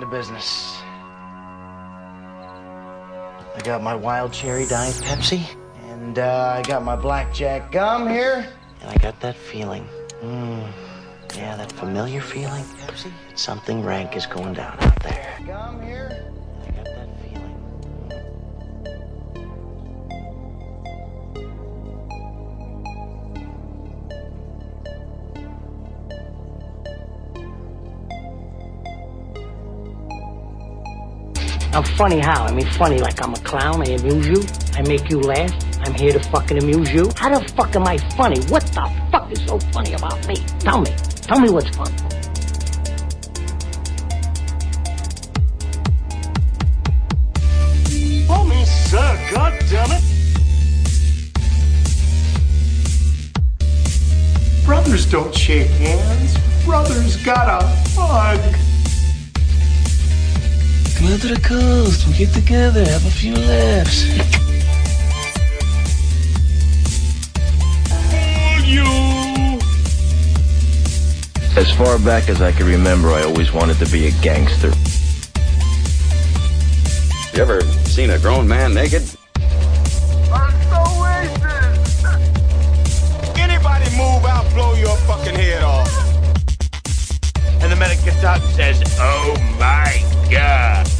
to business. I got my wild cherry diet Pepsi, and uh, I got my blackjack gum here, and I got that feeling. Mm, yeah, that familiar feeling. Pepsi. Something rank is going down out there. Gum here. I'm funny how? I mean, funny like I'm a clown. I amuse you. I make you laugh. I'm here to fucking amuse you. How the fuck am I funny? What the fuck is so funny about me? Tell me. Tell me what's funny. Get together, have a few laughs. As far back as I can remember, I always wanted to be a gangster. You ever seen a grown man naked? I'm so racist! Anybody move, I'll blow your fucking head off. And the medic gets out and says, Oh my god.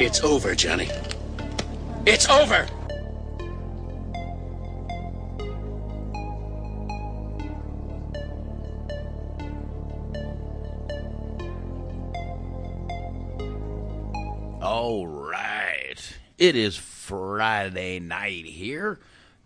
It's over, Johnny. It's over! All right. It is Friday night here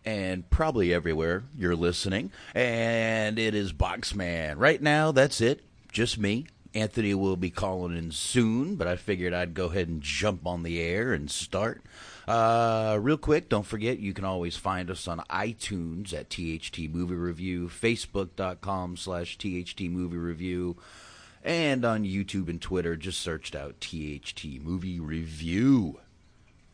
and probably everywhere you're listening. And it is Boxman. Right now, that's it. Just me. Anthony will be calling in soon, but I figured I'd go ahead and jump on the air and start. Uh, real quick, don't forget you can always find us on iTunes at THT Movie Review, Facebook.com slash THT Movie Review, and on YouTube and Twitter, just searched out THT Movie Review.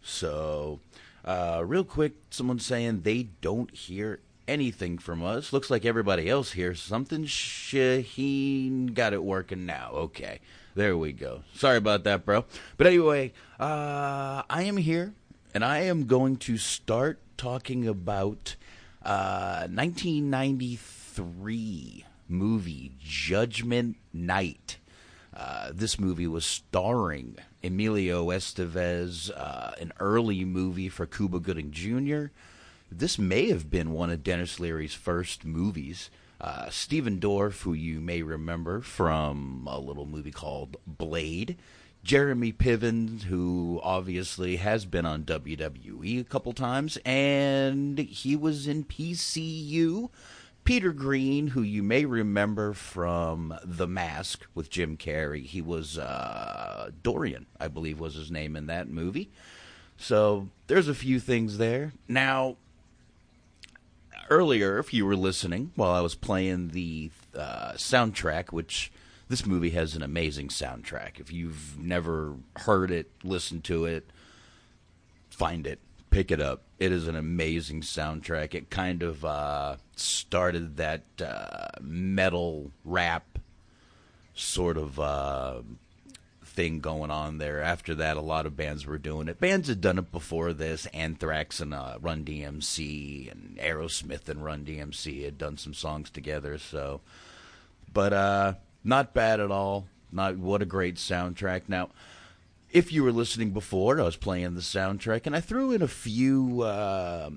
So, uh, real quick, someone's saying they don't hear anything from us. Looks like everybody else here. something. Shaheen got it working now. Okay, there we go. Sorry about that, bro. But anyway, uh, I am here, and I am going to start talking about uh, 1993 movie Judgment Night. Uh, this movie was starring Emilio Estevez, uh, an early movie for Cuba Gooding Jr. This may have been one of Denis Leary's first movies. Uh, Stephen Dorff, who you may remember from a little movie called Blade. Jeremy Piven, who obviously has been on WWE a couple times, and he was in PCU. Peter Greene, who you may remember from The Mask with Jim Carrey. He was uh, Dorian, I believe was his name in that movie. So there's a few things there. Now, earlier, if you were listening while I was playing the uh, soundtrack, which this movie has an amazing soundtrack. If you've never heard it, listened to it, find it, pick it up. It is an amazing soundtrack. It kind of uh, started that uh, metal rap sort of uh, thing going on there. After that, a lot of bands were doing it. Bands had done it before this. Anthrax and uh, Run DMC and Aerosmith and Run DMC had done some songs together. So, but uh, not bad at all. Not what a great soundtrack. Now, if you were listening before, I was playing the soundtrack, and I threw in a few uh,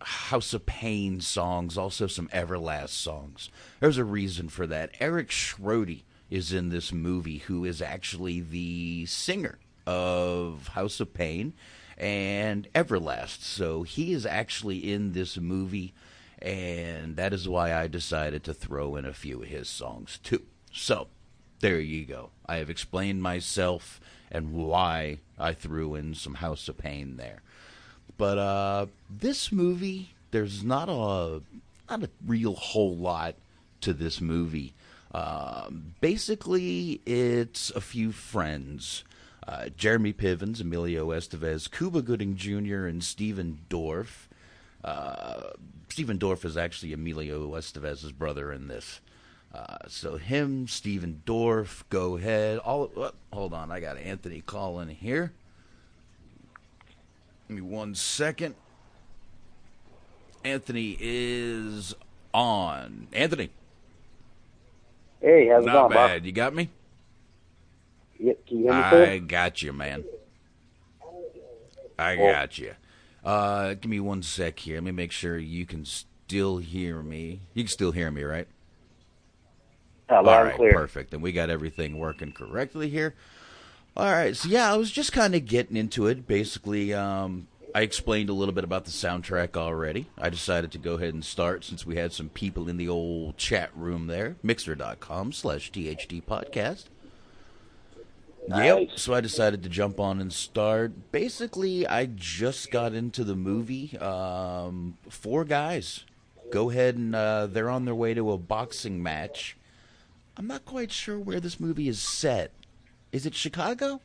House of Pain songs, also some Everlast songs. There's a reason for that. Erik Schrody is in this movie, who is actually the singer of House of Pain and Everlast. So he is actually in this movie, and that is why I decided to throw in a few of his songs too. So, there you go. I have explained myself and why I threw in some House of Pain there. But uh, this movie, there's not a not a real whole lot to this movie. Um, basically, it's a few friends. Uh, Jeremy Pivens, Emilio Estevez, Cuba Gooding Jr., and Stephen Dorff. Uh, Stephen Dorff is actually Emilio Estevez's brother in this. Uh, so him, Stephen Dorff, go ahead. All oh, hold on, I got Anthony calling here. Give me one second. Anthony is on. Anthony. Hey, how's it Not going, bad. Bob? You got me? Yeah, can you hear me, I sir? got you, man. I Well- got you. Uh, give me one sec here. Let me make sure you can still hear me. You can still hear me, right? All clear. perfect. And we got everything working correctly here. All right, so yeah, I was just kind of getting into it. Basically, um, I explained a little bit about the soundtrack already. I decided to go ahead and start since we had some people in the old chat room there, mixer.com slash THD podcast. Yep. So I decided to jump on and start. Basically, I just got into the movie. Um, four guys go ahead and uh, they're on their way to a boxing match. I'm not quite sure where this movie is set. Is it Chicago?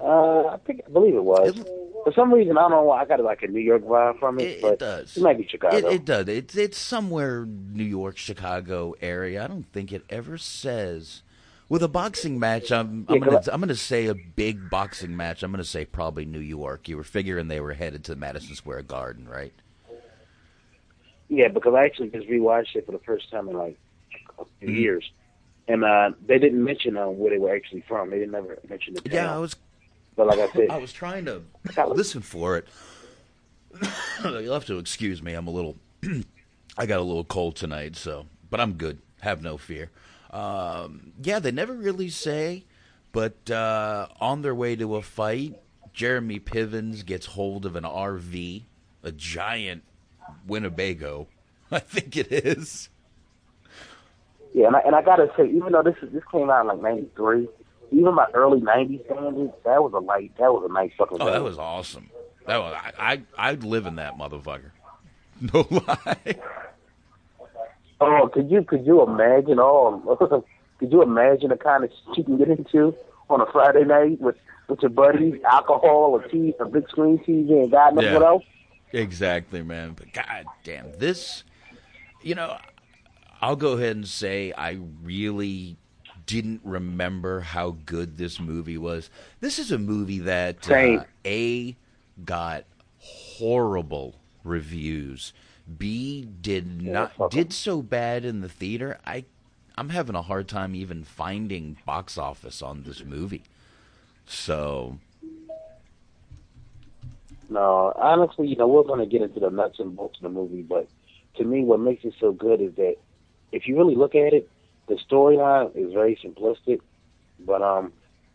Uh, I think I believe it was. For some reason, I don't know why I got like a New York vibe from it, It, but it does. it might be Chicago. It, it does. It's it's somewhere New York, Chicago area. I don't think it ever says. With a boxing match, I'm I'm Yeah, gonna I'm gonna say a big boxing match. I'm gonna say probably New York. You were figuring they were headed to Madison Square Garden, right? Yeah, because I actually just rewatched it for the first time in like a few Mhm. years, and uh, they didn't mention uh, where they were actually from. They didn't ever mention the town. Yeah, I was But like I said, I was trying to listen for it. You'll have to excuse me. I'm a little. I got a little cold tonight, so but I'm good. Have no fear. Um, yeah, they never really say, but uh, on their way to a fight, Jeremy Pivens gets hold of an RV, a giant Winnebago, I think it is. yeah, and I, and I gotta say, even though this is, this came out in like '93, even my early '90s standards, that was a light, that was a nice fucking. Oh, that was awesome. That was I. I I'd live in that motherfucker. No lie. Oh, could you could you imagine? Oh, could you imagine the kind of shit you can get into on a Friday night with with your buddies, alcohol, a TV, a big screen TV, and God knows Yeah. what else? Exactly, man. But god damn, this you know, I'll go ahead and say I really didn't remember how good this movie was. This is a movie that uh, A got horrible reviews. B did not did so bad in the theater. I I'm having a hard time even finding box office on this movie. So, No, honestly, you know, we're going to get into the nuts and bolts of the movie, but to me, what makes it so good is that if you really look at it, the storyline is very simplistic, but um,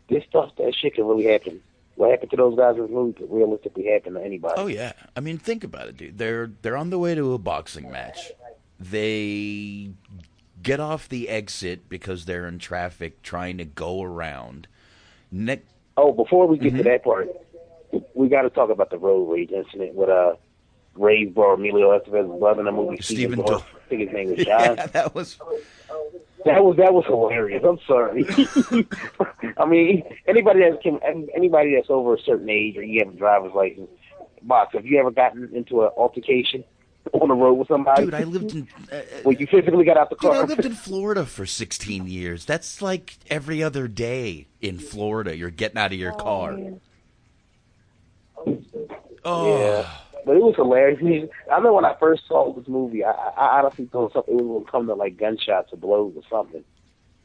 this stuff, that shit can really happen. What happened to those guys in this movie could realistically happen to anybody. Oh yeah, I mean, think about it, dude. They're they're on the way to a boxing match. They get off the exit because they're in traffic trying to go around. Ne- Oh, before we get Mm-hmm. to that part, we got to talk about the road rage incident with uh, bro Emilio Estevez's brother in the movie. Stephen. Dorff. I think his name was John. yeah, that was That was that was hilarious. I'm sorry. I mean, anybody that's can, anybody that's over a certain age or you have a driver's license, box. Have you ever gotten into an altercation on the road with somebody? dude. I lived in uh, Where you physically got out the dude, I lived in Florida for 16 years. That's like every other day in Florida. You're getting out of your car. Oh, Yeah. But it was hilarious. I remember when I first saw this movie, I, I honestly thought something was going to come to like gunshots or blows or something.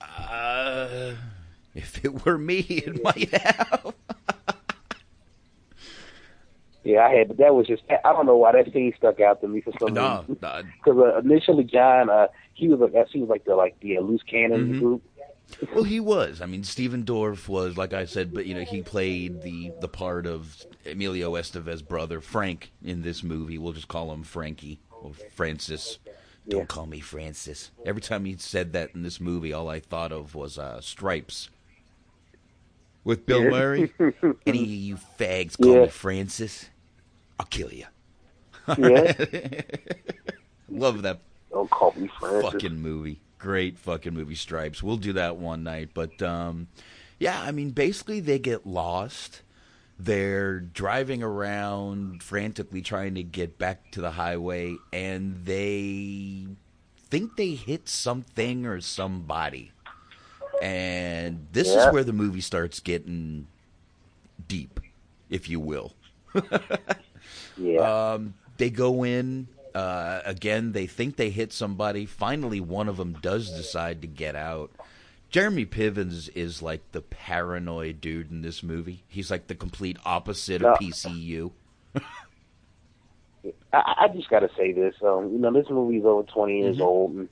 uh, if it were me, it might have. Yeah, I had, but that was just, I don't know why that scene stuck out to me for some No, reason. no. Because uh, initially, John, uh, he was like, he was like the like the uh, loose cannon in the Mhm. group, Well, he was. I mean, Stephen Dorff was, like I said, but you know, he played the the part of Emilio Estevez's brother Frank in this movie. We'll just call him Frankie or Francis. Don't call me Francis. Every time he said that in this movie, all I thought of was uh, Stripes with Bill Yeah. Murray. Any of you fags call Yeah. me Francis, I'll kill you. Yeah. Love that Don't call me Francis. fucking movie. Great fucking movie, Stripes. We'll do that one night. But um, yeah, I mean, basically they get lost. They're driving around frantically trying to get back to the highway, and they think they hit something or somebody. And this Yeah. is where the movie starts getting deep, if you will. Yeah. Um, they go in uh, again. They think they hit somebody. Finally, one of them does decide to get out. Jeremy Pivens is like the paranoid dude in this movie. He's like the complete opposite of No. PCU. I, I just got to say this. Um, you know, this movie's over 20 years Mhm. old, and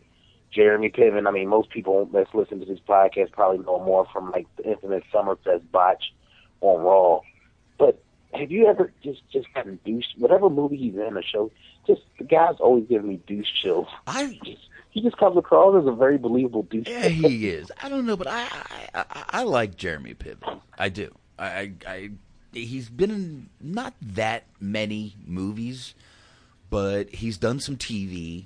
Jeremy Piven. I mean, most people that's listened to this podcast probably know more from like the infamous Summerfest botch on Raw. But have you ever just just gotten douche? Whatever movie he's in or show, just the guy's always giving me douche chills. I he just comes across as a very believable douche. Yeah, he is. I don't know, but I I, I, I like Jeremy Piven. I do. I, I, I he's been in not that many movies, but he's done some TV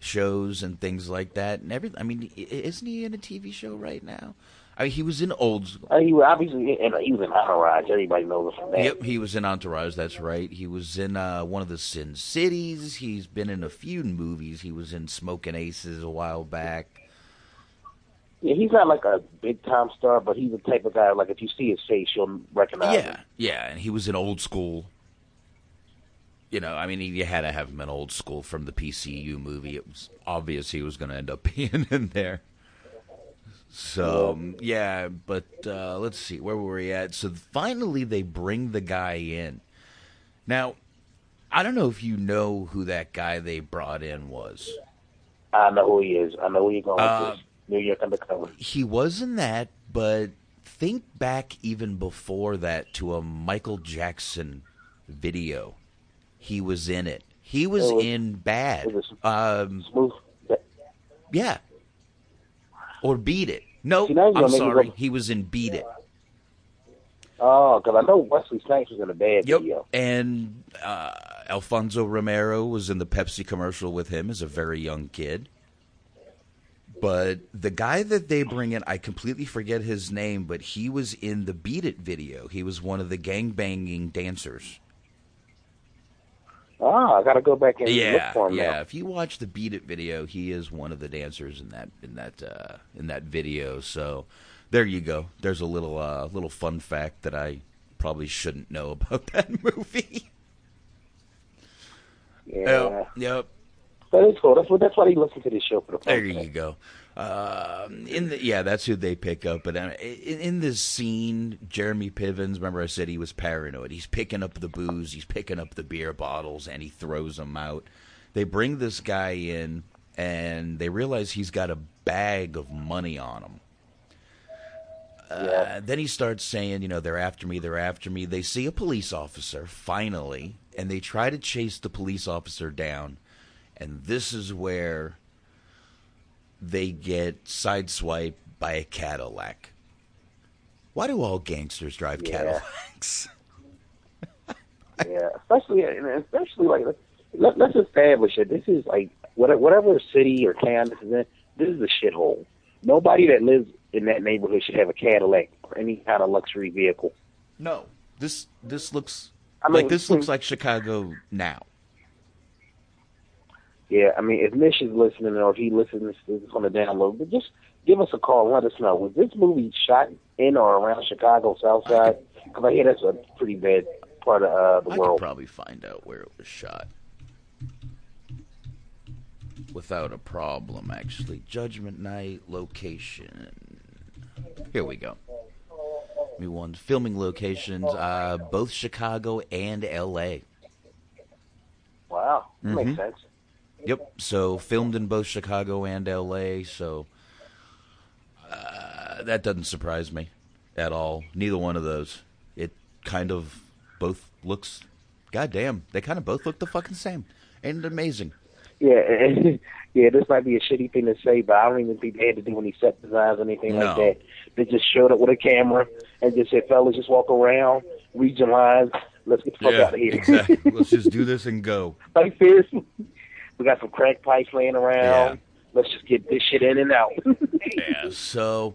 shows and things like that. And everything. I mean, isn't he in a TV show right now? I mean, he was in Old. Uh, he was obviously and he was in Entourage. Everybody knows him from that. Yep, he was in Entourage. That's right. He was in uh, one of the Sin Cities. He's been in a few movies. He was in Smoking Aces a while back. Yeah, he's not like a big time star, but he's the type of guy like if you see his face, you'll recognize him. Yeah, yeah, and he was in Old School. You know, I mean, you had to have him in Old School from the PCU movie. It was obvious he was going to end up being in there. So yeah, but uh, let's see where were we at. So finally, they bring the guy in. Now, I don't know if you know who that guy they brought in was. I know who he is. I know who you're going Uh, with this. New York Undercover. He was in that, but think back even before that to a Michael Jackson video. He was in it. He was Oh, in Bad. was Um, Smooth. yeah. Or Beat It. No, I'm gonna make me sorry. He was in Beat It. Oh, because I know Wesley Snipes was in a bad Yep. video. And uh, Alfonso Romero was in the Pepsi commercial with him as a very young kid. But the guy that they bring in, I completely forget his name, but he was in the Beat It video. He was one of the gang banging dancers. Oh, I got to go back and look Yeah, for him yeah. now. If you watch the Beat It video, he is one of the dancers in that in that uh, in that video. So there you go. There's a little uh, little fun fact that I probably shouldn't know about that movie. Yeah. Yep. Yep. That is cool. That's what. That's why they listen to this show for the. There you go. Um, in the yeah, that's who they pick up. But uh, in, in this scene, Jeremy Pivens. Remember, I said he was paranoid. He's picking up the booze, he's picking up the beer bottles, and he throws them out. They bring this guy in, and they realize he's got a bag of money on him. Uh, then he starts saying, you know, they're after me, they're after me. They see a police officer, finally, and they try to chase the police officer down. And this is where they get sideswiped by a Cadillac. Why do all gangsters drive Yeah. Cadillacs? yeah, especially especially like let, let's establish it. This is like whatever, whatever city or town this is in. This is a shithole. Nobody that lives in that neighborhood should have a Cadillac or any kind of luxury vehicle. No. This this looks I mean, like this looks like Chicago now. Yeah, I mean, if Mish is listening or if he listens to this on the download, but just give us a call and let us know. Was this movie shot in or around Chicago South Side? Because I hear that's a pretty bad part of uh, the I could world. probably find out where it was shot. Without a problem, actually. Judgment Night location. Here we go. We one filming locations, uh, both Chicago and L.A. Wow, Mhm. makes sense. Yep. So filmed in both Chicago and L.A. So uh, that doesn't surprise me at all. Neither one of those. It kind of both looks. Goddamn, they kind of both look the fucking same. It amazing? Yeah, yeah. This might be a shitty thing to say, but I don't even think they had to do any set designs or anything No. like that. They just showed up with a camera and just said, "Fellas, just walk around, your lines. Let's get the fuck out of here." exactly. Let's just do this and go. like this. We got some crack pipes laying around. Yeah. Let's just get this shit in and out. Yeah. So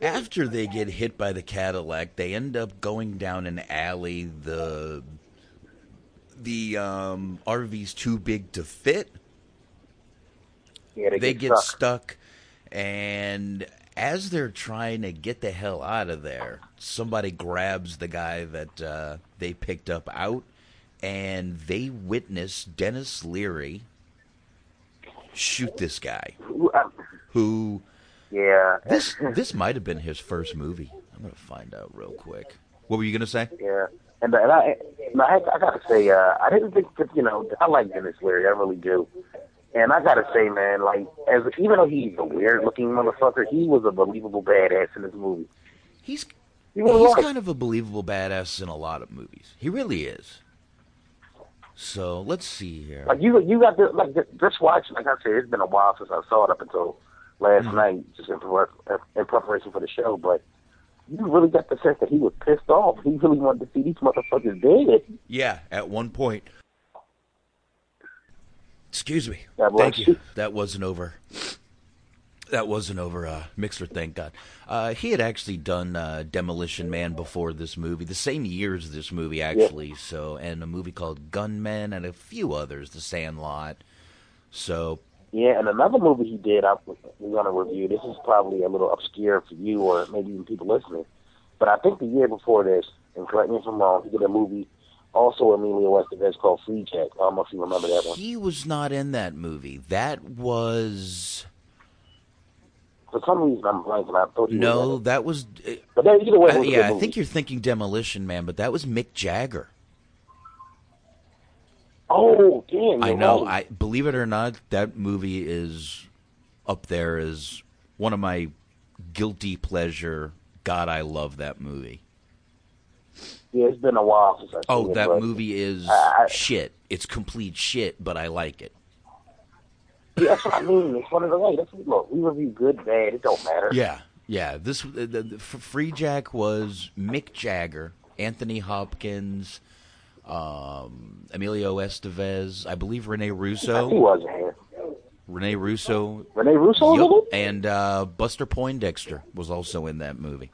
after they get hit by the Cadillac, they end up going down an alley. The the um, RV's too big to fit. yeah, they, They get, get stuck. stuck, and as they're trying to get the hell out of there, somebody grabs the guy that uh, they picked up out, and they witness Denis Leary shoot this guy. Who Yeah. this this might have been his first movie. I'm gonna find out real quick. What were you gonna say? Yeah, and, and I, and I, I gotta say, uh, I didn't think that you know, I like Denis Leary, I really do. And I gotta say, man, like, as even though he's a weird-looking motherfucker, he was a believable badass in this movie. He's He he's was. kind of a believable badass in a lot of movies. He really is. So let's see here. Like you, you got this, like just watch. Like I said, it's been a while since I saw it up until last Mm-hmm. night, just in, in preparation for the show. But you really got the sense that he was pissed off. He really wanted to see these motherfuckers dead. Yeah, at one point. Excuse me. Thank you. That wasn't over. That wasn't over. Uh, Mixer, thank God. Uh, he had actually done uh, Demolition Man before this movie, the same year as this movie, actually. So, and a movie called Gunmen, and a few others, The Sandlot. So, Yeah, and another movie he did, I, we're going to review. This is probably a little obscure for you or maybe even people listening. But I think the year before this, and correct me if I'm wrong, he did a movie also Emilio Estevez called Freejack. I don't know if you remember that one. he was not in that movie. That was For some reason, I'm blanking. I thought no, it. that was. uh, But either way, uh, yeah, I think you're thinking Demolition Man, but that was Mick Jagger. Oh, damn! I know. right. I believe it or not, that movie is up there as one of my guilty pleasure. God, I love that movie. Yeah, it's been a while since I've Oh, seen it, that movie is I- I- shit. It's complete shit, but I like it. Yeah, that's what I mean. It's one of the way. That's look. We review good, bad. It don't matter. Yeah, yeah. This the, the, the Freejack was Mick Jagger, Anthony Hopkins, um, Emilio Estevez, I believe Rene Russo. he was here. Rene Russo. Rene Russo Yup, and uh, Buster Poindexter was also in that movie.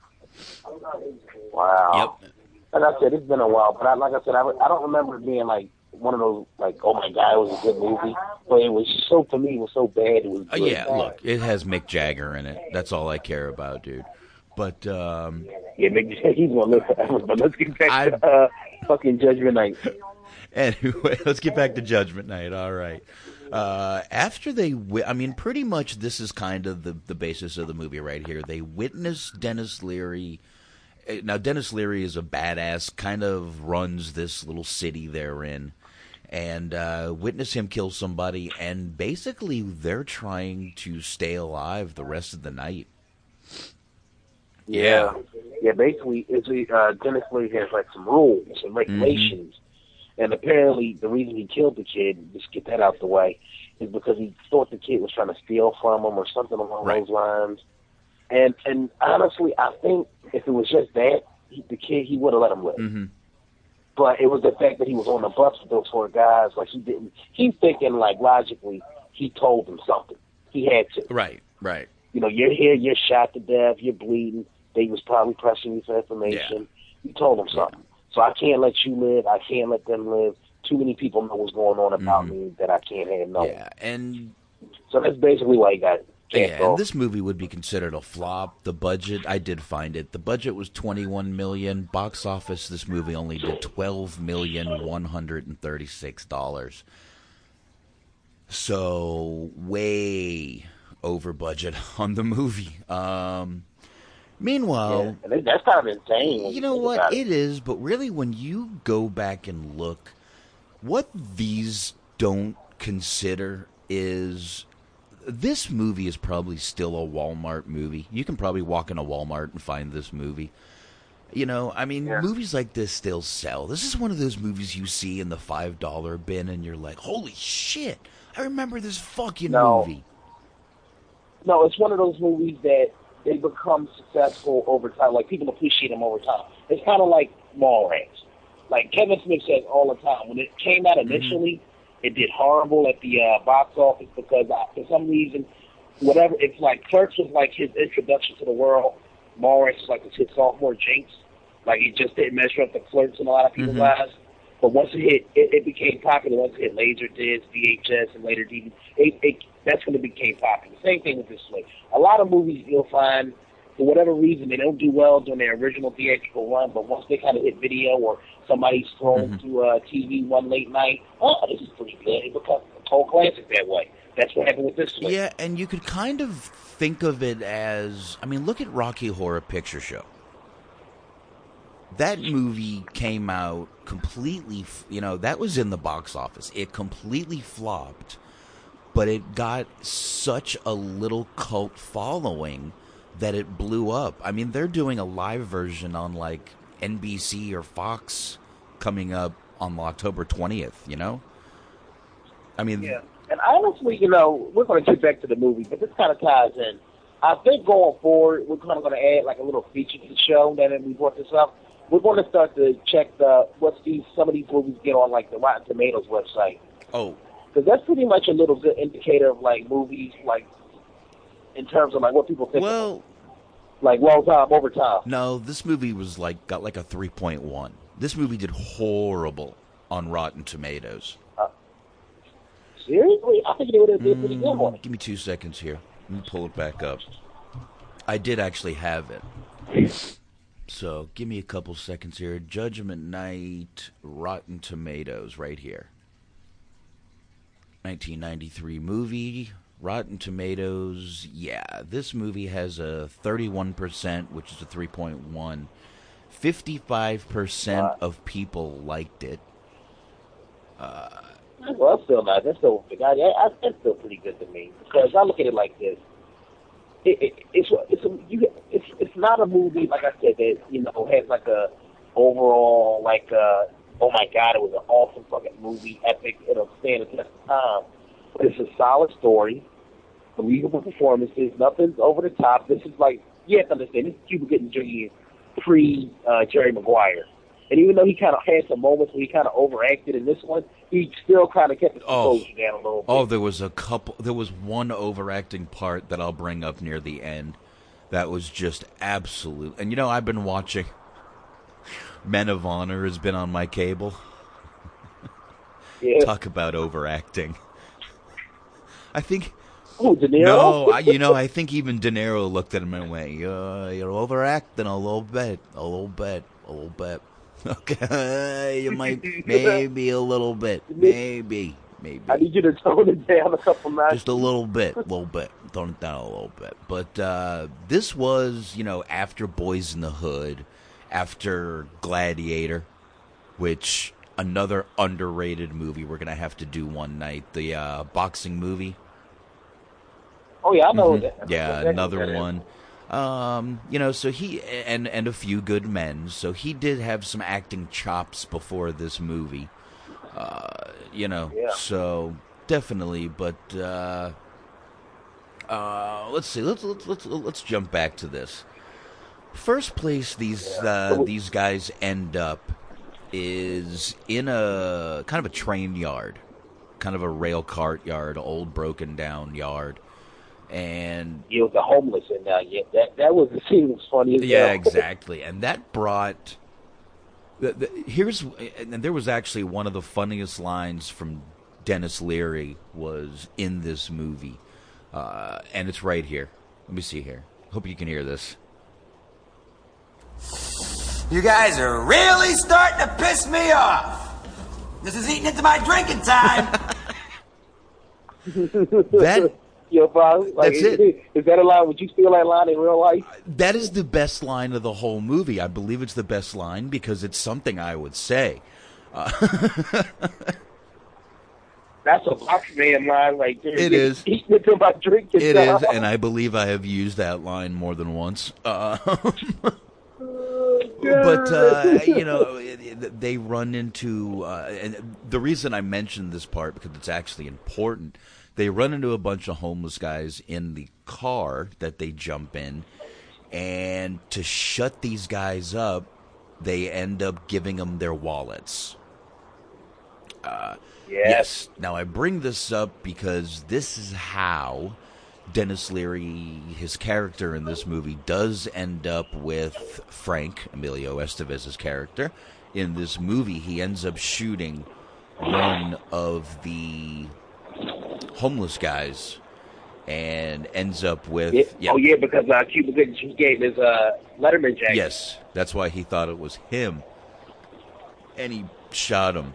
Wow. Yep. Like I said, it's been a while, but I, like I said, I, I don't remember being like one of those like, oh my god, it was a good movie. But it was so to me, it was so bad. It was Uh, yeah, look, it has Mick Jagger in it. That's all I care about, dude. But um, Yeah, Mick, Jagger, he's gonna live forever. But let's get back I- to uh, fucking Judgment Night. anyway, let's get back to Judgment Night. All right. Uh, after they, wi- I mean, pretty much this is kind of the the basis of the movie right here. They witness Denis Leary. uh, Now, Denis Leary is a badass. Kind of runs this little city they're in, and uh, witness him kill somebody. And basically, they're trying to stay alive the rest of the night. Yeah. Yeah, basically, it's uh, Denis Leary has like some rules and regulations, and apparently the reason he killed the kid, just get that out the way, is because he thought the kid was trying to steal from him or something along Right. those lines. And and honestly, I think if it was just that, he, the kid he would have let him live. Mm-hmm. But it was the fact that he was on the bus with those four guys. Like he didn't. He's thinking like logically, he told them something. He had to. Right. Right. You know, you're here, you're shot to death, you're bleeding. They was probably pressing you for information. You told them something. So I can't let you live. I can't let them live. Too many people know what's going on about me that I can't have. Mm-hmm. Yeah, and So that's basically why he got Yeah, and this movie would be considered a flop. The budget, I did find it. The budget was twenty-one million. Box office, this movie only did twelve million one hundred and thirty-six dollars. So way over budget on the movie. Um, meanwhile, it- that's kind of insane. you know what? about It is, but really, when you go back and look, what these don't consider is this movie is probably still a Walmart movie. You can probably walk in a Walmart and find this movie. You know, I mean, Yeah. movies like this still sell. This is one of those movies you see in the five dollar bin, and you're like, "Holy shit! I remember this fucking No. movie." No, it's one of those movies that they become successful over time. Like people appreciate them over time. It's kind of like Mallrats. Like Kevin Smith says all the time, when it came out mm-hmm. initially, it did horrible at the uh, box office because uh, for some reason, whatever it's like Clerks was like his introduction to the world. Mallrats was like his sophomore jinx. Like he just didn't measure up to Clerks in a lot of people's Mhm. eyes. But once it hit, it, it became popular. Once it hit Laserdisc, VHS, and later DVD, it, it, that's when it became popular. Same thing with this flick. A lot of movies you'll find, for whatever reason, they don't do well during their original theatrical run, but once they kind of hit video or somebody's thrown to uh, TV one late night, oh, this is pretty good. It becomes a cult classic that way. That's what happened with this flick. Yeah, and you could kind of think of it as I mean, look at Rocky Horror Picture Show. That movie came out completely, you know, that was in the box office. It completely flopped, but it got such a little cult following that it blew up. I mean, they're doing a live version on like NBC or Fox coming up on October 20th, you know? I mean, Yeah. And honestly, you know, we're going to get back to the movie, but this kind of ties in. I think going forward, we're kind of going to add like a little feature to the show. Now that we brought this up, we're going to start to check the what's these some of these movies get on like the Rotten Tomatoes website oh, because that's pretty much a little good indicator of like movies like in terms of like what people think. well, of, like well time over time. No, this movie was like got like a three point one. This movie did horrible on Rotten Tomatoes. Seriously, I think it would have been pretty good on. Give me two seconds here. Let me pull it back up. I did actually have it. So give me a couple seconds here. Judgment Night, Rotten Tomatoes, right here. 1993 movie, Rotten Tomatoes. Yeah, this movie has a 31%, which is a 3.1. 55% of people liked it. Uh, Well, that's still not. That's still big. I, I, that's still pretty good to me because I look at it like this. It, it, it's it's a, you, it's it's not a movie like I said that you know has like a overall like uh oh my god it was an awesome fucking movie epic it'll stand the test of time. But it's a solid story, believable performances, nothing's over the top. This is like you have to understand this is Cuba Gooding Jr. pre uh, Jerry Maguire. And even though he kind of had some moments where he kind of overacted in this one, he still kind of kept his Oh. down a little bit. Oh, there was a couple. There was one overacting part that I'll bring up near the end. That was just absolute. And you know, I've been watching. Men of Honor has been on my cable. Yeah. Talk about overacting. I think. Oh, De Niro? No, I, you know, I think even De Niro looked at him and went, "You're, you're overacting a little bit, a little bit, a little bit." Okay, you might maybe a little bit, maybe, maybe. I need you to tone it down a couple notches. Just a little bit, a little bit. Tone it down a little bit. But uh, this was, you know, after Boys in the Hood, after Gladiator, which another underrated movie we're gonna have to do one night. The uh, boxing movie. Oh yeah, I know Mhm. that. Yeah, another one. Um, you know, so he and and a few good men. So he did have some acting chops before this movie. Uh, you know, Yeah. so definitely. But uh, uh, let's see. Let's let's let's let's jump back to this. First place these uh, these guys end up is in a kind of a train yard, kind of a rail cart yard, old broken down yard, and You know, the homeless and there. Yeah, that that was the scene was funny as yeah, hell. exactly. And that brought. The, the, here's and there was actually one of the funniest lines from Denis Leary was in this movie, uh, and it's right here. Let me see here. Hope you can hear this. You guys are really starting to piss me off. This is eating into my drinking time. That Yo, bro, like, That's is, it. Is that a line? Would you steal that line in real life? that is the best line of the whole movie. I believe it's the best line because it's something I would say. Uh, That's a box man line right there. It is. Eating into my drink. It is, and I believe I have used that line more than once. Uh, but uh, you know, it, it, they run into, uh, and the reason I mentioned this part because it's actually important. They run into a bunch of homeless guys in the car that they jump in, and to shut these guys up, they end up giving them their wallets. Uh, yes. yes. Now I bring this up because this is how Denis Leary, his character in this movie, does end up with Frank Emilio Estevez's character. In this movie, he ends up shooting one of the homeless guys and ends up with. Yeah. Yeah. Oh yeah, because uh, Cuba Gooding gave his uh, Letterman jacket. Yes, that's why he thought it was him, and he shot him.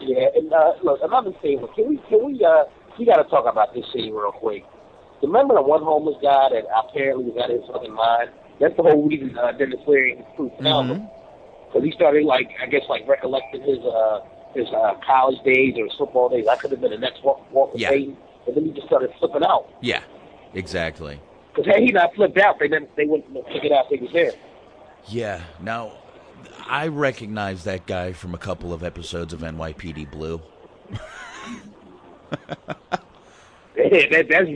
Yeah, and uh, look, another thing. Can we? Can we? Uh, we got to talk about this scene real quick. Remember the one homeless guy that apparently was out of his fucking mind? That's the whole reason uh, Denis Leary and his crew found him. Because he started, like, I guess, like, recollecting his uh, his uh, college days or his football days. That could have been the next walk, walk of Yeah. fame. And then he just started flipping out. Yeah, exactly. Because had he not flipped out, they didn't, they wouldn't have figured out he was there. Yeah. Now, I recognize that guy from a couple of episodes of NYPD Blue. that, that's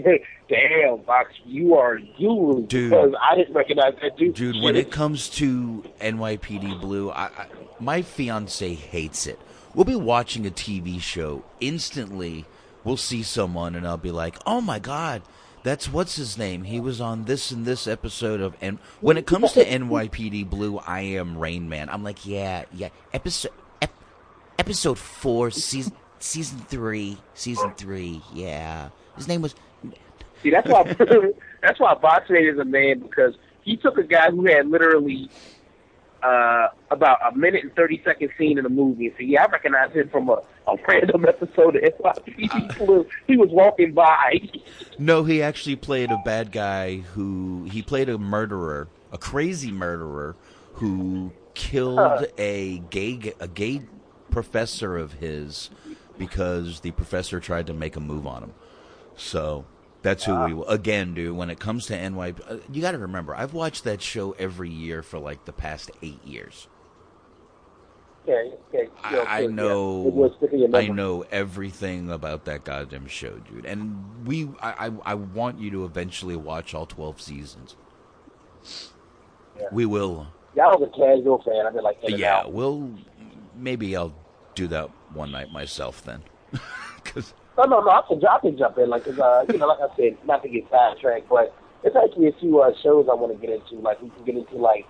damn, Box. You are guru. Dude. Because I didn't recognize that dude. Dude, when it comes to NYPD Blue, I, I, my fiance hates it. We'll be watching a TV show. Instantly, we'll see someone, and I'll be like, "Oh my god, that's what's his name? He was on this and this episode of." And when it comes to NYPD Blue, I am Rain Man. I'm like, yeah, yeah, episode ep, episode four, season season three, season three. Yeah, his name was. See, that's why that's why Boxman is a man because he took a guy who had literally uh, about a minute and thirty second scene in the movie So "Yeah, I recognize him from a, a random episode of NYPD Blue. He was walking by." No, he actually played a bad guy who he played a murderer, a crazy murderer who killed Huh. a gay a gay professor of his because the professor tried to make a move on him. So that's who we again, dude. When it comes to NY, uh, you got to remember, I've watched that show every year for like the past eight years. Yeah, yeah, I, yeah, I know, It was sticking in I know everything about that goddamn show, dude. And we, I, I, I want you to eventually watch all twelve seasons. Yeah. We will. Yeah, I was a casual fan. I've been like, Yeah, we'll. Maybe I'll do that one night myself then. 'Cause- No, no, no. I can, I can jump in, like, 'cause, uh, you know, like I said, not to get sidetracked, but it's actually a few uh, shows I want to get into. Like, we can get into like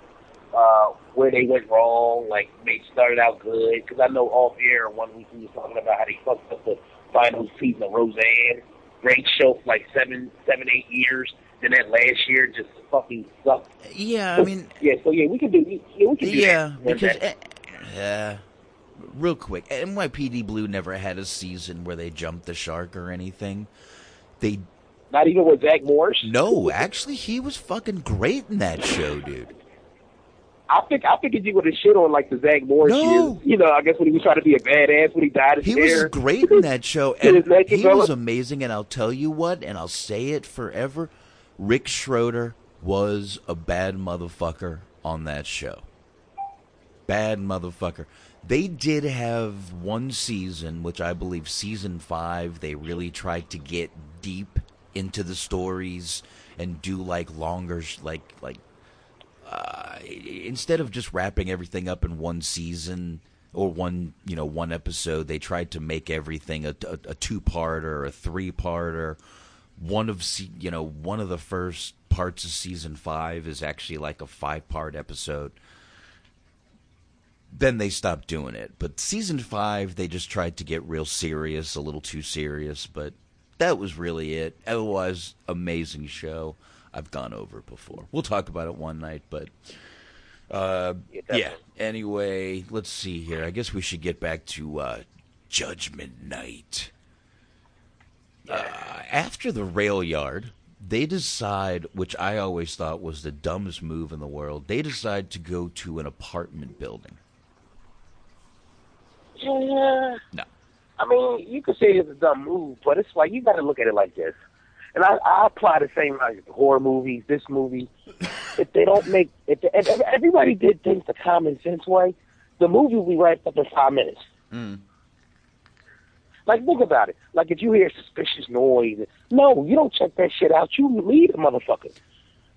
uh, where they went wrong, like they started out good. Because I know off air one week we was talking about how they fucked up the final season of Roseanne. Great show for like seven, seven, eight years. Then that last year just fucking sucked. yeah, I mean, Yeah, so yeah, we can do. Yeah, we can do yeah, that. because day. Real quick, NYPD Blue never had a season where they jumped the shark or anything. They not even with Zach Morris. no, actually, he was fucking great in that show, dude. I think I figured you would have shit on like the Zach Morris No. years. You know, I guess when he was trying to be a badass when he died He there. was great in that show, and he was amazing. And I'll tell you what, and I'll say it forever: Rick Schroder was a bad motherfucker on that show. Bad motherfucker. They did have one season, which I believe season five, they really tried to get deep into the stories and do like longer, like like uh, instead of just wrapping everything up in one season or one you know one episode, they tried to make everything a, a, a two parter, or a three parter. One of you know one of the first parts of season five is actually like a five part episode. Then they stopped doing it, but season five they just tried to get real serious, a little too serious, but that was really it. Otherwise, amazing show. I've gone over it before. We'll talk about it one night, but uh, yeah. Anyway, let's see here. I guess we should get back to uh, Judgment Night. Uh, after the rail yard, they decide, which I always thought was the dumbest move in the world. They decide to go to an apartment building. Yeah. No. I mean, you could say it's a dumb move, but it's like you got to look at it like this. And I, I apply the same like horror movies, this movie. if they don't make, if, they, if everybody did things the common sense way, the movie will be wrapped up in five minutes. Mm. Like think about it. Like if you hear suspicious noise, no, you don't check that shit out. You leave the motherfucker.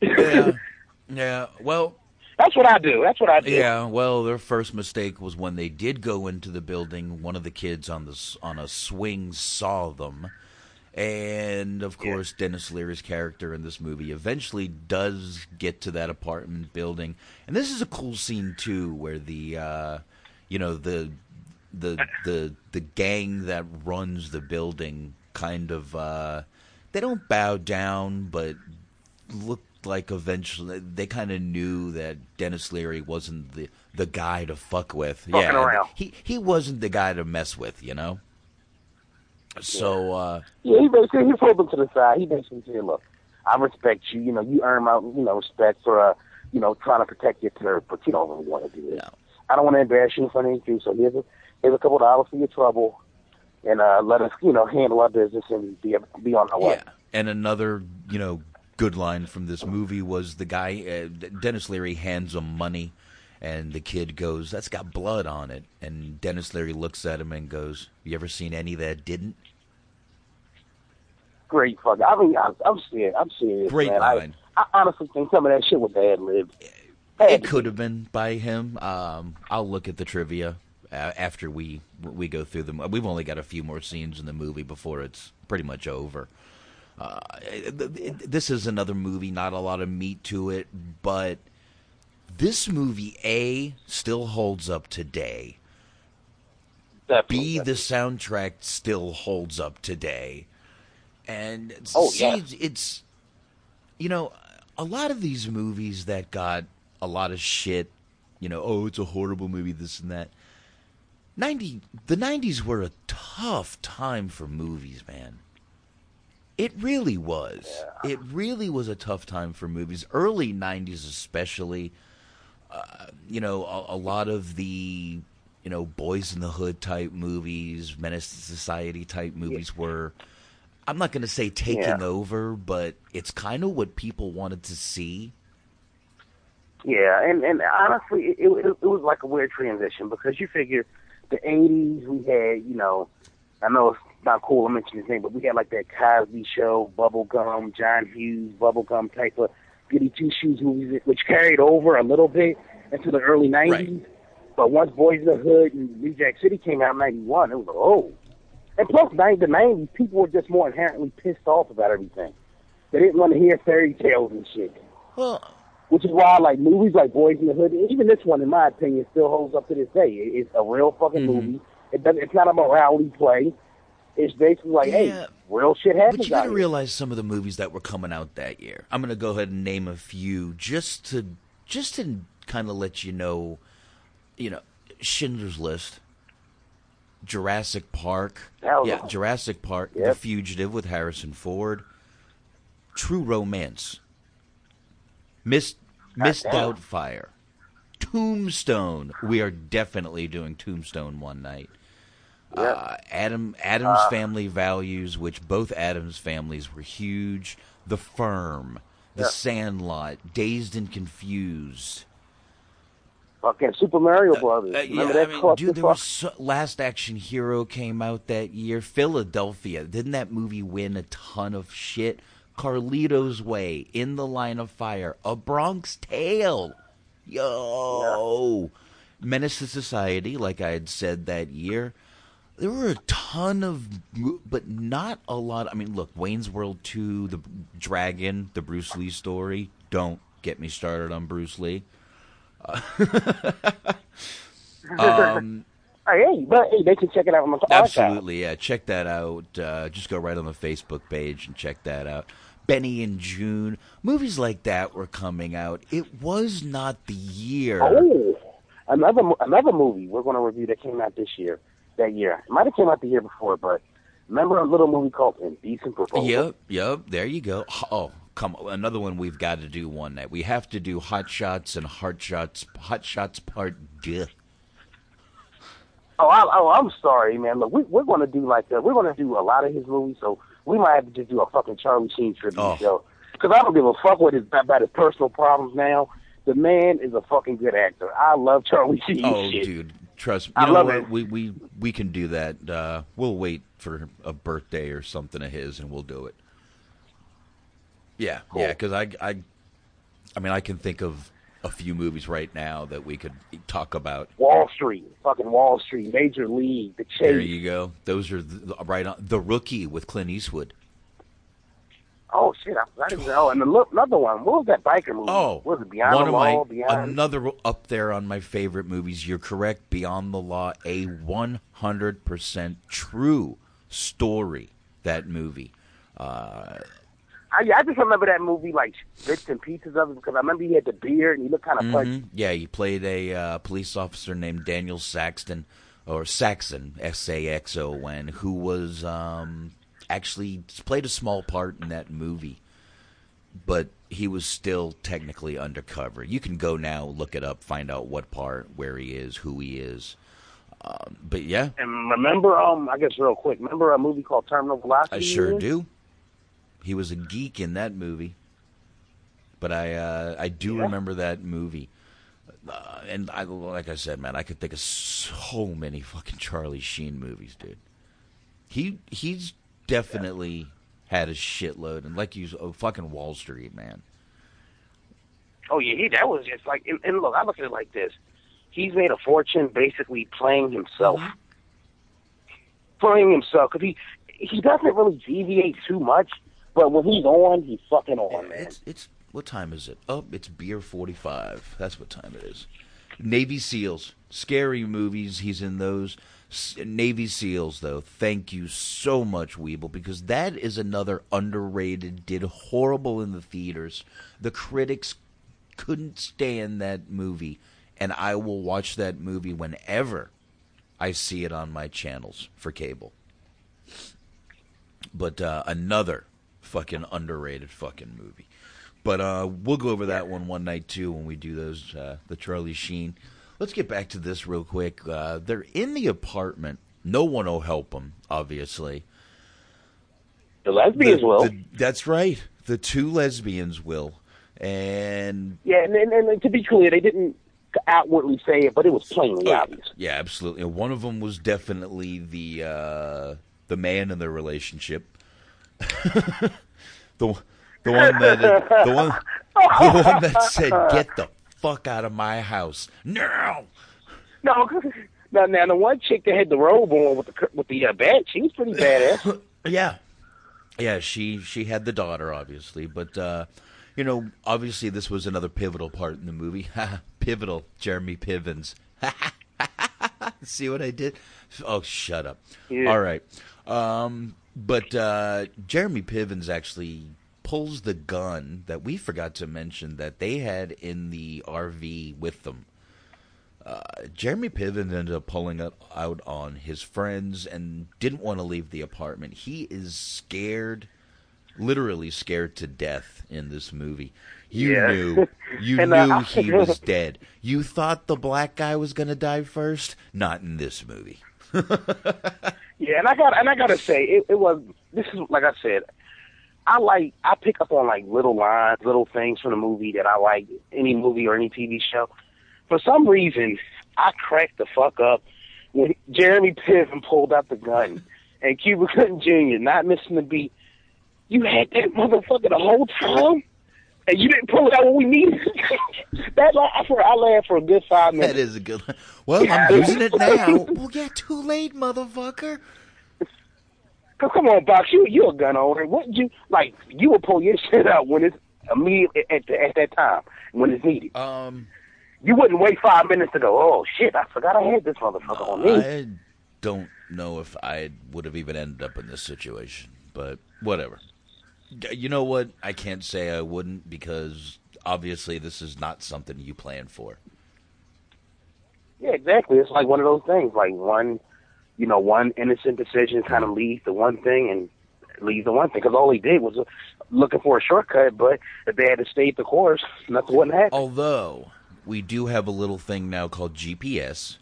Yeah. yeah. Well, that's what I do. That's what I do. Yeah. Well, their first mistake was when they did go into the building. One of the kids on the on a swing saw them, and of course, yeah. Denis Leary's character in this movie eventually does get to that apartment building, and this is a cool scene too, where the uh, you know the the the the gang that runs the building kind of uh, they don't bow down, but look like eventually they kind of knew that Denis Leary wasn't the the guy to fuck with. Fucking yeah, around. he he wasn't the guy to mess with, you know. So uh yeah, he basically he pulled him to the side. He basically said, "Look, I respect you. You know, you earn my you know respect for uh you know trying to protect your turf, but you don't really want to do it. No. I don't want to embarrass you in front of you. So here's a here's a couple dollars for your trouble." And uh, let us, you know, handle our business and be be on our way. And another, you know, good line from this movie was the guy uh, Denis Leary hands him money, and the kid goes, "That's got blood on it." And Denis Leary looks at him and goes, "You ever seen any that didn't?" Great fuck. I mean, I'm, I'm serious. I'm serious. Great man. line. I, I honestly think some of that shit was bad lived. It could have been by him. Um, I'll look at the trivia after we we go through them. We've only got a few more scenes in the movie before it's pretty much over. Uh, this is another movie, not a lot of meat to it, but this movie A still holds up today. Definitely, B the soundtrack still holds up today, and Oh, C, yeah. it's you know a lot of these movies that got a lot of shit. You know, oh, it's a horrible movie, this and that. Ninety, the nineties were a tough time for movies, man. It really was. It really was a tough time for movies. Early '90s, especially. Uh, you know, a, a lot of the you know boys in the hood type movies, menace to society type movies were. I'm not going to say taking Yeah. over, but it's kind of what people wanted to see. Yeah, and and honestly, it, it it was like a weird transition because you figure the '80s we had, you know, I know it's not cool to mention his name, but we had like that Cosby Show, Bubblegum, John Hughes, Bubblegum type of Goody Two Shoes movies, which carried over a little bit into the early '90s. Right. But once Boys in the Hood and New Jack City came out in '91, it was like, oh. And plus, nine the '90s, people were just more inherently pissed off about everything. They didn't want to hear fairy tales and shit Well, which is why like movies like Boys in the Hood, even this one, in my opinion, still holds up to this day. It's a real fucking Mm-hmm. movie. It doesn't, it's not a morality play. It's basically like, Yeah. hey, real shit happens. But you got to realize some of the movies that were coming out that year. I'm going to go ahead and name a few just to just to kind of let you know, you know, Schindler's List, Jurassic Park, Hell yeah, no. Jurassic Park, The Fugitive with Harrison Ford, True Romance, Miss Miss damn. Doubtfire, Tombstone. We are definitely doing Tombstone one night. Uh, Adam Addams Family Values, which both Addams families were huge. The Firm, The Yeah. Sandlot, Dazed and Confused. fucking Super Mario Brothers. Uh, yeah, I mean, dude, there was so, Last Action Hero came out that year. Philadelphia, didn't that movie win a ton of shit? Carlito's Way, In the Line of Fire, A Bronx Tale, yo, Menace to Society, like I had said that year. There were a ton of, but not a lot. I mean, look, Wayne's World Two, The Dragon, the Bruce Lee story. Don't get me started on Bruce Lee. um, Hey, but hey, they can check it out on the archive. Absolutely, yeah. Check that out. Uh, just go right on the Facebook page and check that out. Benny and Joon, movies like that were coming out. It was not the year. Oh, another another movie we're going to review that came out this year. That year, it might have came out the year before, but remember a little movie called Indecent Proposal? Yep, yep. There you go. Oh, come on. Another one we've got to do one night. We have to do Hot Shots and Heart Shots. Hot Shots Part Duh. Oh, I, oh, I'm sorry, man. Look, we, we're going to do like that. We're going to do a lot of his movies, so we might have to just do a fucking Charlie Sheen tribute Oh. show. Because I don't give a fuck what his about his personal problems now. The man is a fucking good actor. I love Charlie Sheen. Oh, shit. dude, trust me. I love what? it. We we we can do that. Uh, we'll wait for a birthday or something of his, and we'll do it. Yeah, yeah. Because I I I mean, I can think of a few movies right now that we could talk about. Wall Street, fucking Wall Street, Major League, The Chase. There you go. Those are the, right on the rookie with Clint Eastwood. Oh shit, I forgot even. Oh, and the, another one. What was that biker movie? Oh, was it Beyond one the of Law? my Beyond. another up there on my favorite movies. You're correct. Beyond the Law, a 100 percent true story. That movie. Uh, I, I just remember that movie like bits and pieces of it because I remember he had the beard and he looked kind of funny. mhm. Yeah, he played a uh, police officer named Daniel Saxton, or Saxon, S A X O N, who was um, actually played a small part in that movie, but he was still technically undercover. You can go now, look it up, find out what part, where he is, who he is. Um, but yeah, And remember, um, I guess real quick, remember a movie called Terminal Velocity? I sure do. He was a geek in that movie, but I uh, I do Yeah. remember that movie. Uh, and I, like I said, man, I could think of so many fucking Charlie Sheen movies, dude. He he's definitely had a shitload, and like you, oh, fucking Wall Street, man. Oh yeah, he that was just like. And, and look, I look at it like this: he's made a fortune basically playing himself, playing himself because he he doesn't really deviate too much. But when he's on, he's fucking on, man. It's it's what time is it? Oh, it's beer forty five. That's what time it is. Navy SEALs, scary movies. He's in those. Navy SEALs, though. Thank you so much, Weeble, because that is another underrated. Did horrible in the theaters. The critics couldn't stand that movie, and I will watch that movie whenever I see it on my channels for cable. But uh, another fucking underrated fucking movie. But uh, we'll go over that one one night too when we do those uh, the Charlie Sheen. Let's get back to this real quick. Uh, they're in the apartment. No one will help them, obviously. The lesbians The- will. the- that's right. The two lesbians will, and Yeah, and, and, and to be clear, they didn't outwardly say it, but it was plainly obvious. yeah, absolutely. And one of them was definitely the uh, the man in the relationship. the the one that the one the one that said, "Get the fuck out of my house now." No, now, now the one chick that had the robe on with the with the uh, badge, she was pretty badass. Yeah, yeah. She she had the daughter, obviously, but uh, you know, obviously, this was another pivotal part in the movie. pivotal, Jeremy Pivens. See what I did? Oh, shut up. Yeah. All right. Um, but uh, Jeremy Pivens actually pulls the gun that we forgot to mention that they had in the RV with them. Uh, Jeremy Piven ended up pulling it out on his friends and didn't want to leave the apartment. He is scared, literally scared to death in this movie. You Yeah. knew, you And, knew uh, he was dead. You thought the black guy was going to die first. Not in this movie. Yeah, and I got and I gotta say, it, it was. This is like I said, I like I pick up on like little lines, little things from the movie that I like. Any movie or any TV show. For some reason, I cracked the fuck up when Jeremy Piven pulled out the gun and Cuba Gooding Jr. not missing the beat. You had that motherfucker the whole time, and you didn't pull it out when we needed. it. that la- I, for, I laughed for a good five minutes. That is a good. Well, I'm using it now. well, yeah, too late, motherfucker. Cause come on, Box, you you a gun owner. What you like? You will pull your shit out when it's immediately at the, at that time when it's needed. Um, you wouldn't wait five minutes to go. Oh shit! I forgot I had this motherfucker on me. I don't know if I would have even ended up in this situation, but whatever. You know what? I can't say I wouldn't because obviously this is not something you plan for. Yeah, exactly. It's like one of those things. Like one, you know, one innocent decision kind of leads to one thing and leads to one thing. Because all he did was looking for a shortcut, but if they had to stay the course, nothing wouldn't happen. Although we do have a little thing now called GPS,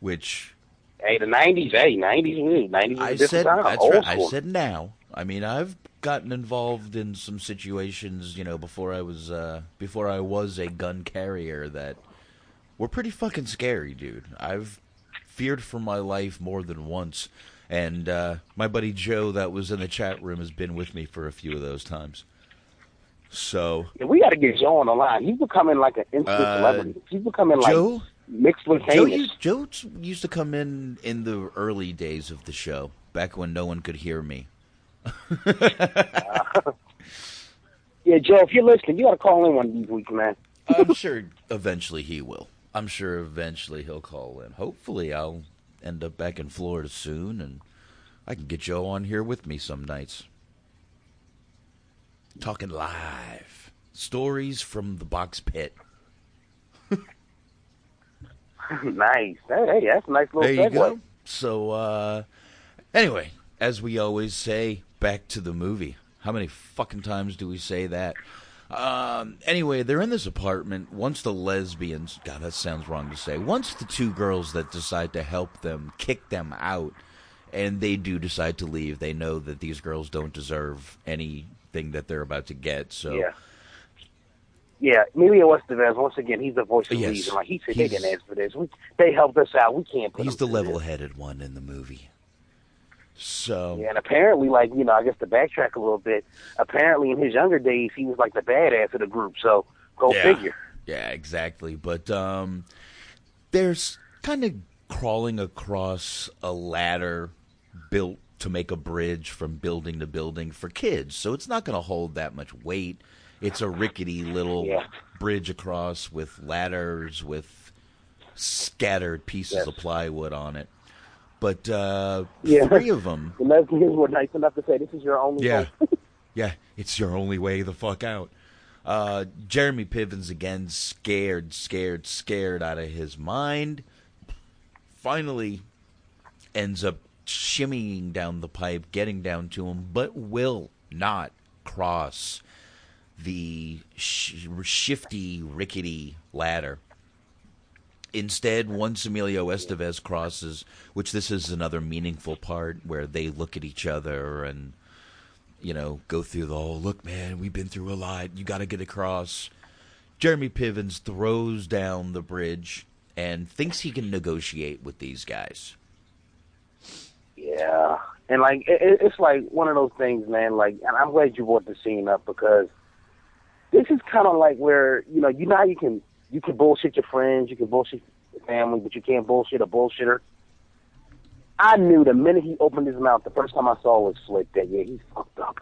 which Hey, the nineties. Hey, nineties. Nineties. I said that's right. I said now. I mean, I've gotten involved in some situations, you know, before I was uh, before I was a gun carrier that were pretty fucking scary, dude. I've feared for my life more than once, and uh, my buddy Joe, that was in the chat room, has been with me for a few of those times. So yeah, we got to get Joe on the line. He's becoming like an instant uh, celebrity. He's becoming like Joe, mixed with Joe used, Joe used to come in in the early days of the show, back when no one could hear me. uh, yeah, Joe, if you're listening, you got to call in one of these weeks, man. I'm sure eventually he will. I'm sure eventually he'll call in. Hopefully, I'll end up back in Florida soon, and I can get Joe on here with me some nights. Talking live. Stories from the box pit. nice. Hey, that's a nice little There you segue. go. So, uh, anyway, as we always say, back to the movie. How many fucking times do we say that? Um, anyway, they're in this apartment. Once the lesbians, God, that sounds wrong to say. Once the two girls that decide to help them kick them out, and they do decide to leave, they know that these girls don't deserve anything that they're about to get. So, yeah, yeah. Emilio Estevez, once again, he's the voice of Yes. reason. Like he said, He's- they didn't ask for this. We, they helped us out. We can't. Put he's the level-headed one in the movie. So, Yeah, and apparently, like you know, I guess to backtrack a little bit, apparently in his younger days, he was like the badass of the group. So go Yeah. figure. Yeah, exactly. But um, there's kind of crawling across a ladder built to make a bridge from building to building for kids. So it's not going to hold that much weight. It's a rickety little Yeah. bridge across with ladders with scattered pieces Yes. of plywood on it. But uh, Yeah. three of them The lesbians were nice enough to say, "This is your only." yeah. hope." yeah, it's your only way the fuck out. Uh, Jeremy Piven's again scared, scared, scared out of his mind. Finally ends up shimmying down the pipe, getting down to him, but will not cross the sh- shifty, rickety ladder. Instead, once Emilio Estevez crosses, which this is another meaningful part where they look at each other and, you know, go through the whole look, man, we've been through a lot. You got to get across. Jeremy Pivens throws down the bridge and thinks he can negotiate with these guys. Yeah, and like it, it- it's like one of those things, man. Like, and I'm glad you brought the scene up because this is kind of like where you know you know how you can you can bullshit your friends, you can bullshit your family, but you can't bullshit a bullshitter. I knew the minute he opened his mouth, the first time I saw was Slick that yeah he's fucked up.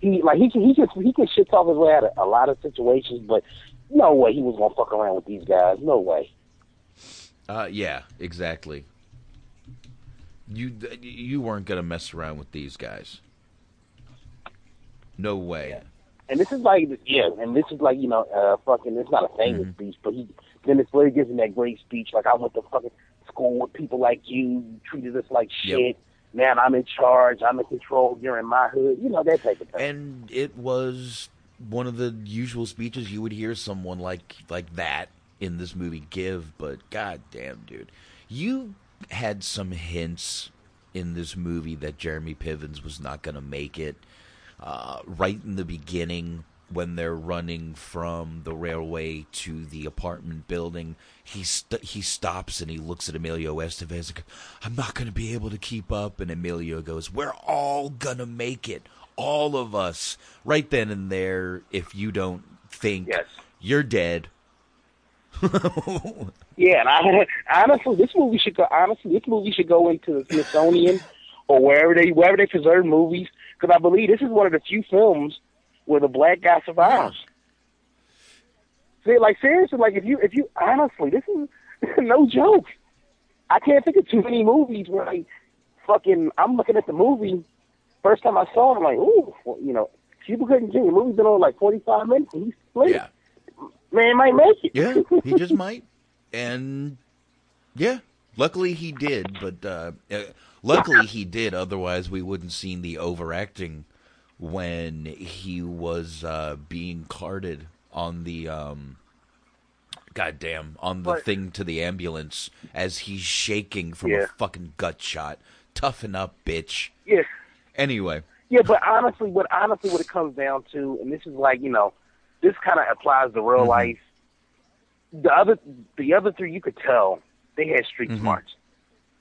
He like he can he can he can shit talk his way out of a lot of situations, but no way he was gonna fuck around with these guys. No way. Uh, yeah, exactly. You you weren't gonna mess around with these guys. No way. And this is like, yeah, and this is like, you know, uh, fucking, it's not a famous Mm-hmm. speech, but he, Dennis Blair gives him that great speech, like, I went to fucking school with people like you, you treated us like Yep. shit, man, I'm in charge, I'm in control, you're in my hood, you know, that type of thing. And it was one of the usual speeches you would hear someone like like that in this movie give, but god damn dude. You had some hints in this movie that Jeremy Pivens was not going to make it. Uh, right in the beginning, when they're running from the railway to the apartment building, he st- he stops and he looks at Emilio Estevez. Like, I'm not going to be able to keep up. And Emilio goes, "We're all gonna make it, all of us." Right then and there, if you don't think Yes. you're dead, Yeah, and I honestly, this movie should go. Honestly, this movie should go into the Smithsonian or wherever they wherever they preserve movies, because I believe this is one of the few films where the black guy survives. See, like seriously, like if you if you honestly, this is no joke. I can't think of too many movies where like fucking I'm looking at the movie. First time I saw it, I'm like, ooh, well, you know, Cuba Gooding Jr. The movie's been on like 45 minutes, and he's split. Yeah. Man might make it. Yeah, he just might. And yeah, luckily he did. But uh, uh, luckily he did. Otherwise, we wouldn't seen the overacting when he was uh, being carted on the um, goddamn, on the thing to the ambulance as he's shaking from Yeah. a fucking gut shot. Toughen up, bitch. Yeah. Anyway, Yeah, but honestly, what honestly what it comes down to, and this is like you know, this kind of applies to real Mhm. life. The other, the other three, you could tell they had street Mhm. smarts.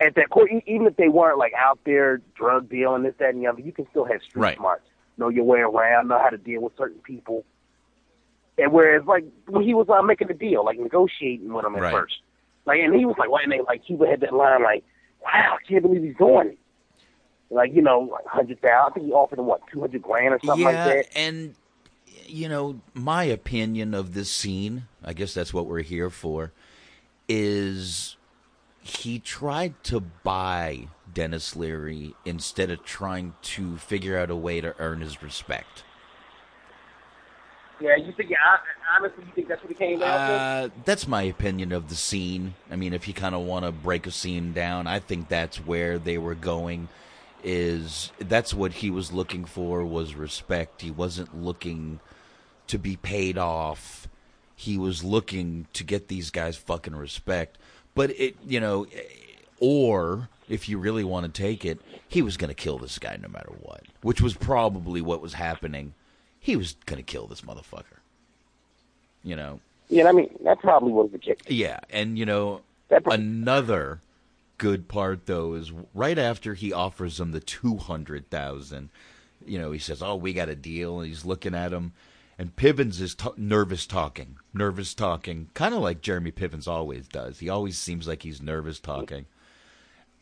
At that court, even if they weren't like out there drug dealing this, that, and the other, you can still have street Right. smarts. Know your way around, know how to deal with certain people. And whereas, like when he was uh, making a deal, like negotiating with him at Right. first, like, and he was like, "Why?" And they like Cuba had that line, like, "Wow, I can't believe he's doing it." Like you know, like hundred thousand. I think he offered him what two hundred grand or something yeah, like that. and you know, my opinion of this scene, I guess that's what we're here for, is he tried to buy Denis Leary instead of trying to figure out a way to earn his respect. Yeah, you think? hon- Honestly, you think that's what he came down to? Uh, that's my opinion of the scene. I mean, if you kind of want to break a scene down, I think that's where they were going. Is that's what he was looking for was respect. He wasn't looking to be paid off. He was looking to get these guys fucking respect. But it, you know, or if you really want to take it, he was going to kill this guy no matter what, which was probably what was happening. He was going to kill this motherfucker. You know, Yeah, I mean that probably was the kick. yeah, and you know That another good part though is right after he offers him the two hundred thousand. You know, he says, "Oh, we got a deal," and he's looking at him, and Pivens is t- nervous talking, nervous talking, kind of like Jeremy Pivens always does. He always seems like he's nervous talking,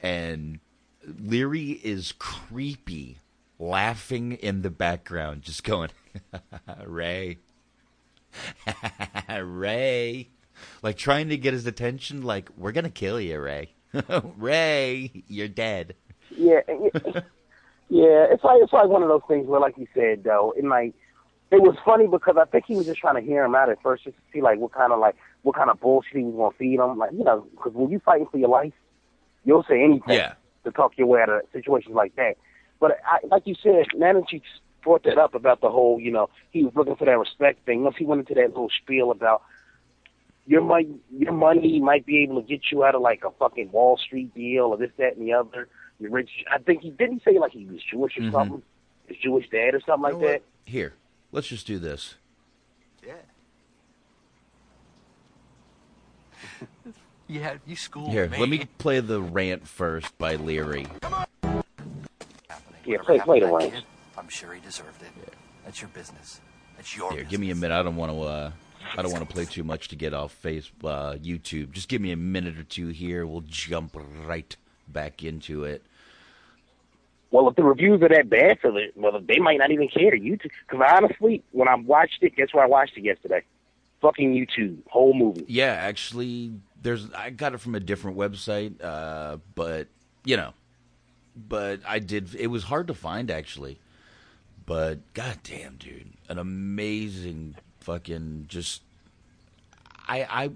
and Leary is creepy, laughing in the background, just going, "Ray." Ray. Like trying to get his attention, like, we're gonna kill you, Ray. Ray, you're dead. Yeah, yeah. It's like it's like one of those things where, like you said, though, it like it was funny because I think he was just trying to hear him out at first, just to see like what kind of like what kind of bullshit he was gonna feed him. Like you know, because when you fighting for your life, you'll say anything Yeah. to talk your way out of situations like that. But I, like you said, you brought that up about the whole, you know, he was looking for that respect thing. Once he went into that little spiel about your money, your money might be able to get you out of like a fucking Wall Street deal or this, that, and the other. You're rich. I think he didn't say like he was Jewish or Mhm. something. His Jewish dad or something like that. Here, let's just do this. Yeah. yeah, you schooled Here, me. let me play the rant first by Leary. Yeah, play play the That range. kid, I'm sure he deserved it. That's your business. That's your Here, business. give me a minute. I don't want to. Uh, I don't want to play too much to get off face uh, YouTube. Just give me a minute or two here. We'll jump right back into it. Well, if the reviews are that bad for it, well, they might not even care. YouTube, because honestly, when I watched it, guess where I watched it yesterday? Fucking YouTube, whole movie. Yeah, actually, there's. I got it from a different website, uh, but you know, but I did. It was hard to find actually, but goddamn, dude, an amazing fucking just. I I.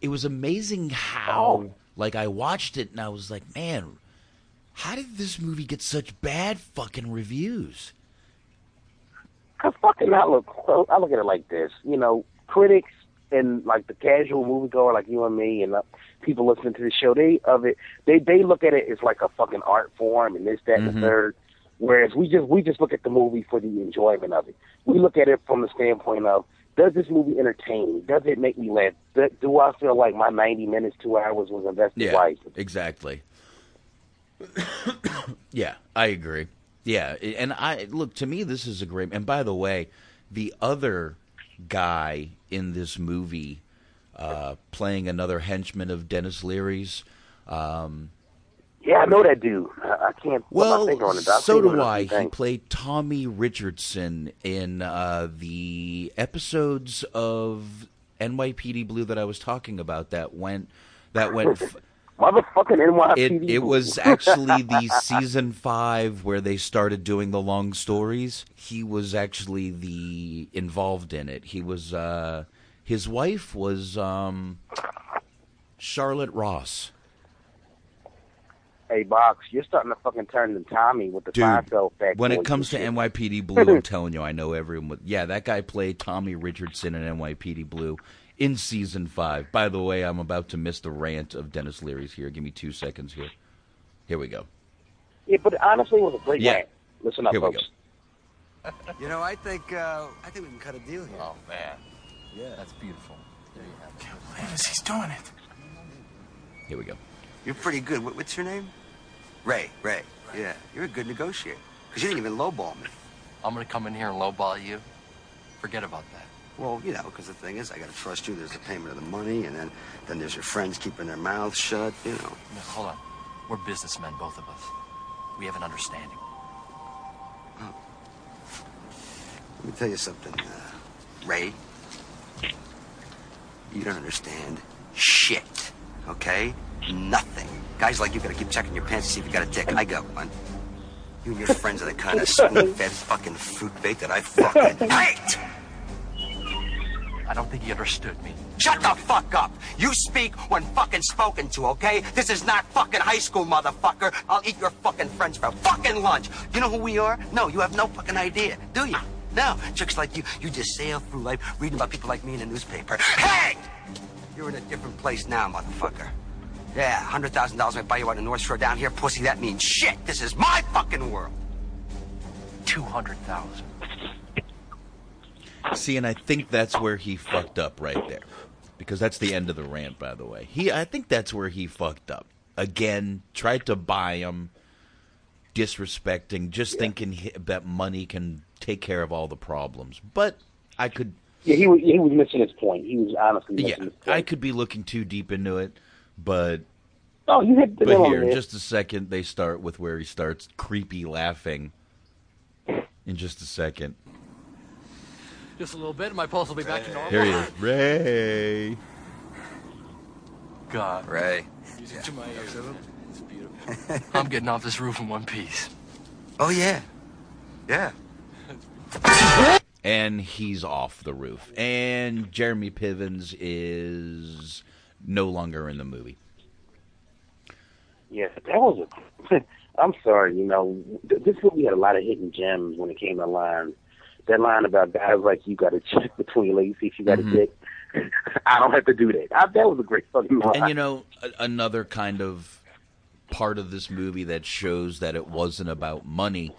It was amazing how like I watched it and I was like, man, how did this movie get such bad fucking reviews? Cause fucking I look, I look at it like this. You know, critics and like the casual moviegoer, like you and me, and uh, people listening to the show, they of it, they they look at it as like a fucking art form and this, that, and Mhm. the third. Whereas we just we just look at the movie for the enjoyment of it. We look at it from the standpoint of does this movie entertain me? Does it make me laugh? Do, do I feel like my ninety minutes, two hours was invested Yeah, wisely? exactly. yeah, I agree. Yeah, and I look to me this is a great. And by the way, the other guy in this movie uh, playing another henchman of Denis Leary's. Um, Yeah, I know that dude. I, I can't put my well, finger on it. So do him in a few I. He played Tommy Richardson in uh, the episodes of NYPD Blue that I was talking about. That went that went. Motherfucking NYPD. It it was actually the season five where they started doing the long stories. He was actually the involved in it. He was uh, his wife was um, Charlotte Ross. Hey, Box, you're starting to fucking turn to Tommy with the Dude, Seinfeld fact. when it comes to shit. NYPD Blue, I'm telling you, I know everyone. With, yeah, that guy played Tommy Richardson in NYPD Blue, in season five. By the way, I'm about to miss the rant of Denis Leary's here. Give me two seconds here. Here we go. Yeah, but honestly, it was a great Yeah. rant. Listen up, Here we folks. You know, I think uh, I think we can cut a deal here. Oh man. Yeah, that's beautiful. There you have it. Can't believe this. He's doing it. Here we go. You're pretty good. What, what's your name? Ray. Ray. Yeah, you're a good negotiator. Because you didn't even lowball me. I'm gonna come in here and lowball you. Forget about that. Well, you know, because the thing is, I got to trust you. There's the payment of the money, and then then there's your friends keeping their mouths shut. You know. No, hold on. We're businessmen, both of us. We have an understanding. Let me tell you something, uh, Ray. You don't understand shit, okay? Nothing. Guys like you gotta keep checking your pants to see if you got a dick. I got one. You and your friends are the kind of spoon-fed fucking fruit bait that I fucking hate! I don't think he understood me. Shut the fuck up! You speak when fucking spoken to, okay? This is not fucking high school, motherfucker. I'll eat your fucking friends for fucking lunch. You know who we are? No, you have no fucking idea, do you? No, chicks like you, you just sail through life reading about people like me in the newspaper. Hey! You're in a different place now, motherfucker. Yeah, hundred thousand dollars might buy you out in North Shore down here, pussy. That means shit. This is my fucking world. Two hundred thousand. See, and I think that's where he fucked up right there, because that's the end of the rant. By the way, he I think that's where he fucked up again. Tried to buy him, disrespecting, just thinking he, that money can take care of all the problems. But I could, Yeah, he was he was missing his point. He was honestly missing yeah, his point. I could be looking too deep into it, but Oh, you hit the but here, in just a second, they start with where he starts creepy laughing. In just a second, Just a little bit, and my pulse will be back to normal. here he is, Ray. God. Ray. Music to my ears. It's beautiful. I'm getting off this roof in one piece. Oh yeah, yeah. and he's off the roof. And Jeremy Pivens is no longer in the movie. Yeah, that was a. I'm sorry, you know, th- this movie had a lot of hidden gems when it came to line. That line about guys like you got to check between legs, see if you got a dick. I don't have to do that. I, that was a great fucking line. And you know, a- another kind of part of this movie that shows that it wasn't about money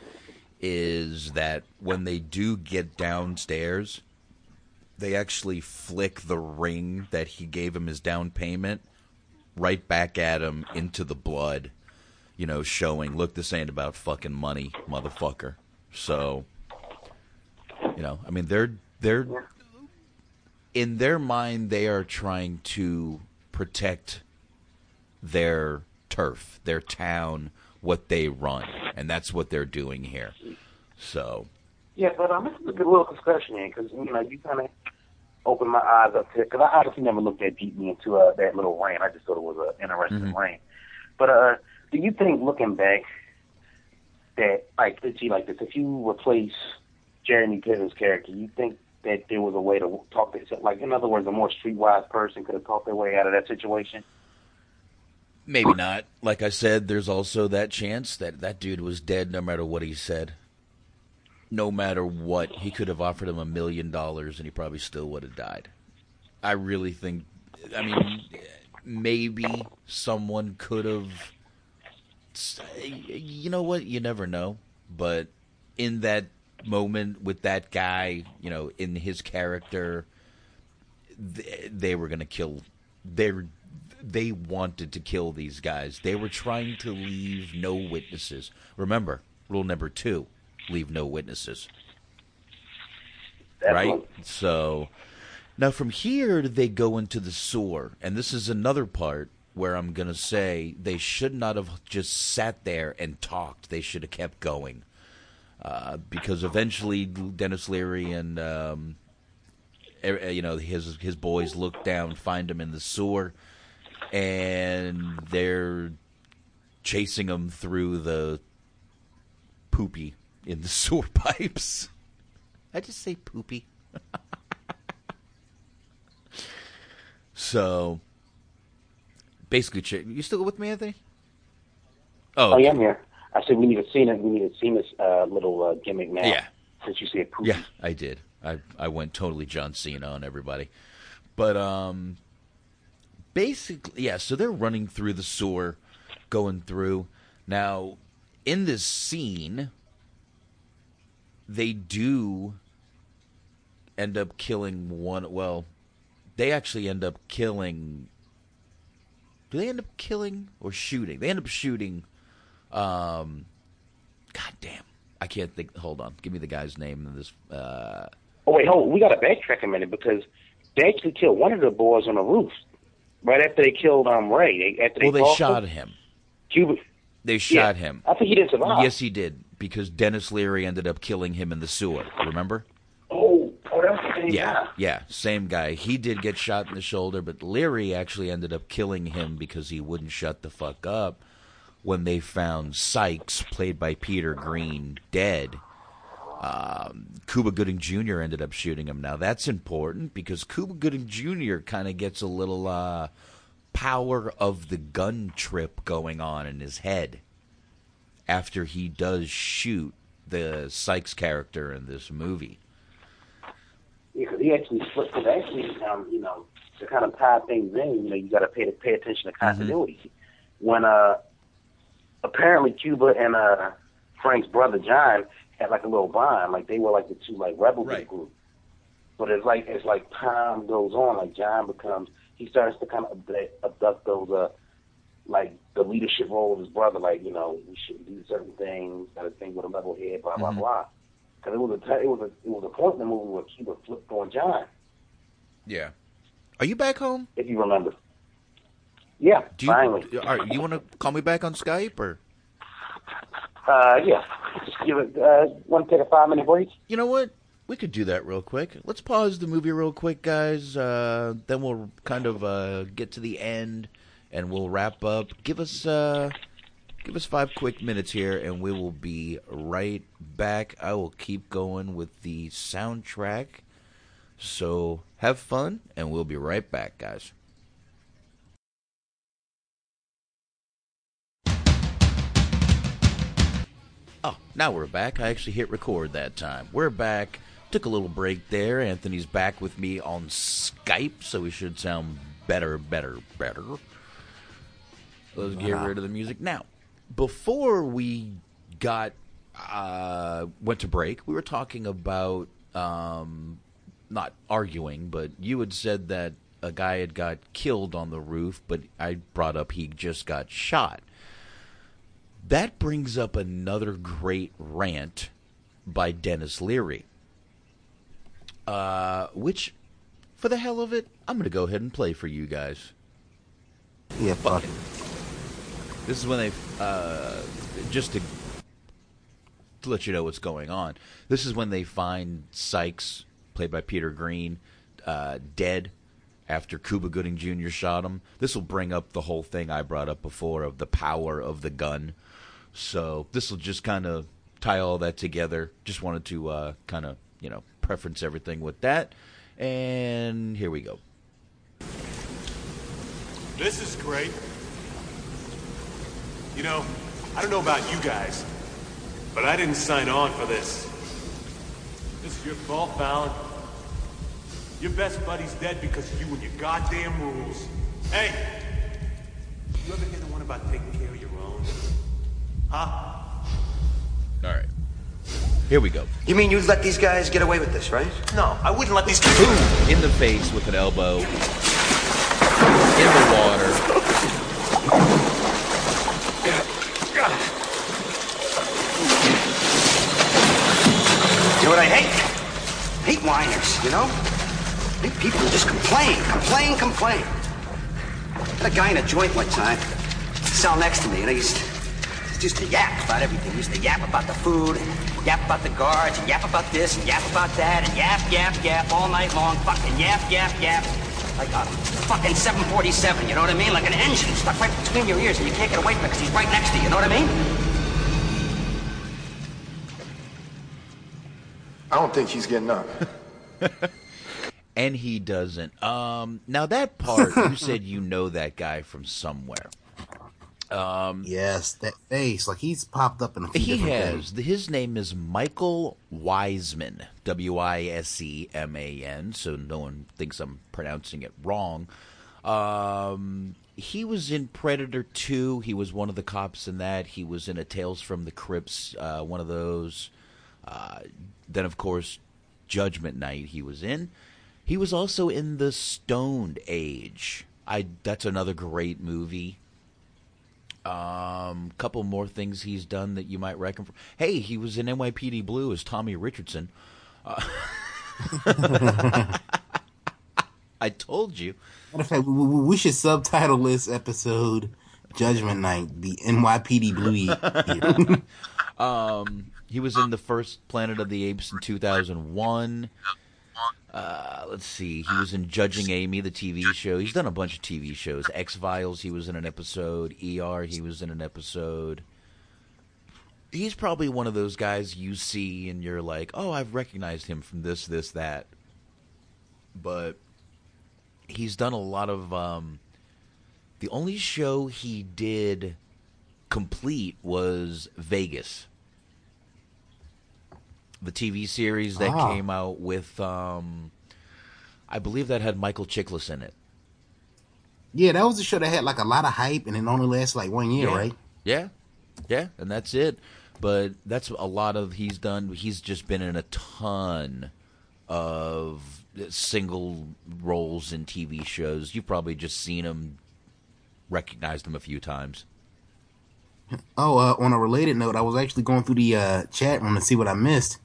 is that when they do get downstairs, they actually flick the ring that he gave him as down payment right back at him into the blood, you know, showing, look, this ain't about fucking money, motherfucker. So, you know, I mean, they're they're in their mind they are trying to protect their turf, their town, what they run, and that's what they're doing here. So, Yeah, but um, this is a good little discussion here because you know you kind of opened my eyes up to because I obviously never looked that deeply into uh, that little rant. I just thought it was an interesting Mhm. rant. But uh, do you think looking back that like let's see like this, if you replace Jeremy Piven's character, you think that there was a way to talk this like in other words, a more streetwise person could have talked their way out of that situation? maybe not. Like I said, there's also that chance that that dude was dead no matter what he said. No matter what, he could have offered him a million dollars and he probably still would have died. I really think, I mean, maybe someone could have. You know what? You never know. But in that moment with that guy, you know, in his character, they, they were going to kill. They they wanted to kill these guys. They were trying to leave no witnesses. Remember, rule number two: leave no witnesses. Right. So now from here they go into the sewer, and this is another part where I'm gonna say they should not have just sat there and talked. They should have kept going, uh, because eventually Denis Leary and um, you know his his boys look down, find him in the sewer, and they're chasing him through the poopy in the sewer pipes. I just say poopy. so basically, you still with me, Anthony? Oh, okay. yeah, I'm here. I said we need a scene. We need a this uh, little uh, gimmick now. Yeah. Since you said poop. Yeah, I did. I I went totally John Cena on everybody. But um, basically, yeah. So they're running through the sewer, going through. Now, in this scene, they do end up killing one. Well, they actually end up killing. Do they end up killing or shooting? They end up shooting. Um, God damn, I can't think. Hold on, give me the guy's name in this. Uh, Oh wait, hold. We got to backtrack a minute because they actually killed one of the boys on the roof right after they killed um Ray. They, after they well, they shot him. him. Cuba. They shot Yeah. him. I think he didn't survive. Yes, he did because Denis Leary ended up killing him in the sewer. Remember? Oh, oh, that was the same Yeah, guy. yeah, same guy. He did get shot in the shoulder, but Leary actually ended up killing him because he wouldn't shut the fuck up when they found Sykes, played by Peter Greene, dead. Um, Cuba Gooding Jr. ended up shooting him. Now that's important because Cuba Gooding Jr. kind of gets a little uh, power of the gun trip going on in his head after he does shoot the Sykes character in this movie. because he actually flipped it. Actually, um, you know, to kind of tie things in, you know, you got to pay pay attention to continuity. When uh, apparently Cuba and uh Frank's brother John had like a little bond, like they were like the two like rebel the group. But it's like it's like time goes on, like John becomes he starts to kind of abduct, abduct those uh like the leadership role of his brother, like you know we shouldn't do certain things, got to think with a level head, blah blah Mhm. blah. Because it was a t- it was a it was a point in the movie where Cuba flipped on John, Yeah. Are you back home? if you remember. Yeah, Do you, finally. All right, you want to call me back on Skype or? Uh, yeah. Just give it. Uh, want to take a five minute break? You know what? We could do that real quick. Let's pause the movie real quick, guys. Uh, then we'll kind of uh, get to the end, and we'll wrap up. Give us uh, give us five quick minutes here, and we will be right back. I will keep going with the soundtrack. So have fun, and we'll be right back, guys. Oh, now we're back. I actually hit record that time. We're back. Took a little break there. Anthony's back with me on Skype, so we should sound better, better, better. Let's get Wow. rid of the music. Now, before we got uh, went to break, we were talking about um, not arguing, but you had said that a guy had got killed on the roof, but I brought up he just got shot. That brings up another great rant by Denis Leary. Uh, which, for the hell of it, I'm going to go ahead and play for you guys. Yeah, fuck it. This is when they, uh, just to, to let you know what's going on. This is when they find Sykes, played by Peter Greene, uh, dead after Cuba Gooding Jr. shot him. This will bring up the whole thing I brought up before of the power of the gun. So this will just kind of tie all that together. Just wanted to uh, kind of, you know, preference everything with that. And here we go. This is great. You know, I don't know about you guys, but I didn't sign on for this. This is your fault, Fallon. Your best buddy's dead because of you and your goddamn rules. Hey! You ever hear the one about taking care of your? Huh? All right. Here we go. You mean you'd let these guys get away with this, right? No, I wouldn't let these guys. Boom! In the face with an elbow. In the water. You know what I hate? I hate whiners, you know? I hate people who just complain, complain, complain. I had a guy in a joint one time, cell next to me, and he used, he used to yap about everything. He used to yap about the food, yap about the guards, and yap about this, and yap about that, and yap, yap, yap all night long. Fucking yap, yap, yap. Like a fucking 747, you know what I mean? Like an engine stuck right between your ears, and you can't get away from it because he's right next to you, you know what I mean? I don't think he's getting up. and he doesn't. Um, now that part, you said you know that guy from somewhere. Um, yes, that face, like he's popped up in a few he has. things. His name is Michael Wiseman, W I S E M A N. So no one thinks I'm pronouncing it wrong. Um, he was in Predator 2. He was one of the cops in that. He was in a Tales from the Crypts, uh, one of those. Uh, then, of course, Judgment Night. He was in. He was also in the Stoned Age. I that's another great movie. Um, couple more things he's done that you might reckon. For. Hey, he was in NYPD Blue as Tommy Richardson. Uh, I told you. Matter of fact, we, should subtitle this episode "Judgment Night: The NYPD Blue Um, he was in the first Planet of the Apes in 2001. Uh, let's see. He was in Judging Amy, the TV show. He's done a bunch of TV shows. X Files, he was in an episode. ER, he was in an episode. He's probably one of those guys you see and you're like, oh, I've recognized him from this, this, that. But he's done a lot of. Um, the only show he did complete was Vegas. The TV series that Ah. came out with, um, I believe that had Michael Chiklis in it. yeah, that was a show that had like a lot of hype, and it only lasted like one year, yeah. right? Yeah, yeah, and that's it. But that's a lot of he's done. He's just been in a ton of single roles in TV shows. You've probably just seen him, recognized him a few times. Oh, uh, on a related note, I was actually going through the uh, chat room to see what I missed,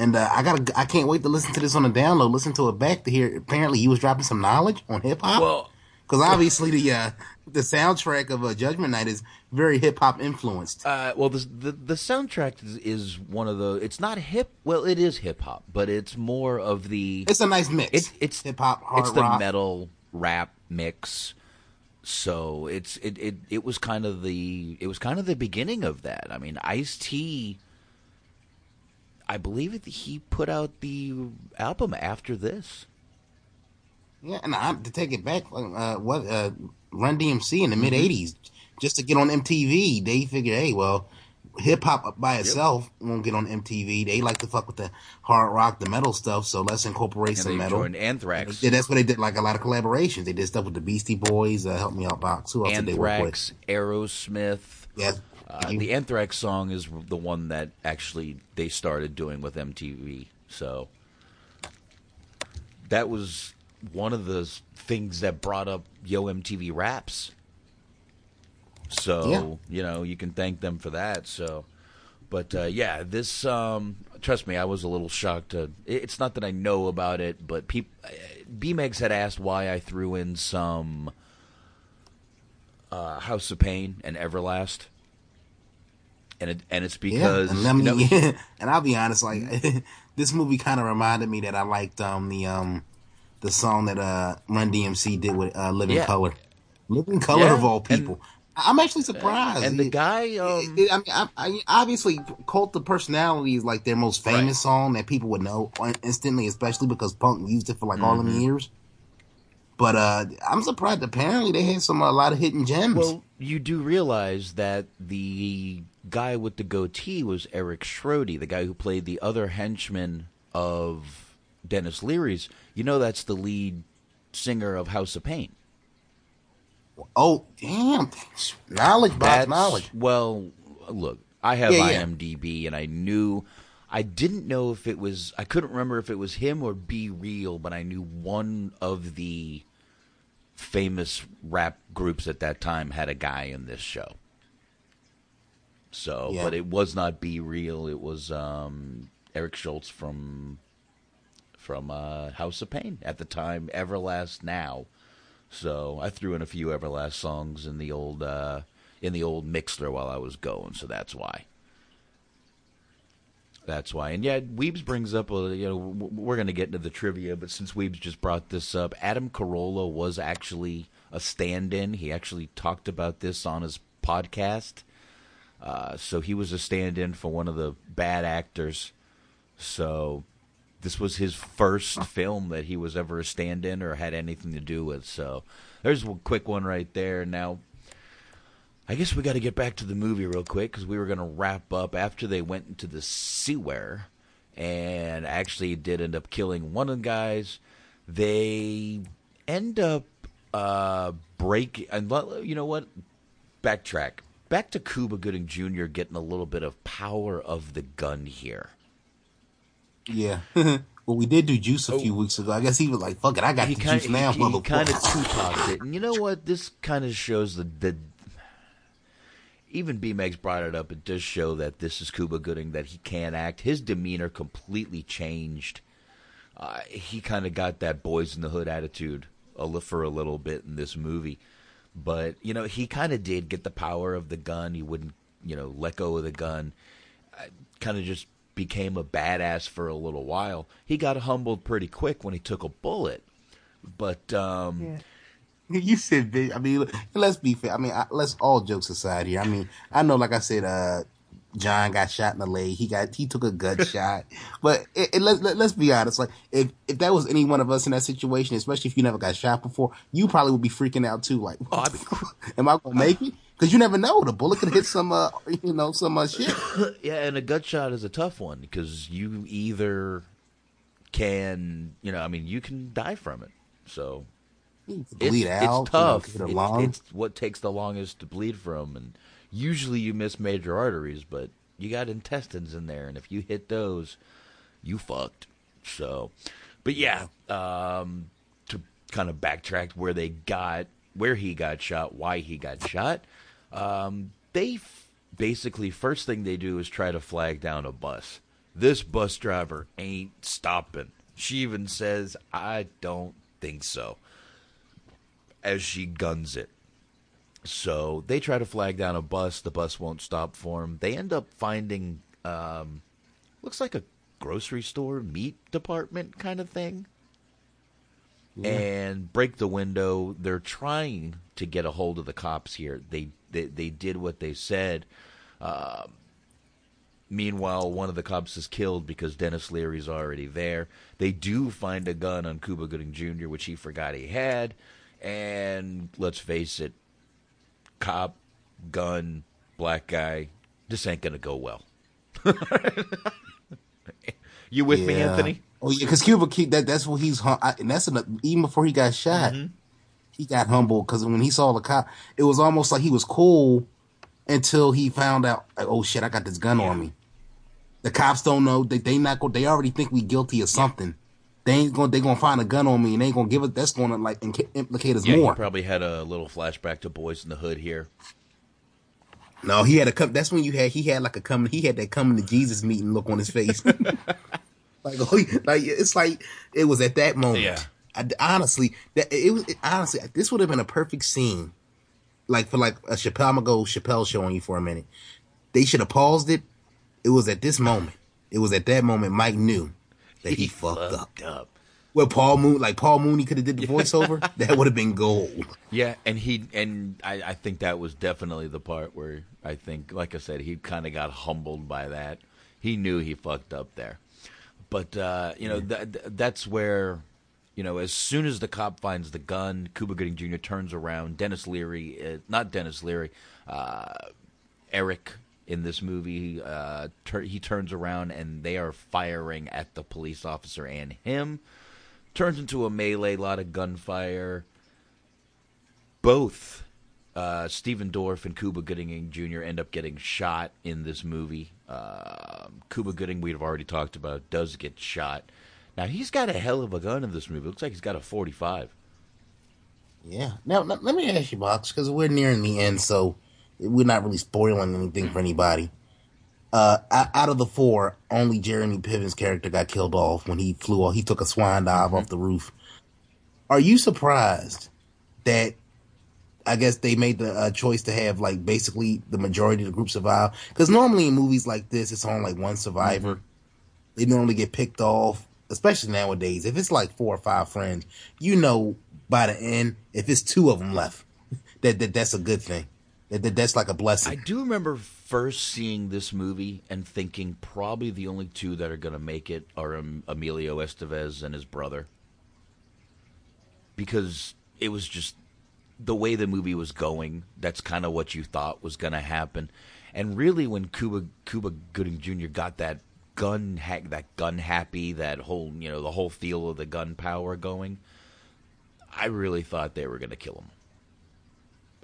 and uh, I got I can't wait to listen to this on the download. Listen to it back to hear. Apparently, he was dropping some knowledge on hip hop. Well, because obviously the uh, the soundtrack of uh, Judgment Night is very hip hop influenced. Uh, well, the, the the soundtrack is, is one of the. It's not hip. Well, it is hip hop, but it's more of the. It's a nice mix. It's it's hip hop, hard It's the rock. metal rap mix. So it's it, it it was kind of the it was kind of the beginning of that. I mean, Ice T. I believe it, he put out the album after this. Yeah, and I'm, to take it back, uh, what uh, Run DMC in the Mm-hmm. mid '80s, just to get on MTV, they figured, hey, well, hip hop by itself won't get on MTV. They like to fuck with the hard rock, the metal stuff, so let's incorporate And some they metal. joined Anthrax. Yeah, that's what they did. Like a lot of collaborations. They did stuff with the Beastie Boys. Uh, help me out, box. Who else did they work with? Aerosmith. Yeah. Uh, the Anthrax song is the one that actually they started doing with MTV. So that was one of the things that brought up Yo MTV Raps. So Yeah. you know you can thank them for that. So, but uh, yeah, this um, trust me, I was a little shocked. To, it's not that I know about it, but peop, uh, B-Megs had asked why I threw in some uh, House of Pain and Everlast, and it, and it's because yeah, and, let me, you know, and I'll be honest, like this movie kind of reminded me that I liked um the um the song that uh Run DMC did with uh, Living Yeah. Color, Living Colour Yeah, of all and- people. I'm actually surprised. and the guy, um, it- I mean, I, I, obviously, "Cult of Personality" is like their most famous Right. song that people would know instantly, especially because Punk used it for like all them years. But uh I'm surprised. Apparently, they had some a lot of hidden gems. Well, you do realize that the guy with the goatee was Erik Schrody, the guy who played the other henchman of Denis Leary's. You know, that's the lead singer of House of Pain. oh, damn! Knowledge, That's- knowledge. Well, look, I have Yeah, yeah. IMDb, and I knew. I didn't know if it was. I couldn't remember if it was him or B-Real, but I knew one of the famous rap groups at that time had a guy in this show. So, Yeah. but it was not B-Real. It was um, Eric Schultz from from uh, House of Pain at the time. Everlast now. So I threw in a few Everlast songs in the old uh, in the old Mixlr while I was going. So that's why. That's why. And yeah, Weebs brings up a you know we're going to get into the trivia, but since Weebs just brought this up, Adam Carolla was actually a stand-in. He actually talked about this on his podcast. Uh, so he was a stand-in for one of the bad actors. So this was his first film that he was ever a stand-in or had anything to do with. So there's a quick one right there. Now, I guess we got to get back to the movie real quick because we were going to wrap up after they went into the sewer and actually did end up killing one of the guys. They end up uh, break and you know what? Backtrack. Back to Cuba Gooding Jr. getting a little bit of power of the gun here. Yeah. well, we did do juice a Oh. few weeks ago. I guess he was like, "Fuck it, I got the kinda- juice now, he, he kind of two-topped it, and you know what? This kind of shows the the. Even B Megs brought it up. It does show that this is Cuba Gooding that he can't act. His demeanor completely changed. Uh, he kind of got that boys in the hood attitude a for a little bit in this movie, but you know he kind of did get the power of the gun. He wouldn't, you know, let go of the gun. Kind of just became a badass for a little while. He got humbled pretty quick when he took a bullet, but um, You said. I mean, let's be fair. I mean, let's all jokes aside here. I mean, I know, like I said, uh, John got shot in the leg. He got he took a gut shot. But it, it, let, let, let's be honest. Like, if if that was any one of us in that situation, especially if you never got shot before, you probably would be freaking out too. Like, am I gonna make it? Because you never know. The bullet could hit some, uh, you know, some uh, shit. yeah, and a gut shot is a tough one because you either can, you know, I mean, you can die from it. So it's, bleed it's out, tough. you know, It- it's what takes the longest to bleed from, and usually you miss major arteries, but you got intestines in there, and if you hit those, you fucked. So, but yeah, um, to kind of backtrack where they got where he got shot, why he got shot. Um, they f- basically first thing they do is try to flag down a bus. This bus driver ain't stopping. She even says, "I don't think so." As she guns it. So they try to flag down a bus. The bus won't stop for them. They end up finding, um, looks like a grocery store, meat department kind of thing, and break the window. They're trying to get a hold of the cops here. They they, they did what they said. Um, meanwhile, one of the cops is killed because Denis Leary's already there. They do find a gun on Cuba Gooding Jr., which he forgot he had. And let's face it, cop, gun, black guy, this ain't gonna go well. you with me, Anthony? Oh yeah, because Cuba Kid, that that's what he's hum- I, and that's another, even before he got shot, Mm-hmm. he got humbled because when he saw the cop, it was almost like he was cool until he found out, like, oh shit, I got this gun on me. The cops don't know they they not go. They already think we guilty of something. They ain't gonna They gonna find a gun on me and they ain't gonna give it. That's gonna like inca- implicate us Yeah, more. probably had a little flashback to Boyz n the Hood here. No, he had a come. That's when you had he had like a coming. He had that coming to Jesus meeting look on his face. like, oh, like it's like it was at that moment. Yeah. I, honestly, that it was it, honestly this would have been a perfect scene, like for like a Chappelle. I'm gonna go Chappelle show on you for a minute. They should have paused it. It was at this moment. It was at that moment Mike knew that he, fucked up. up. Well, Paul Moon, like Paul Mooney could have did the voiceover. that would have been gold. Yeah, and he and I, I think that was definitely the part where I think, like I said, he kind of got humbled by that. He knew he fucked up there, but uh, you know th- th- that's where you know as soon as the cop finds the gun, Cuba Gooding Jr. turns around. Denis Leary, uh, not Denis Leary, uh, Eric in this movie, uh, tur- he turns around and they are firing at the police officer and him. Turns into a melee, a lot of gunfire both uh, Stephen Dorff and Cuba Gooding Jr. end up getting shot in this movie. Uh, Cuba Gooding, we've already talked about, does get shot. Now he's got a hell of a gun in this movie. Looks like he's got a forty-five. Yeah. Now, let let me ask you, Box, because we're nearing the end, so we're not really spoiling anything for anybody. Uh, out of the four, only Jeremy Piven's character got killed off when he flew off. He took a swan dive off the roof. Are you surprised that I guess they made the uh, choice to have like basically the majority of the group survive? Because normally in movies like this, it's on like one survivor. They normally get picked off, especially nowadays. If it's like four or five friends, you know by the end, if it's two of them left, that, that that's a good thing. That, that that's like a blessing. I do remember first seeing this movie and thinking probably the only two that are going to make it are um, Emilio Estevez and his brother, because it was just the way the movie was going, that's kind of what you thought was going to happen. And really, when Cuba Cuba Gooding Jr. got that gun hack, that gun happy, that whole you know the whole feel of the gun power going, I really thought they were going to kill him.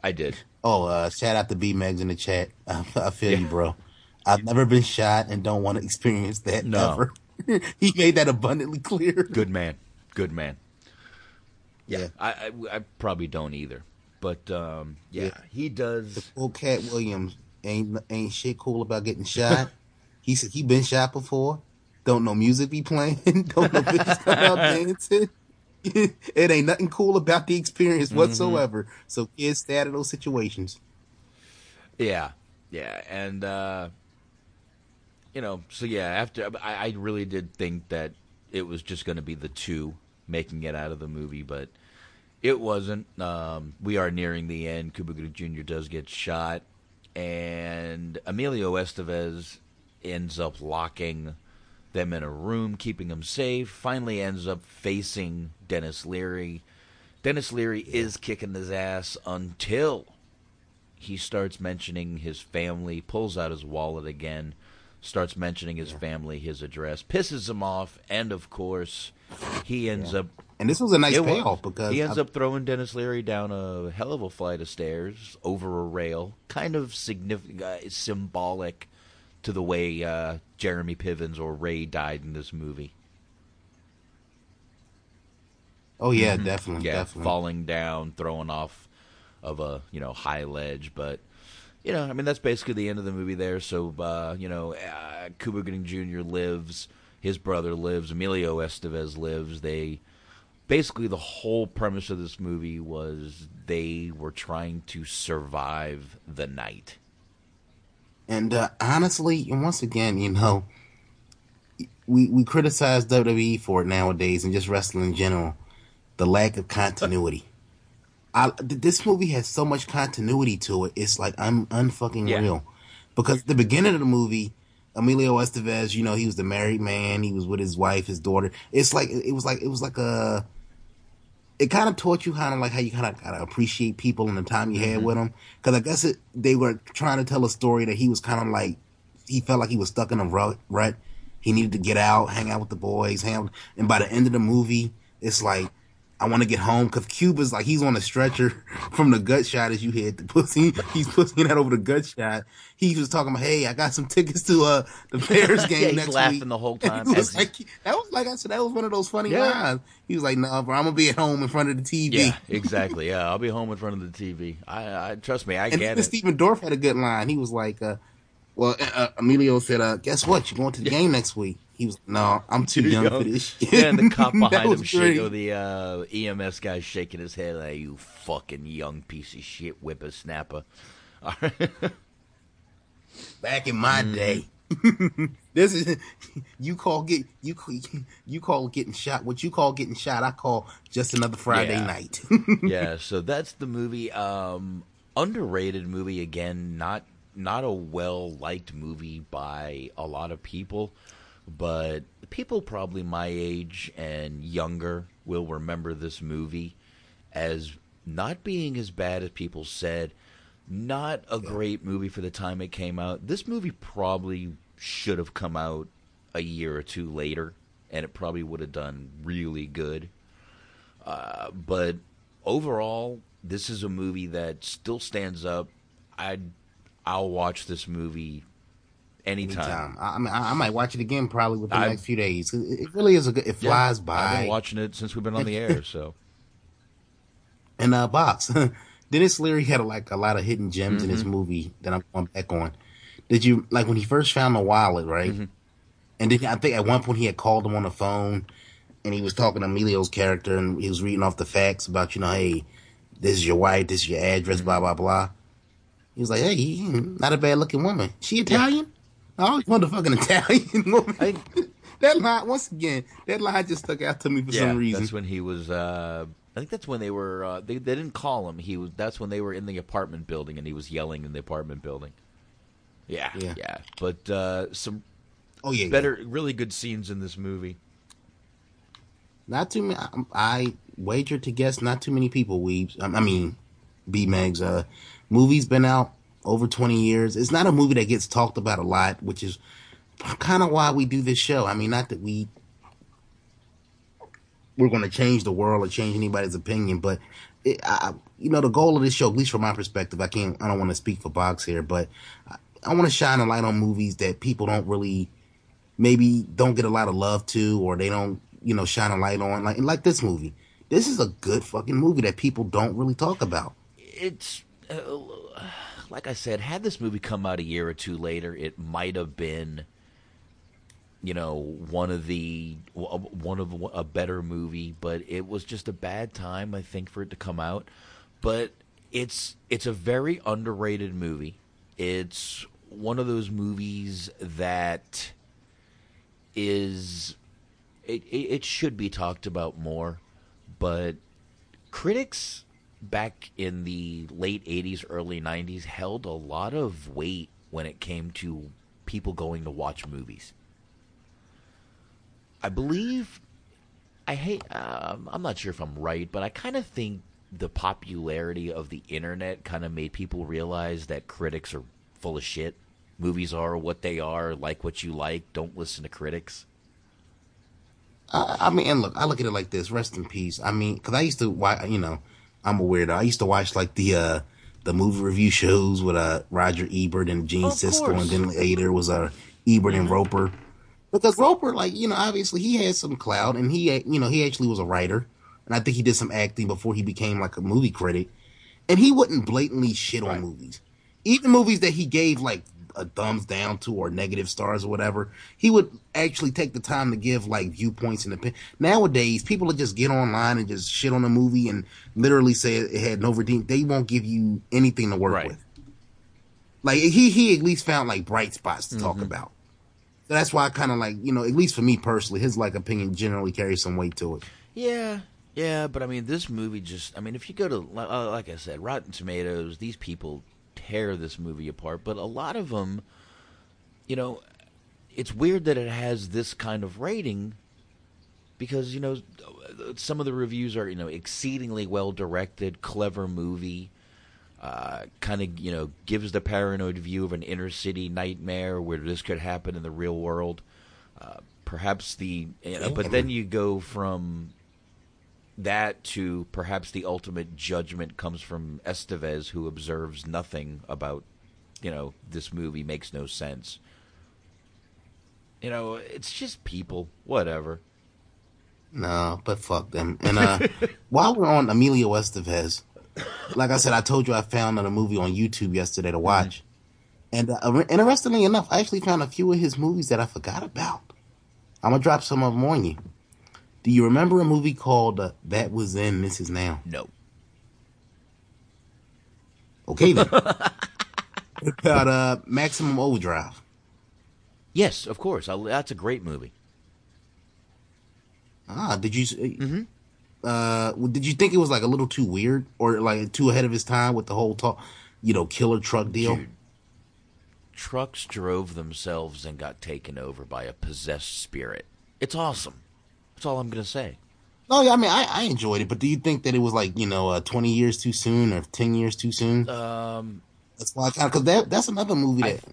I did. Oh, uh, shout out to B Megs in the chat. I, I feel yeah. you, bro. I've never been shot and don't want to experience that no. ever. he made that abundantly clear. Good man. Good man. Yeah, I, I, I probably don't either, but um, yeah, yeah, he does. The old Katt Williams ain't ain't shit cool about getting shot. he said he been shot before. Don't know music be playing. don't know bitches come out dancing. it ain't nothing cool about the experience mm-hmm. whatsoever. Mm-hmm. So kids stay out of those situations. Yeah, yeah, and uh, you know, so yeah, after I, I really did think that it was just going to be the two making it out of the movie, but it wasn't. Um, we are nearing the end. Cuba Jr. does get shot, and Emilio Estevez ends up locking them in a room, keeping them safe. Finally, ends up facing Denis Leary. Denis Leary is kicking his ass until he starts mentioning his family, pulls out his wallet again, starts mentioning his family, his address, pisses him off, and of course, he ends yeah. up. And this was a nice payoff was. because he ends I, up throwing Denis Leary down a hell of a flight of stairs over a rail, kind of significant, uh, symbolic to the way uh, Jeremy Pivens or Ray died in this movie. Oh yeah, mm-hmm. definitely, yeah, definitely falling down, throwing off of a you know high ledge, but you know, I mean that's basically the end of the movie there. So uh, you know, uh, Cuba Gooding Jr. lives his brother lives, Emilio Estevez lives. They basically the whole premise of this movie was they were trying to survive the night. And uh, honestly, and once again, you know, we we criticize WWE for it nowadays and just wrestling in general, the lack of continuity. I, this movie has so much continuity to it. It's like i'm unfucking yeah. real, because the beginning of the movie Emilio Estevez, you know, he was the married man. He was with his wife, his daughter. It's like it was like it was like a. It kind of taught you kind of like how you kind of gotta appreciate people and the time you had mm-hmm. with them. Because I guess it, they were trying to tell a story that he was kind of like he felt like he was stuck in a rut. Rut. He needed to get out, hang out with the boys, hang out. And by the end of the movie, it's like I want to get home because Cuba's like he's on a stretcher from the gut shot as you hit the pussy. He's pushing that over the gut shot. He was talking about, hey, I got some tickets to uh the Bears game yeah, next laughing week. the whole time. was like, that was like I said, that was one of those funny yeah. lines. He was like, no, bro, I'm gonna be at home in front of the TV. Yeah, exactly. Yeah, I'll be home in front of the TV. I, I trust me, I and get it. Stephen Dorff had a good line. He was like, uh, well, uh, uh Emilio said, uh, guess what? You're going to the game next week. He was no, I'm too young, young, for this shit. Yeah, and the cop behind him shaking, the uh, EMS guy shaking his head like, "You fucking young piece of shit whippersnapper." Back in my mm. day, this is you call get you you call getting shot. What you call getting shot, I call just another Friday yeah. night. yeah, so that's the movie. Um, underrated movie again. Not not a well liked movie by a lot of people but people probably my age and younger will remember this movie as not being as bad as people said. Not a great movie for the time it came out. This movie probably should have come out a year or two later, and it probably would have done really good. Uh, but overall, this is a movie that still stands up. I I'll watch this movie anytime. anytime. I, I, mean, I, I, might watch it again probably within the next few days. It, really is a good. It flies yeah, by. I've been watching it since we've been on the air. So, and uh, box. Denis Leary had a, like a lot of hidden gems mm-hmm. in this movie that I'm going back on. Did you like when he first found the wallet, right? Mm-hmm. And then I think at one point he had called him on the phone, and he was talking to Emilio's character, and he was reading off the facts about you know, hey, this is your wife, this is your address, mm-hmm. blah blah blah. He was like, hey, not a bad looking woman. She Italian? Oh, motherfucking Italian woman. I, that line once again, that line just stuck out to me for yeah, some reason. That's when he was. Uh, I think that's when they were. Uh, they they didn't call him. He was. That's when they were in the apartment building, and he was yelling in the apartment building. Yeah, yeah. yeah. But uh, some. Oh yeah, better, yeah. really good scenes in this movie. Not too many. I, I wager to guess not too many people weeps. I mean, B Megs. Uh, movie's been out over 20 years. It's not a movie that gets talked about a lot, which is kind of why we do this show. I mean, not that we we're going to change the world or change anybody's opinion, but it, I, you know, the goal of this show, at least from my perspective, I can't, I don't want to speak for Box here, but I, I want to shine a light on movies that people don't really, maybe don't get a lot of love to, or they don't, you know, shine a light on. Like, like this movie. This is a good fucking movie that people don't really talk about. It's uh, like I said, had this movie come out a year or two later, it might have been, you know, one of the one of a better movie. But it was just a bad time, I think, for it to come out. But it's it's a very underrated movie. It's one of those movies that is it, it, should be talked about more, but critics back in the late 80s, early 90s held a lot of weight when it came to people going to watch movies. I believe, I hate, um, I'm not sure if I'm right, but I kind of think the popularity of the internet kind of made people realize that critics are full of shit. Movies are what they are, like what you like, don't listen to critics. I, I mean, and look, I look at it like this. Rest in peace. I mean, because I used to, you know, I'm a weirdo. I used to watch like the uh the movie review shows with uh Roger Ebert and Gene Siskel, and then later was uh Ebert and Roeper. Because Roeper, like you know, obviously he had some clout, and he, you know, he actually was a writer, and I think he did some acting before he became like a movie critic, and he wouldn't blatantly shit on movies, even movies that he gave like a thumbs down to or negative stars or whatever, he would actually take the time to give like viewpoints and opinion. Nowadays, people will just get online and just shit on a movie and literally say it had no redeem. They won't give you anything to work Right. with. Like he he at least found like bright spots to talk Mhm. about. So that's why I kind of like you know at least for me personally, his like opinion generally carries some weight to it. Yeah, yeah, but I mean, this movie just, I mean, if you go to, uh, like I said, Rotten Tomatoes, these people tear this movie apart, but a lot of them, you know, it's weird that it has this kind of rating because, you know, some of the reviews are, you know, exceedingly well directed, clever movie. Uh, kind of, you know, gives the paranoid view of an inner city nightmare where this could happen in the real world. Uh, perhaps the, Yeah. but then you go from that to perhaps the ultimate judgment comes from Estevez, who observes nothing about, you know, this movie makes no sense. You know, it's just people, whatever. No, but fuck them. And uh while we're on Emilio Estevez, like I said, I told you I found a movie on YouTube yesterday to watch. And uh, interestingly enough, I actually found a few of his movies that I forgot about. I'm gonna drop some of them on you. Do you remember a movie called uh, That Was Then, This Is Now? No. Okay then. About uh, Maximum Overdrive? Yes, of course. I, that's a great movie. Ah, did you? Uh, did you think it was like a little too weird or like too ahead of his time with the whole talk, you know, killer truck deal? Trucks drove themselves and got taken over by a possessed spirit. It's awesome. That's all I'm going to say. No, yeah, I mean, I, I enjoyed it, but do you think that it was like you know, uh, twenty years too soon or ten years too soon? Um, that's why I because that that's another movie that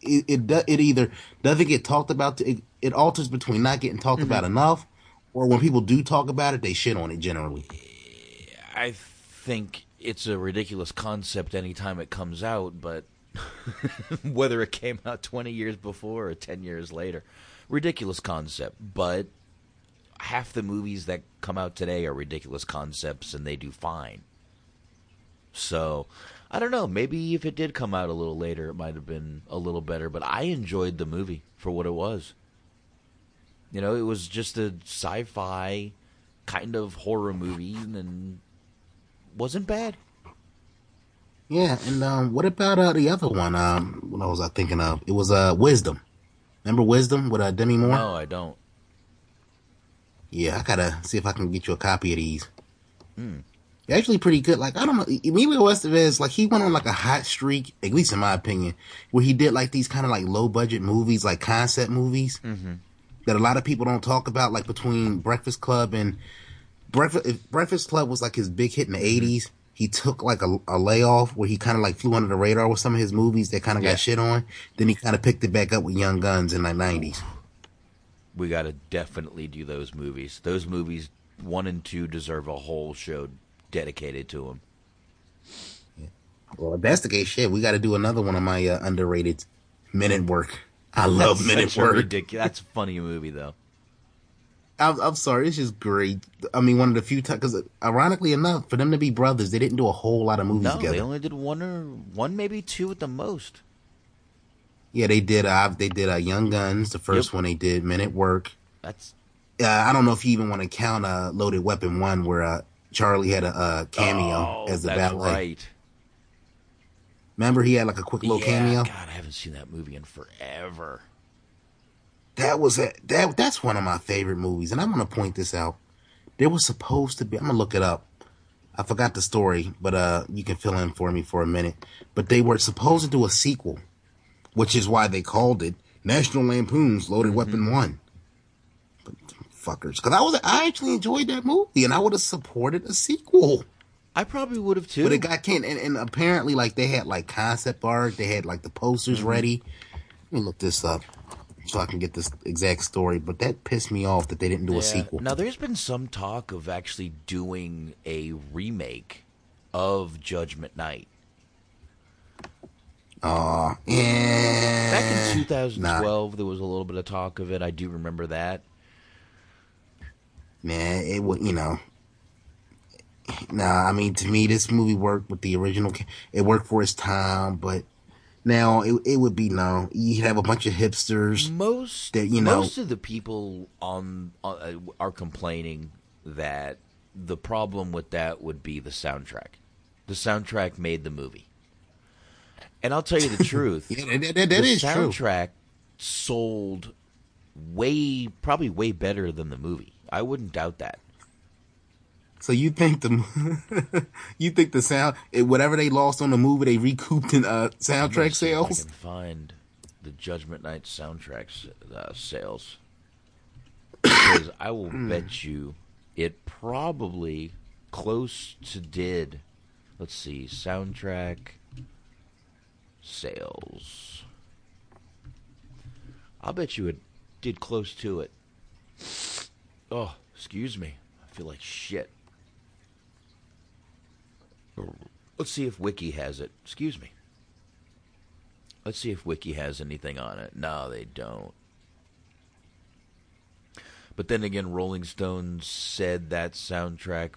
it it, do, it either doesn't get talked about. To, it, it alters between not getting talked about enough, or when people do talk about it, they shit on it generally. I think it's a ridiculous concept anytime it comes out, but whether it came out 20 years before or 10 years later, ridiculous concept. But half the movies that come out today are ridiculous concepts and they do fine. So, I don't know. Maybe if it did come out a little later, it might have been a little better. But I enjoyed the movie for what it was. You know, it was just a sci fi kind of horror movie and wasn't bad. Yeah, and um, what about uh, the other one? Um, what was I thinking of? It was uh, Wisdom. Remember Wisdom with uh, Demi Moore? No, I don't. Yeah, I gotta see if I can get you a copy of these. Hmm. They're actually pretty good. Like I don't know, Emilio Estevez, like he went on like a hot streak, at least in my opinion, where he did like these kind of like low budget movies, like concept movies Mm-hmm. that a lot of people don't talk about. Like between Breakfast Club and Breakfast, if Breakfast Club was like his big hit in the '80s, he took like a, a layoff where he kind of like flew under the radar with some of his movies that kind of Yeah. got shit on. Then he kind of picked it back up with Young Guns in the nineties. We got to definitely do those movies. Those movies, one and two, deserve a whole show dedicated to them. Well, if that's the case, shit, we got to do another one of my uh, underrated minute Work. I love That's Men at such a Work. ridiculous. That's a funny movie though. I'm, I'm sorry, it's just great. I mean, one of the few times because ironically enough, for them to be brothers, they didn't do a whole lot of movies No, together. they only did one or one, maybe two at the most. Yeah, they did. Uh, they did uh, Young Guns, the first Yep. one they did. Men at Work. That's Uh, I don't know if you even want to count uh, Loaded Weapon One, where uh, Charlie had a uh, cameo oh, as the that's valet. right. Remember, he had like a quick little yeah, cameo. God, I haven't seen that movie in forever. That was a, that. That's one of my favorite movies, and I'm gonna point this out. There was supposed to be. I'm gonna look it up. I forgot the story, but uh, you can fill in for me for a minute. But they were supposed to do a sequel, which is why they called it National Lampoon's Loaded Mm-hmm. Weapon One. But fuckers, because I was I actually enjoyed that movie, and I would have supported a sequel. I probably would have too. But it got canned, and, and apparently, like they had like concept art, they had like the posters Mm-hmm. ready. Let me look this up so I can get this exact story. But that pissed me off that they didn't do Yeah. a sequel. Now, there's been some talk of actually doing a remake of Judgment Night. Yeah. Back in 2012, there was a little bit of talk of it. I do remember that. Man, it would you know. Nah, I mean to me, this movie worked with the original. It worked for its time, but now it it would be no. You'd have a bunch of hipsters. Most that you know. most of the people on, on uh, are complaining that the problem with that would be the soundtrack. The soundtrack made the movie, and I'll tell you the truth. Yeah, that- that- that the is true. soundtrack sold way probably way better than the movie. I wouldn't doubt that. So you think the you think the sound whatever they lost on the movie they recouped in uh, soundtrack if I sales? can find the Judgment Night soundtrack uh, sales because I will Hmm. bet you it probably close to did. Let's see, soundtrack sales. I'll bet you it did close to it. Oh, excuse me. I feel like shit. Let's see if Wiki has it. Excuse me. Let's see if Wiki has anything on it. No, they don't. But then again, Rolling Stones said that soundtrack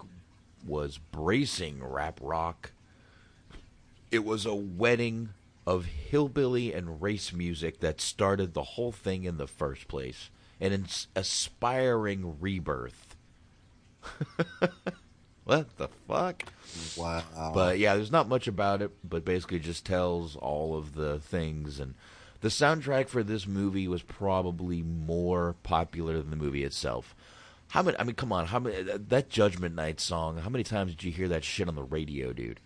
was bracing rap rock. It was a wedding of hillbilly and race music that started the whole thing in the first place. An ins- aspiring rebirth. what the fuck? Wow. But yeah, there's not much about it, but basically just tells all of the things. And the soundtrack for this movie was probably more popular than the movie itself. How many? I mean, come on, how many? That Judgment Night song. How many times did you hear that shit on the radio, dude?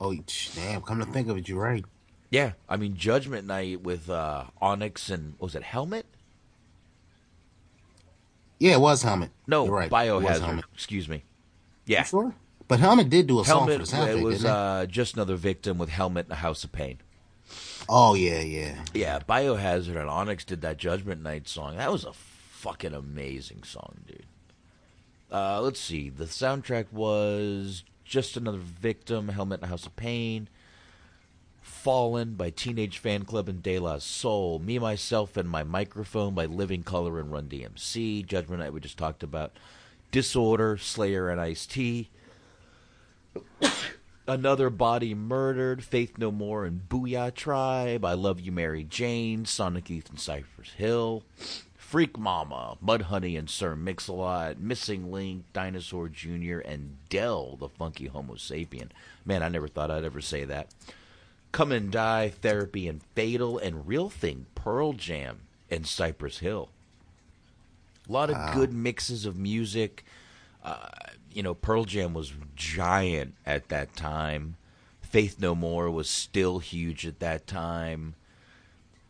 Oh damn! Come to think of it, you're right. Yeah, I mean Judgment Night with uh, Onyx and was it Helmet? Yeah, it was Helmet. No, You're right. Biohazard. Helmet. Excuse me. Yeah, sure. But Helmet did do a song Helmet. for the it was uh, just another victim with Helmet and a House of Pain. oh yeah, yeah. Yeah, Biohazard and Onyx did that Judgment Night song. That was a fucking amazing song, dude. Uh, let's see. The soundtrack was Just Another Victim, Helmet and House of Pain, Fallen by Teenage Fanclub and De La Soul, Me, Myself, and My Microphone by Living Colour and Run DMC, Judgment Night we just talked about, Disorder, Slayer and Ice T, Another Body Murdered, Faith No More, and Booyah Tribe. I Love You, Mary Jane, Sonic Youth and Cypress Hill, Freak Mama, Mudhoney and Sir Mix-a-Lot, Missing Link, Dinosaur Jr., and Del, the Funky Homosapien. Man, I never thought I'd ever say that. Come and Die, Therapy and Fatal, and Real Thing, Pearl Jam, and Cypress Hill. A lot of Wow. good mixes of music. Uh, you know, Pearl Jam was giant at that time. Faith No More was still huge at that time.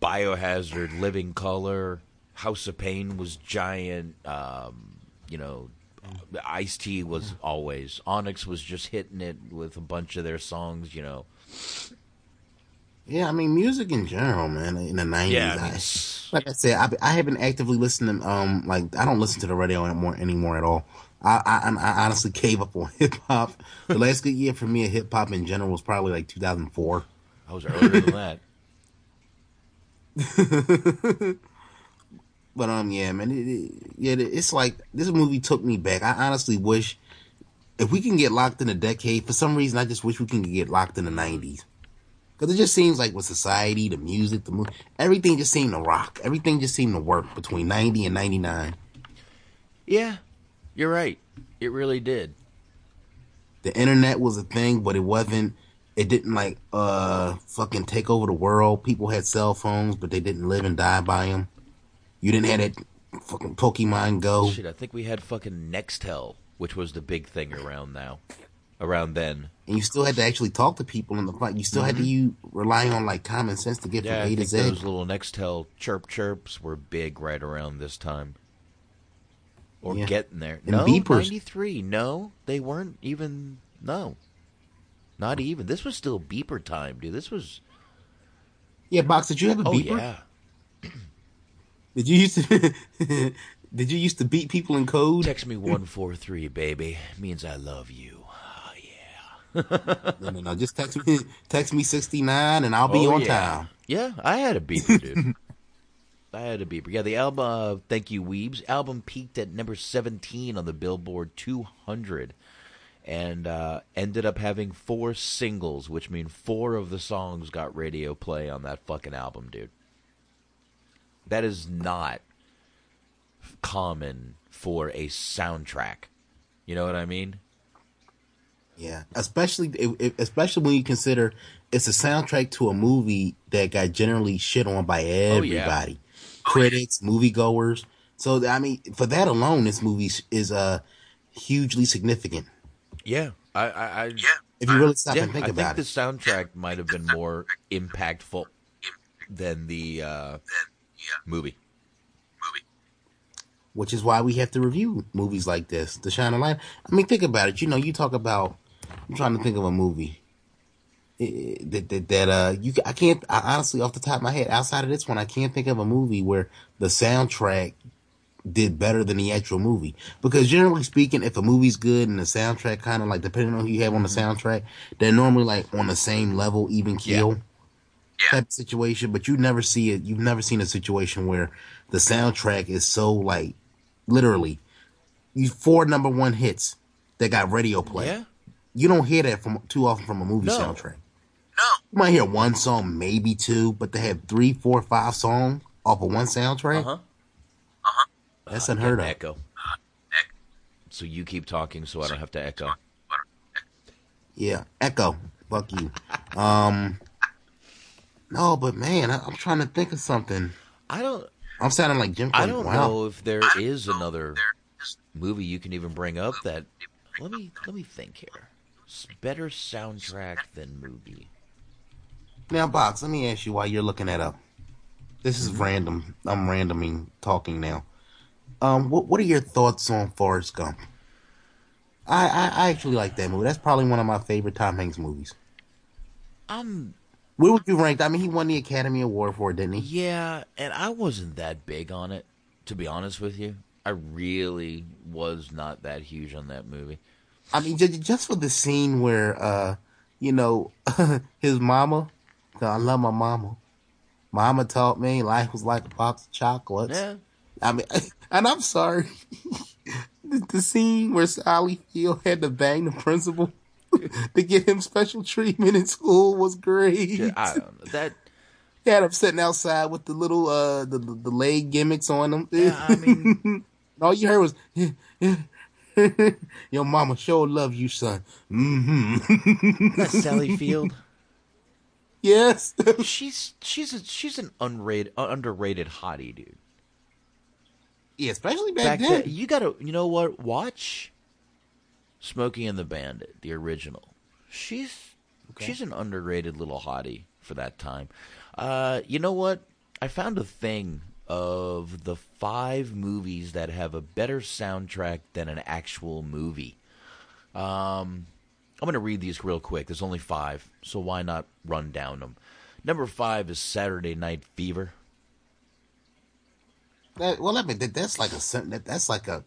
Biohazard, Living Colour, House of Pain was giant. Um, you know, Ice T was always. Onyx was just hitting it with a bunch of their songs, you know. Yeah, I mean, music in general, man. In the nineties, Yeah, I mean, I, like I said, I, I haven't actively listened. To, um, like I don't listen to the radio anymore anymore at all. I I, I honestly gave up on hip hop. The last good year for me of hip hop in general was probably like 2004. I was earlier than that. But um, yeah, man, it, it, yeah, it's like this movie took me back. I honestly wish if we can get locked in a decade. For some reason, I just wish we can get locked in the '90s because it just seems like with society, the music, the movie, everything just seemed to rock. Everything just seemed to work between '90 and '99. Yeah, you're right. It really did. The internet was a thing, but it wasn't. It didn't like uh fucking take over the world. People had cell phones, but they didn't live and die by them. You didn't have that fucking Pokemon Go. Shit, I think we had fucking Nextel, which was the big thing around now, around then. And you still had to actually talk to people in the fight. You still had to mm-hmm. you rely on like common sense to get Yeah, from I A to think Z. those little Nextel chirp chirps were big right around this time. Or Yeah. getting there. And no, beepers. 93. No, they weren't even. No. Not even. This was still beeper time, dude. This was. Yeah, box. Did you have a Oh, beeper? yeah. Did you used to? did you used to beat people in code? Text me 143, baby. Means I love you. Oh yeah. no, no, no. Just text me. Text me sixty nine, and I'll be Oh, on yeah. time. Yeah, I had a beeper, dude. I had a beeper. Yeah, the album, uh, Thank You Weebs, album peaked at number 17 on the Billboard 200 and uh, ended up having four singles, which mean four of the songs got radio play on that fucking album, dude. That is not common for a soundtrack. You know what I mean? Yeah, especially if, if- especially when you consider it's a soundtrack to a movie that got generally shit on by Oh, yeah. everybody, critics, moviegoers. So I mean, for that alone, this movie is uh hugely significant. Yeah, I, I, I If you really stop yeah, and think about it. I about think it. the soundtrack might have been more impactful than the uh, movie. Movie. Which is why we have to review movies like this to shine a light. I mean, think about it. You know, you talk about. I'm trying to think of a movie eh, that that, that uh you. I can't. I, honestly, off the top of my head, outside of this one, I can't think of a movie where the soundtrack did better than the actual movie. Because generally speaking, if a movie's good and the soundtrack kind of like depending on who you have on the soundtrack, they're normally like on the same level, even keel type of situation. But you never see it. You've never seen a situation where the soundtrack is so like literally you four number one hits that got radio play. Yeah. You don't hear that from too often from a movie No. soundtrack. No. You might hear one song, maybe two, but they have three, four, five songs off of one soundtrack. Uh-huh. Uh-huh. That's Uh, unheard get of. an Echo. So you keep talking, so I don't have to echo. Yeah, Echo. Fuck you. Um. No, but man, I, I'm trying to think of something. I don't. I'm sounding like Jim. I don't wow. know if there is another movie you can even bring up that. Let me let me think here. S- Better soundtrack than movie. Now, Box, let me ask you why you're looking that up. This Mm-hmm. is random. I'm randoming talking now. Um, what what are your thoughts on Forrest Gump? I, I, I actually like that movie. That's probably one of my favorite Tom Hanks movies. Um, Where would you rank? I mean, he won the Academy Award for it, didn't he? yeah, and I wasn't that big on it, to be honest with you. I really was not that huge on that movie. I mean, just, just for the scene where, uh, you know, his mama, I love my mama. Mama taught me life was like a box of chocolates. Yeah. I mean, and I'm sorry. the, the scene where Sally Field had to bang the principal to get him special treatment in school was great. I don't know that. He had him sitting outside with the little uh the the, the leg gimmicks on him. Yeah, I mean, all you heard was. Your mama sure love you, son. Mm-hmm. That's Sally Field. Yes, she's she's a, she's an unrated, uh, underrated hottie, dude. Yeah, especially back, Back then. then, you gotta, you know what? Watch Smokey and the Bandit, the original. She's she's an underrated little hottie for that time. Uh, you know what? I found a thing of the five movies that have a better soundtrack than an actual movie. Um, I'm going to read these real quick. There's only five, so why not run down them? Number five is Saturday Night Fever. That, well, I mean, that's like a that's like a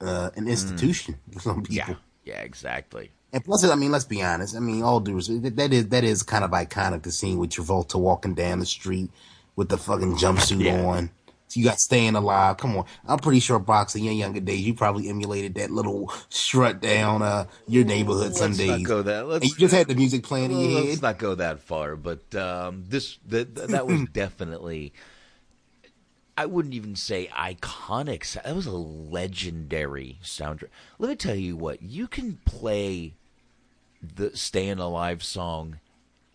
uh, an institution for some people. Yeah, yeah, exactly. And plus, I mean, let's be honest. I mean, all respect, that- is that is kind of iconic. The scene with Travolta walking down the street with the fucking jumpsuit Yeah. on. So you got staying alive. Come on, I'm pretty sure boxing in your younger days, you probably emulated that little strut down uh, your neighborhood some Let's days. not go that. Let's, and you just had the music playing in your Let's head. not go that far, but um, this that that was definitely. I wouldn't even say iconic. That was a legendary soundtrack. Let me tell you what you can play the "Staying Alive" song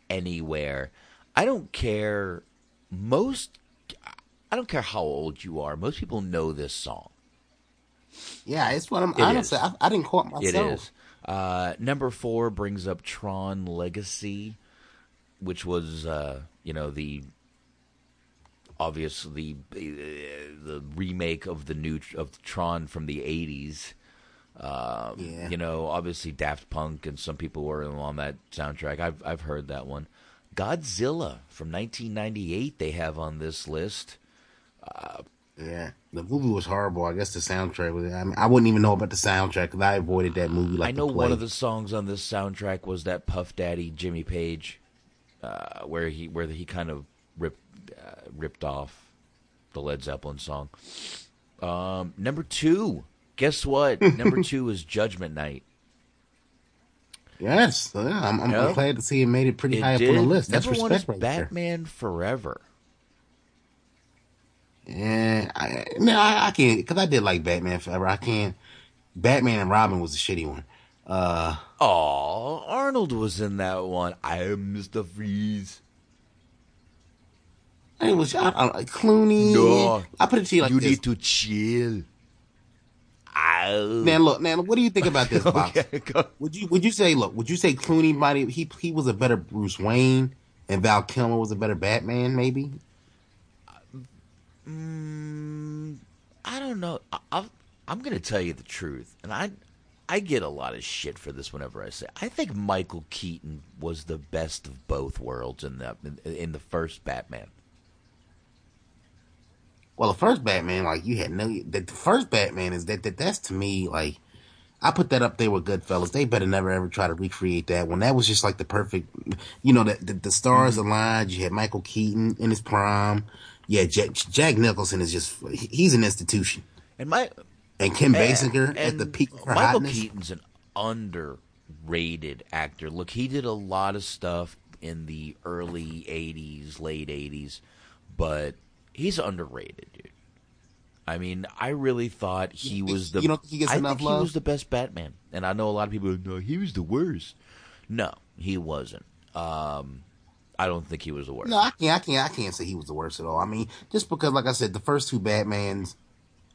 anywhere. I don't care. Most. I don't care how old you are. Most people know this song. Yeah, it's what I'm It honestly. I, I didn't call it It myself. is. Uh, number four brings up Tron Legacy, which was, uh, you know, the obviously uh, the remake of the new of Tron from the '80s. Um, Yeah. You know, obviously Daft Punk and some people were on that soundtrack. I've I've heard that one. Godzilla from 1998 they have on this list. Uh, Yeah, the movie was horrible. I guess the soundtrack was. I mean, I wouldn't even know about the soundtrack because I avoided that movie like I know one of the songs on this soundtrack was that Puff Daddy Jimmy Page, uh, where he where he kind of ripped ripped off the Led Zeppelin song. Um, number two, guess what? number two is Judgment Night. Yes, yeah, I'm, I'm, glad to see it made it pretty It high did. up on the list. That's number one is respect right there. Batman Forever. Yeah, I, no, I, I can't because I did like Batman Forever. I can't. Batman and Robin was a shitty one. Uh, Oh, Arnold was in that one. I am Mister Freeze. It was I, I, Clooney. No, I put it to you like you this. need to chill. Ow. Now look, now what do you think about this? Okay. Would you would you say look? Would you say Clooney might have- he he was a better Bruce Wayne and Val Kilmer was a better Batman? Maybe. Mm, I don't know. I, I'm going to tell you the truth, and I I get a lot of shit for this whenever I say. I think Michael Keaton was the best of both worlds in the in, in the first Batman. Well, the first Batman, like you had no. The, first Batman is that, that that's to me like I put that up there with Goodfellas. They better never ever try to recreate that one. That was just like the perfect, you know, the the, the stars Mm-hmm. aligned. You had Michael Keaton in his prime. Yeah, Jack, Jack Nicholson is just he's an institution. And my And Kim and- Basinger at the peak Michael hotness. Keaton's an underrated actor. Look, he did a lot of stuff in the early '80s, late '80s, but he's underrated, dude. I mean, I really thought he You was the. you don't think he gets I enough think he was the best Batman, and I know a lot of people. are, No, he was the worst. No, he wasn't. Um, I don't think he was the worst. No, I can't. I can't. I can't say he was the worst at all. I mean, just because, like I said, the first two Batmans,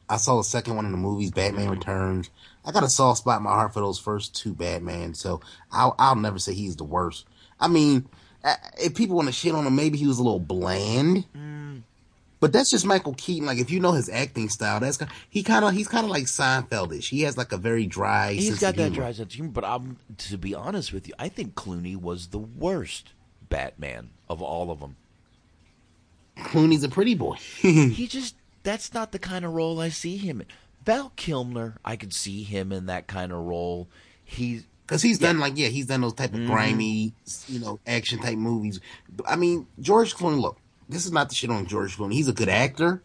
I saw the second one in the movies, Batman. Returns. I got a soft spot in my heart for those first two Batman, so I'll, I'll never say he's the worst. I mean, if people want to shit on him, maybe he was a little bland. Mm. But that's just Michael Keaton. Like, if you know his acting style, that's he kind of he's kind of like Seinfeldish. He has like a very dry. He's got that humor. dry sense of humor, but I'm to be honest with you, I think Clooney was the worst Batman of all of them. Clooney's a pretty boy. he just that's not the kind of role I see him in. Val Kilmer, I could see him in that kind of role. He's Cause he's done like yeah, he's done those type of mm-hmm. grimy, you know, action type movies. I mean, George Clooney. Look, this is not the shit on George Clooney. He's a good actor,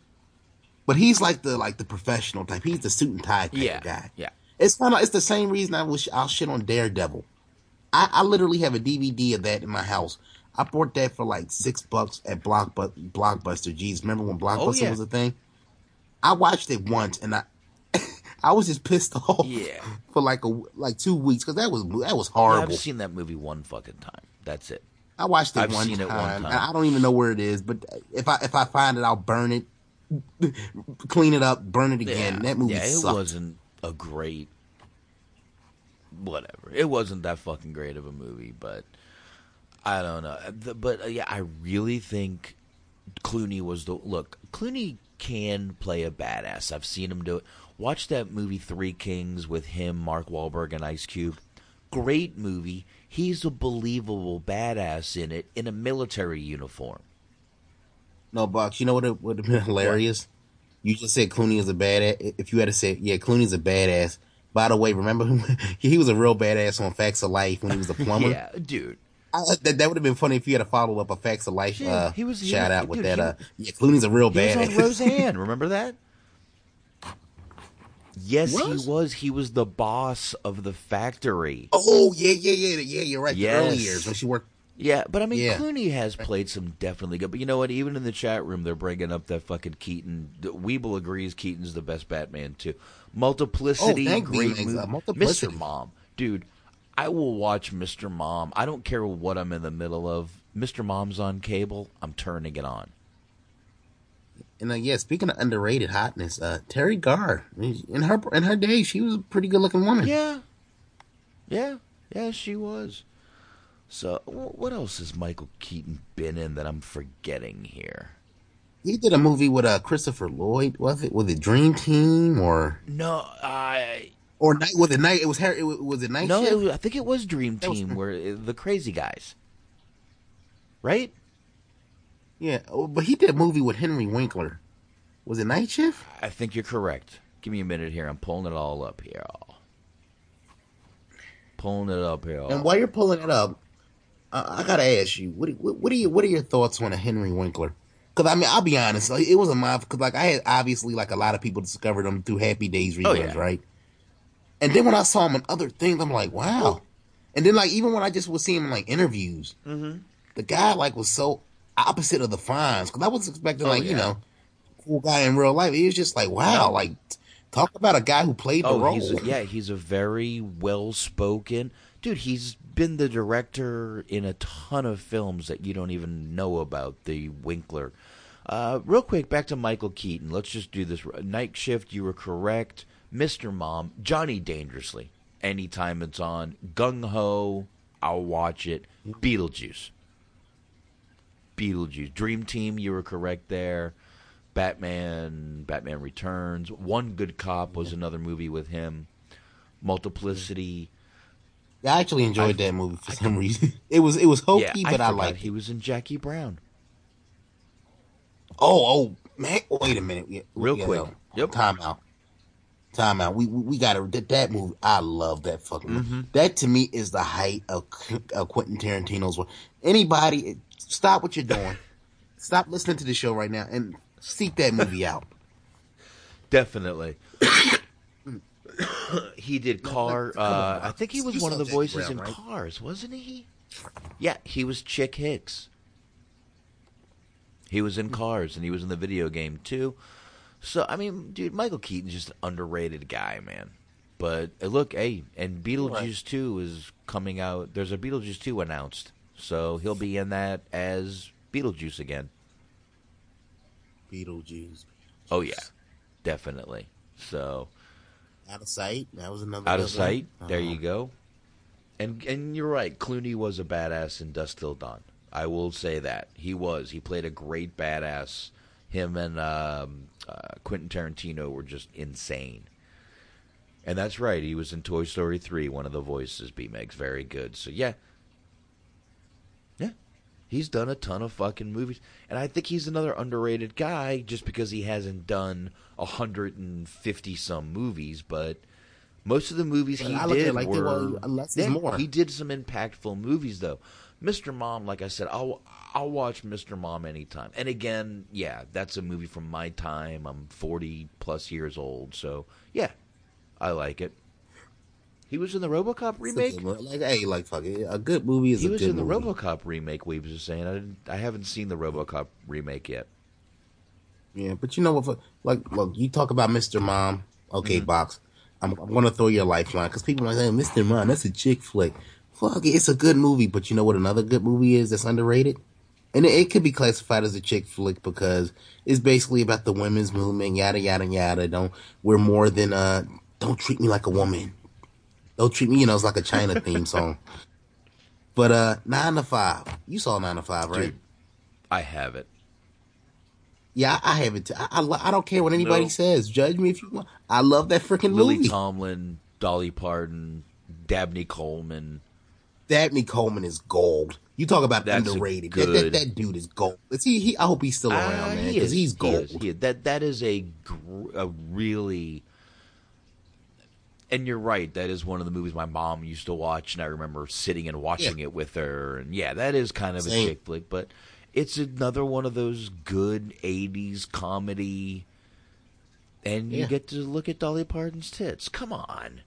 but he's like the like the professional type. He's the suit and tie type yeah, guy. yeah. It's kind of it's the same reason I wish I'll shit on Daredevil. I, I literally have a DVD of that in my house. I bought that for like six bucks at Blockbu- Blockbuster. Jeez, remember when oh, Blockbuster yeah. was a thing? I watched it once and I I was just pissed off Yeah. for like a like two weeks because that was that was Yeah, horrible. I've seen that movie one fucking time. That's it. I watched it I've one seen time. it one time. I don't even know where it is, but if I if I find it, I'll burn it, clean it up, burn it again. yeah, that movie yeah, it sucked. wasn't a great whatever. It wasn't that fucking great of a movie, but I don't know. But uh, yeah, I really think Clooney was the look. Clooney can play a badass. I've seen him do it. Watch that movie Three Kings with him, Mark Wahlberg, and Ice Cube. Great movie. He's a believable badass in it in a military uniform. No, Box. You know what would have been hilarious? You just said Clooney is a badass. If you had to say, yeah, Clooney's a badass. By the way, remember him? he was a real badass on Facts of Life when he was a plumber. yeah, dude. I, that, that would have been funny if you had a follow up of Facts of Life Yeah, uh, he was- he shout was- out with dude, that. he- uh, yeah, Clooney's a real He badass. was on Roseanne. Remember that? Yes, Was? he was. He was the boss of the factory. oh yeah, yeah, yeah, yeah. You're right. The early years when she worked. Yeah, but I mean, Yeah. Clooney has played some definitely good. But you know what? Even in the chat room, they're bringing up that fucking Keaton. Weeble agrees Keaton's the best Batman too. Multiplicity, Oh, thank great movie. uh, Multiplicity. Mr. Mom, dude, I will watch Mr. Mom. I don't care what I'm in the middle of. Mr. Mom's on cable. I'm turning it on. And uh, yeah, speaking of underrated hotness, uh, Teri Garr in her in her day, she was a pretty good looking woman. Yeah, yeah, yeah. She was. So, what else has Michael Keaton been in that I'm forgetting here? He did a movie with uh, Christopher Lloyd. Was it was it Dream Team or No, I or night? Was it night? It was Harry. It was, was it night no. It was, I think it was Dream That was- Team, where uh, the crazy guys, right? Yeah, oh, but he did a movie with Henry Winkler. Was it Night Shift? I think you're correct. Give me a minute here. I'm pulling it all up here. Pulling it up here. And while you're pulling it up, I, I gotta ask you, what, what what are you what are your thoughts on a Henry Winkler? Because I mean, I'll be honest, like, it was a my because like I had obviously like a lot of people discovered him through Happy Days reruns, Oh, yeah. right? And then when I saw him in other things, I'm like, wow. And then like even when I just was seeing him in like interviews, Mm-hmm. the guy like was so opposite of the Fonz because I was expecting Oh, like you know, cool guy in real life. He was just like, wow, like talk about a guy who played the Oh, role. he's a, yeah, he's a very well spoken dude. He's been the director in a ton of films that you don't even know about. The Winkler. Uh, real quick, back to Michael Keaton. Let's just do this. Night Shift. You were correct. Mr. Mom. Johnny Dangerously. Anytime it's on. Gung Ho. I'll watch it. Beetlejuice. Beetlejuice. Dream Team. You were correct there. Batman. Batman Returns. One Good Cop was another movie with him. Multiplicity. I actually enjoyed that movie for some reason. It was it was hokey, yeah, but I, forgot liked he it. was in Jackie Brown. Oh, oh, man! Wait a minute, Yeah, Real yeah, quick. Yep. Time out. Time out. We we, we got to that, that movie. I love that fucking movie. Mhm. That to me is the height of, of Quentin Tarantino's work. Anybody, stop what you're doing. stop listening to the show right now and seek that movie out. Definitely. he did Car. Uh, I think he was You one of the voices Brown, in right? Cars, wasn't he? Yeah, he was Chick Hicks. He was in Cars, and he was in the video game too. So I mean, dude, Michael Keaton's just an underrated guy, man. But uh, look, hey, and Beetlejuice two is coming out. There's a Beetlejuice two announced, so he'll be in that as Beetlejuice again. Beetlejuice. Oh yeah, definitely. So Out of sight. That was another. out of sight. There Uh-huh. you go. And and you're right. Clooney was a badass in Dusk Till Dawn. I will say that he was. He played a great badass. Him and um, uh, Quentin Tarantino were just insane. And that's right. He was in Toy Story three. One of the voices. B Meg's very good. So yeah. He's done a ton of fucking movies, and I think he's another underrated guy just because he hasn't done a hundred and fifty some movies, but most of the movies he I look at it did like were were less Yeah, more. He did some impactful movies though. Mr. Mom, like I said, I'll I'll watch Mr. Mom anytime. And again, yeah, that's a movie from my time. I'm 40 plus years old, so yeah, I like it. He was in the RoboCop remake. Like, hey, like, fuck it. A good movie is a good one. He was in the movie. RoboCop remake. We was just saying. I didn't, I haven't seen the RoboCop remake yet. Yeah, but you know what? Like, look, you talk about Mr. Mom. Okay, Mm-hmm. box. I'm, I'm going to throw you a lifeline because people are saying, Mr. Mom, that's a chick flick. Fuck it, it's a good movie. But you know what? Another good movie is that's underrated, and it, it could be classified as a chick flick because it's basically about the women's movement. Yada yada yada. Don't we're more than uh. Don't treat me like a woman. Don't treat me. You know, it's like a China theme song. But uh, nine to five. You saw nine to five, right? Dude, I have it. Yeah, I, I have it. Too. I, I I don't care what anybody No. says. Judge me if you want. I love that freaking movie. Lily. Tomlin, Dolly Parton, Dabney Coleman. Dabney Coleman is gold. You talk about That's underrated. That, that, that dude is gold. Is he, he? I hope he's still around, Ah, man, because is, he's he gold. is, he is. That that is a gr- a really. And you're right. That is one of the movies my mom used to watch, and I remember sitting and watching it with her. And yeah, that is kind of Same. a chick flick, but it's another one of those good '80s comedy. And you Yeah. get to look at Dolly Parton's tits. Come on.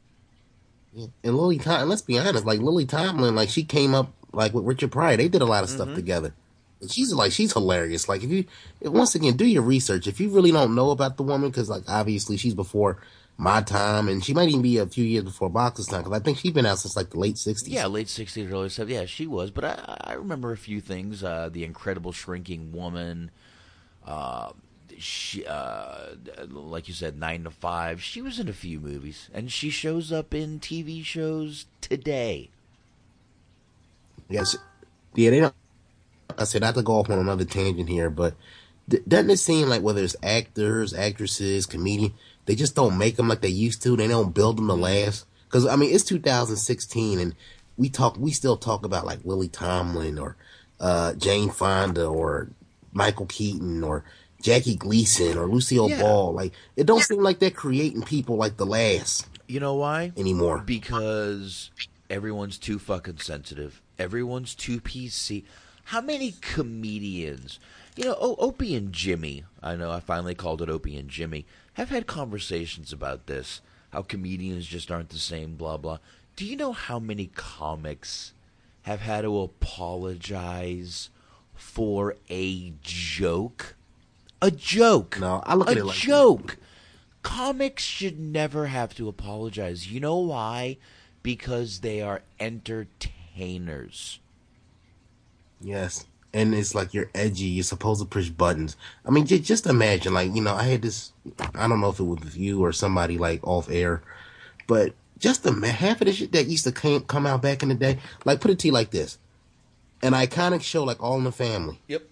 And Lily Tomlin, let's be honest, like Lily Tomlin, like she came up like with Richard Pryor. They did a lot of Mm-hmm. stuff together. And she's like she's hilarious. Like if you once again do your research. If you really don't know about the woman, because like obviously she's before my time, and she might even be a few years before Box's time. Because I think she's been out since like the late sixties. Yeah, late '60s, early '70s. Yeah, she was. But I, I remember a few things. Uh, the Incredible Shrinking Woman. Uh, she, uh, like you said, Nine to Five. She was in a few movies, and she shows up in TV shows today. Yes. Yeah, they don't. I said not to go off on another tangent here, but doesn't it seem like whether it's actors, actresses, comedian, they just don't make them like they used to. They don't build them to last. Because I mean, it's 2016, and we talk, we still talk about like Willie Tomlin or uh, Jane Fonda or Michael Keaton or Jackie Gleason or Lucille Yeah. Ball. Like it don't seem like they're creating people like the last You know why? anymore. Because everyone's too fucking sensitive. Everyone's too PC. How many comedians, you know, oh, Opie and Jimmy, I know I finally called it Opie and Jimmy, have had conversations about this. How comedians just aren't the same, blah, blah. Do you know how many comics have had to apologize for a joke? A joke. No, I look a at it like a joke. Comics should never have to apologize. You know why? Because they are entertainers. Yes. And it's like you're edgy. You're supposed to push buttons. I mean, j- just imagine, like, you know, I had this, I don't know if it was with you or somebody like off air, but just the half of the shit that used to come, come out back in the day, like, put it to you like this an iconic show like All in the Family Yep.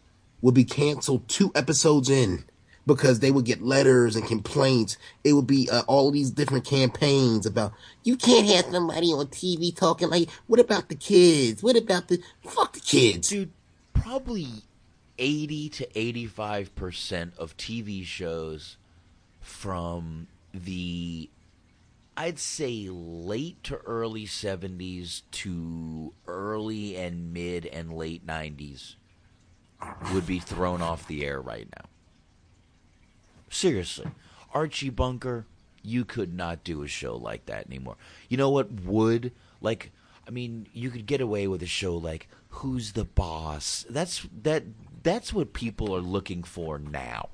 would be canceled two episodes in because they would get letters and complaints. It would be uh, all these different campaigns about you can't have somebody on TV talking like, what about the kids? What about the fuck the kids? Dude, probably 80 to 85% of TV shows from the I'd say late to early 70s to early and mid and late 90s would be thrown off the air right now. Seriously. Archie Bunker, you could not do a show like that anymore. You know what would? Like I mean, you could get away with a show like Who's the Boss? That's that that's what people are looking for now.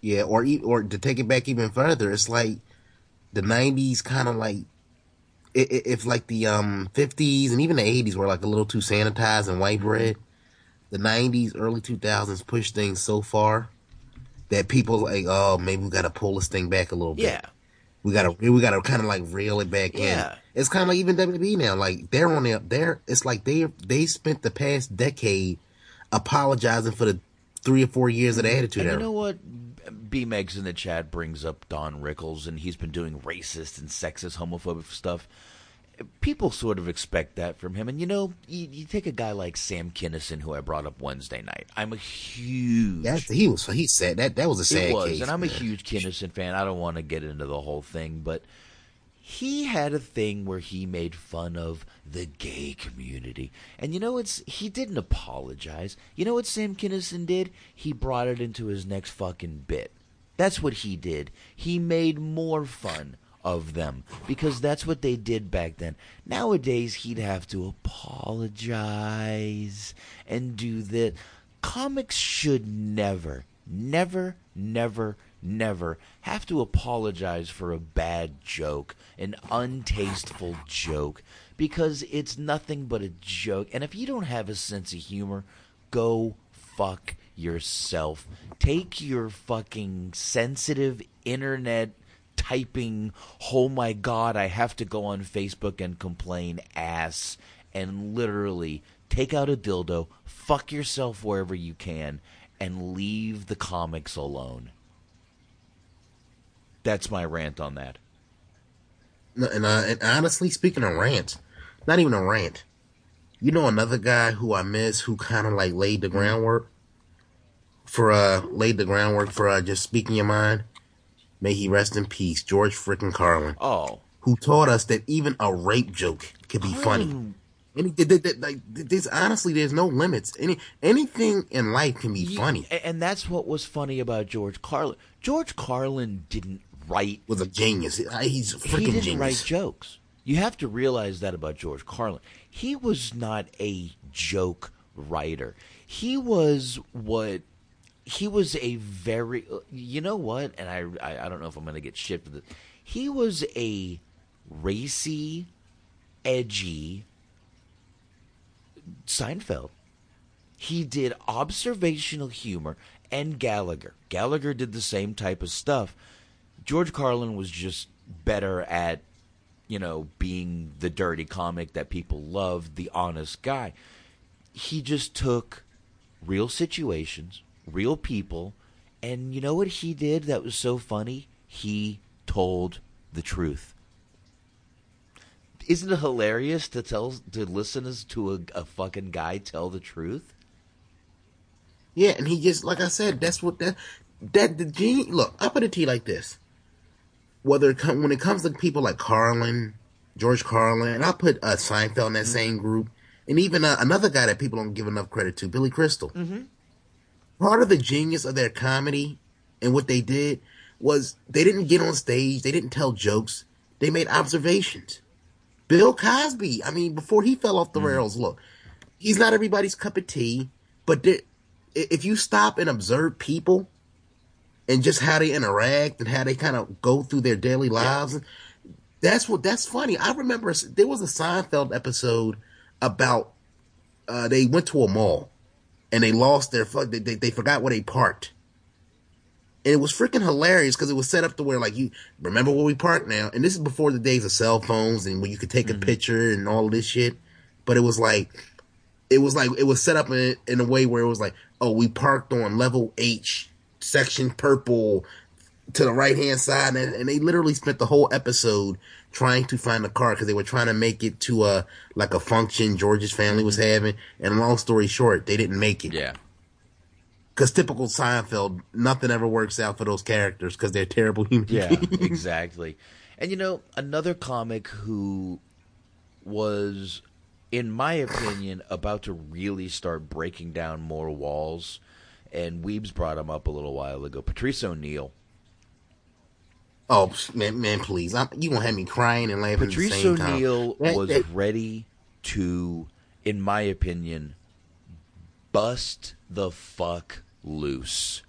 Yeah, or or to take it back even further, it's like the '90s, kind of like if like the um '50s and even the '80s were like a little too sanitized and white bread. The '90s, early 2000s pushed things so far that people like, oh, maybe we got to pull this thing back a little bit. Yeah. We got to we got to kind of like reel it back Yeah. in. It's kind of like even WWE now, like they're on there. They're it's like they they spent the past decade apologizing for the three or four years of the mm-hmm. attitude And you know what? B Megs in the chat brings up Don Rickles, and he's been doing racist and sexist, homophobic stuff. People sort of expect that from him. And you know, you, you take a guy like Sam Kinison, who I brought up Wednesday night. I'm a huge. That's, he was he said that that was a sad it was, case. and I'm a huge Kinison fan. I don't want to get into the whole thing, but he had a thing where he made fun of the gay community. And you know it's he didn't apologize. You know what Sam Kinison did? He brought it into his next fucking bit. That's what he did. He made more fun of them because that's what they did back then. Nowadays he'd have to apologize and do that. Comics should never, never, never, never have to apologize for a bad joke, an untasteful joke, because it's nothing but a joke. And if you don't have a sense of humor, go fuck yourself. Take your fucking sensitive internet typing, oh my god, I have to go on Facebook and complain ass, and literally take out a dildo, fuck yourself wherever you can, and leave the comics alone. That's my rant on that. And, uh, and honestly, speaking of rants, not even a rant. You know another guy who I miss who kind of like laid the groundwork for uh laid the groundwork for uh just speaking your mind. May he rest in peace, George frickin' Carlin. Oh, who taught us that even a rape joke could be funny. Any, like, there's honestly, there's no limits. Any anything in life can be funny. And that's what was funny about George Carlin. George Carlin didn't write. Was a genius. Uh, he's a freaking he didn't genius. write jokes. You have to realize that about George Carlin. He was not a joke writer. He was what he was a very you know what and I I, I don't know if I'm to get shit for this. He was a racy, edgy Seinfeld. He did observational humor and Gallagher. Gallagher did the same type of stuff. George Carlin was just better at, you know, being the dirty comic that people loved, the honest guy. He just took real situations, real people, and you know what he did that was so funny? He told the truth. Isn't it hilarious to tell to listeners to a, a fucking guy tell the truth? Yeah, and he just like I said, that's what that that the genius. Look, I put a T like this: whether it come, when it comes to people like Carlin, George Carlin, and I put uh, Seinfeld in that same group, and even uh, another guy that people don't give enough credit to, Billy Crystal. Mm-hmm. Part of the genius of their comedy and what they did was they didn't get on stage, they didn't tell jokes, they made observations. Bill Cosby, I mean, before he fell off the rails, look, he's not everybody's cup of tea, but there, if you stop and observe people and just how they interact and how they kind of go through their daily lives, that's what that's funny. I remember there was a Seinfeld episode about uh, they went to a mall and they lost their fuck. They, they, they forgot where they parked. And it was freaking hilarious because it was set up to where like you remember where we parked now, and this is before the days of cell phones and when you could take a mm-hmm. picture and all this shit. But it was like, it was like it was set up in in a way where it was like, oh, we parked on level H, section purple, to the right hand side, and, and they literally spent the whole episode trying to find a car because they were trying to make it to a like a function George's family was mm-hmm. having. And long story short, they didn't make it. Yeah. Because typical Seinfeld, nothing ever works out for those characters because they're terrible human Yeah, beings. exactly. And you know, another comic who was, in my opinion, about to really start breaking down more walls, and Weebs brought him up a little while ago. Patrice O'Neal. Oh man, man, please! I'm, you gonna have me crying and laughing Patrice at the same time. O'Neal was that- ready to, in my opinion, bust the fuck loose.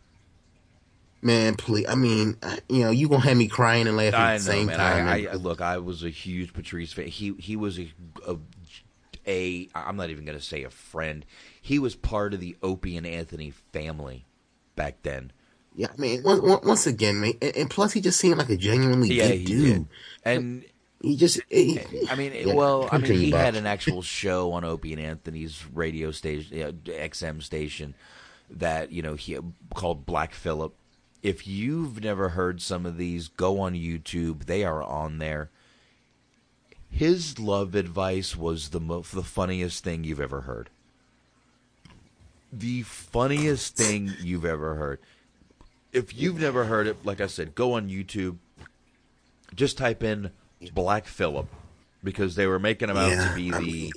man, please. I mean, you know, you gonna have me crying and laughing I at know, the same man. time. I. I, look, I was a huge Patrice fan. He he was a, a a I'm not even going to say a friend. He was part of the Opie and Anthony family back then. Yeah, I mean, once, once again, man, and, and plus he just seemed like a genuinely Yeah, good he dude. did. And he just, he, I mean, yeah, well, I mean, he had an actual show on Opie and Anthony's radio station, you know, XM station, that you know he called Black Phillip. If you've never heard some of these, go on YouTube. They are on there. His love advice was the mo- the funniest thing you've ever heard. The funniest thing you've ever heard. If you've never heard it, like I said, go on YouTube. Just type in Black Phillip because they were making him out Yeah, to be the,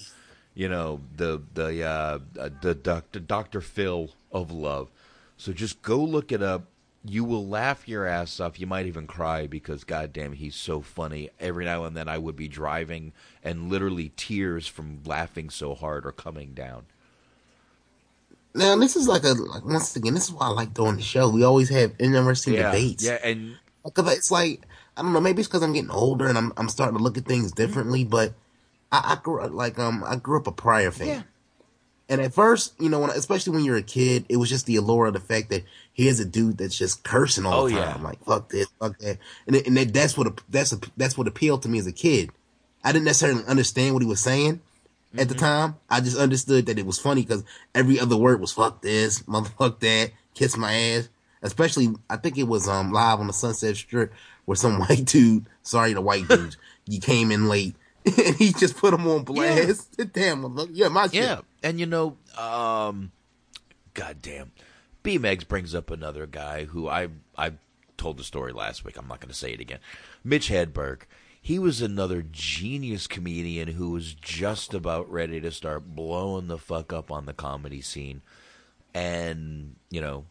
you know, the the uh, uh, the Doctor Doctor Phil of love. So just go look it up. You will laugh your ass off. You might even cry because, goddamn, he's so funny. Every now and then, I would be driving, and literally tears from laughing so hard are coming down. Now this is like a like once again, this is why I like doing the show. We always have interesting Yeah, debates. yeah, and it's like I don't know, maybe it's because I'm getting older and I'm I'm starting to look at things differently. But I, I grew up like um I grew up a Pryor fan, and at first, you know, when especially when you're a kid, it was just the allure of the fact that here's a dude that's just cursing all Oh, the time. yeah. Like fuck this, fuck that, and and that, that's what that's a, that's what appealed to me as a kid. I didn't necessarily understand what he was saying at the time. I just understood that it was funny because every other word was fuck this, motherfuck that, kiss my ass. Especially, I think it was um live on the Sunset Strip where some white dude, sorry the white dudes, you came in late and he just put him on blast. Yeah. Damn, look, yeah, my shit. Yeah, and you know, um, goddamn, B Megs brings up another guy who I I told the story last week. I'm not going to say it again. Mitch Hedberg. He was another genius comedian who was just about ready to start blowing the fuck up on the comedy scene. And, you know,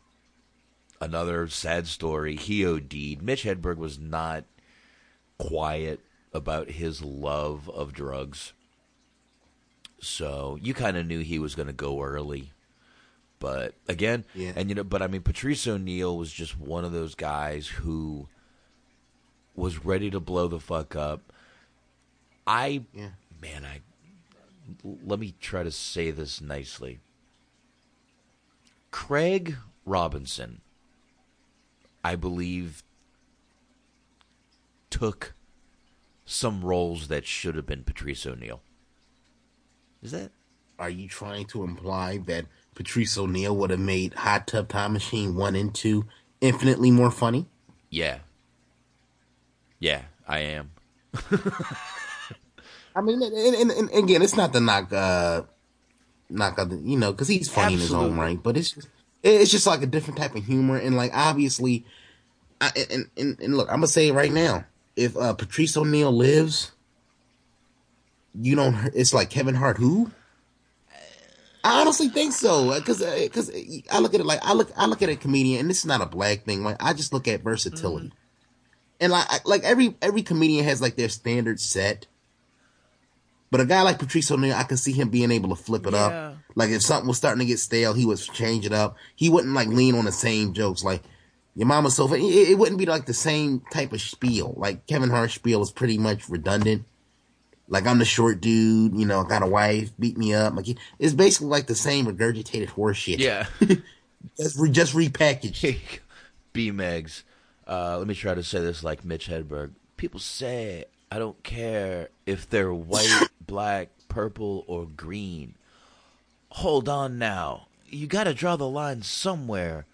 another sad story. He OD'd. Mitch Hedberg was not quiet about his love of drugs. So you kind of knew he was going to go early. But again, yeah. and you know, but I mean, Patrice O'Neal was just one of those guys who was ready to blow the fuck up. I, yeah. man, I let me try to say this nicely. Craig Robinson, I believe, took some roles that should have been Patrice O'Neal. Is that? Are you trying to imply that Patrice O'Neal would have made Hot Tub Time Machine 1 and 2 infinitely more funny? Yeah. Yeah, I am. I mean, and, and, and, again, it's not the knock, uh, knock, other, you know, because he's funny Absolutely. in his own right, but it's just, it's just like a different type of humor, and like obviously, I, and, and and look, I'm gonna say it right now, if uh, Patrice O'Neal lives, you don't. It's like Kevin Hart, who I honestly think so because because uh, uh, I look at it like I look I look at a comedian and this is not a black thing. Like I just look at versatility, mm-hmm. And like like every every comedian has like their standard set. But a guy like Patrice O'Neal, I can see him being able to flip it yeah. up. Like if something was starting to get stale, he would change it up. He wouldn't like lean on the same jokes. Like your mama's so. It, it wouldn't be like the same type of spiel. Like Kevin Hart's spiel is pretty much redundant. Like I'm the short dude, you know, got a wife, beat me up. Like it's basically like the same regurgitated horseshit. Yeah, just re- just repackaged. B Megs. Uh, let me try to say this like Mitch Hedberg. People say I don't care if they're white, black, purple, or green. Hold on now. You got to draw the line somewhere.